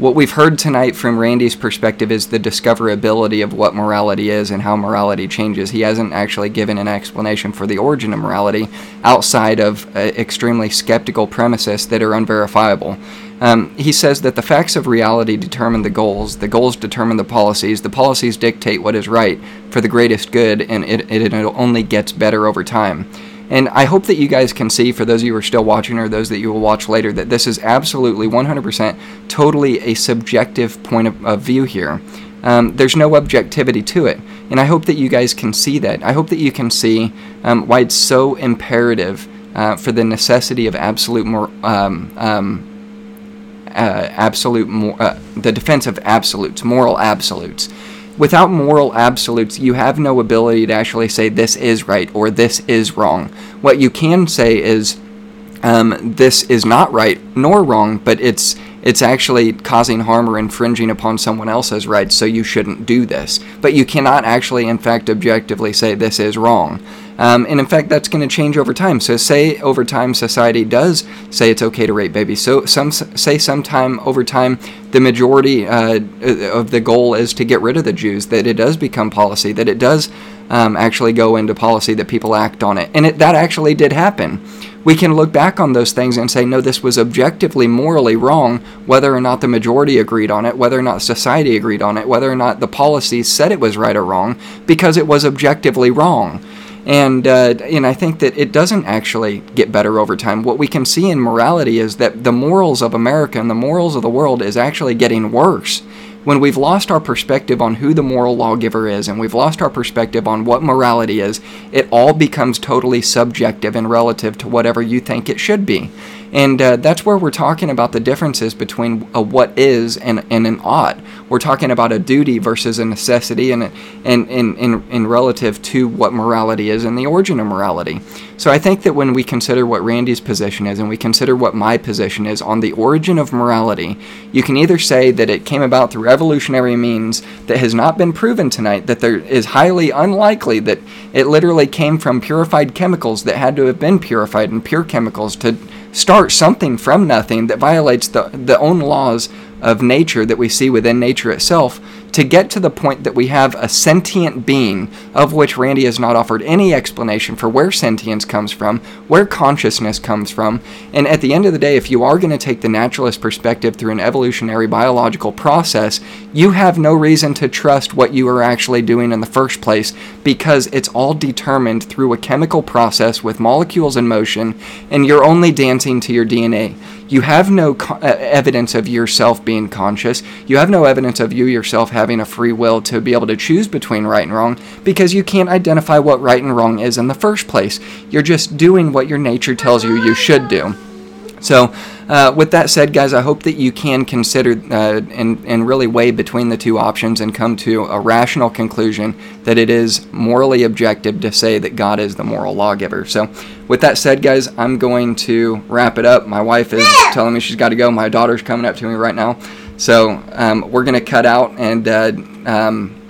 What we've heard tonight from Randy's perspective is the discoverability of what morality is and how morality changes. He hasn't actually given an explanation for the origin of morality outside of uh, extremely skeptical premises that are unverifiable. Um, he says that the facts of reality determine the goals, the goals determine the policies, the policies dictate what is right for the greatest good, and it, it, it only gets better over time. And I hope that you guys can see, for those of you who are still watching or those that you will watch later, that this is absolutely 100% totally a subjective point of, of view here. Um, there's no objectivity to it. And I hope that you guys can see that. I hope that you can see um, why it's so imperative uh, for the necessity of absolute more. Um, um, uh, absolute, mor- uh, the defense of absolutes, moral absolutes without moral absolutes, you have no ability to actually say this is right or this is wrong. What you can say is um, this is not right nor wrong, but it's it's actually causing harm or infringing upon someone else's rights, so you shouldn't do this. But you cannot actually, in fact, objectively say this is wrong. Um, and in fact, that's going to change over time. So, say over time society does say it's okay to rape babies. So, some say sometime over time the majority uh, of the goal is to get rid of the Jews. That it does become policy. That it does um, actually go into policy. That people act on it, and it, that actually did happen. We can look back on those things and say, no, this was objectively morally wrong, whether or not the majority agreed on it, whether or not society agreed on it, whether or not the policy said it was right or wrong, because it was objectively wrong. And uh, and I think that it doesn't actually get better over time. What we can see in morality is that the morals of America and the morals of the world is actually getting worse. When we've lost our perspective on who the moral lawgiver is and we've lost our perspective on what morality is, it all becomes totally subjective and relative to whatever you think it should be. And uh, that's where we're talking about the differences between a what is and, and an ought. We're talking about a duty versus a necessity and, and, and, and, and relative to what morality is and the origin of morality. So I think that when we consider what Randy's position is and we consider what my position is on the origin of morality, you can either say that it came about through evolutionary means that has not been proven tonight, that there is highly unlikely that it literally came from purified chemicals that had to have been purified and pure chemicals to start something from nothing that violates the, the own laws of nature that we see within nature itself to get to the point that we have a sentient being of which Randy has not offered any explanation for where sentience comes from, where consciousness comes from. And at the end of the day, if you are going to take the naturalist perspective through an evolutionary biological process, you have no reason to trust what you are actually doing in the first place because it's all determined through a chemical process with molecules in motion and you're only dancing to your DNA. You have no evidence of yourself being conscious. You have no evidence of you yourself having a free will to be able to choose between right and wrong because you can't identify what right and wrong is in the first place. You're just doing what your nature tells you you should do. So, uh, with that said, guys, I hope that you can consider uh, and, and really weigh between the two options and come to a rational conclusion that it is morally objective to say that God is the moral lawgiver. So, with that said, guys, I'm going to wrap it up. My wife is telling me she's got to go. My daughter's coming up to me right now. So, um, we're going to cut out and uh, um,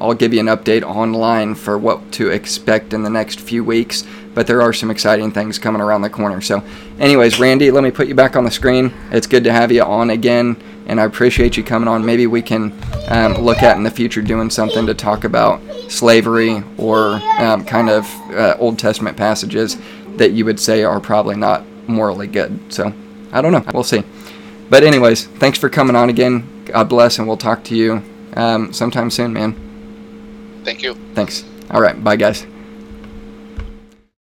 I'll give you an update online for what to expect in the next few weeks. But there are some exciting things coming around the corner. So, anyways, Randy, let me put you back on the screen. It's good to have you on again, and I appreciate you coming on. Maybe we can um, look at in the future doing something to talk about slavery or um, kind of uh, Old Testament passages that you would say are probably not morally good. So, I don't know. We'll see. But, anyways, thanks for coming on again. God bless, and we'll talk to you um, sometime soon, man. Thank you. Thanks. All right. Bye, guys.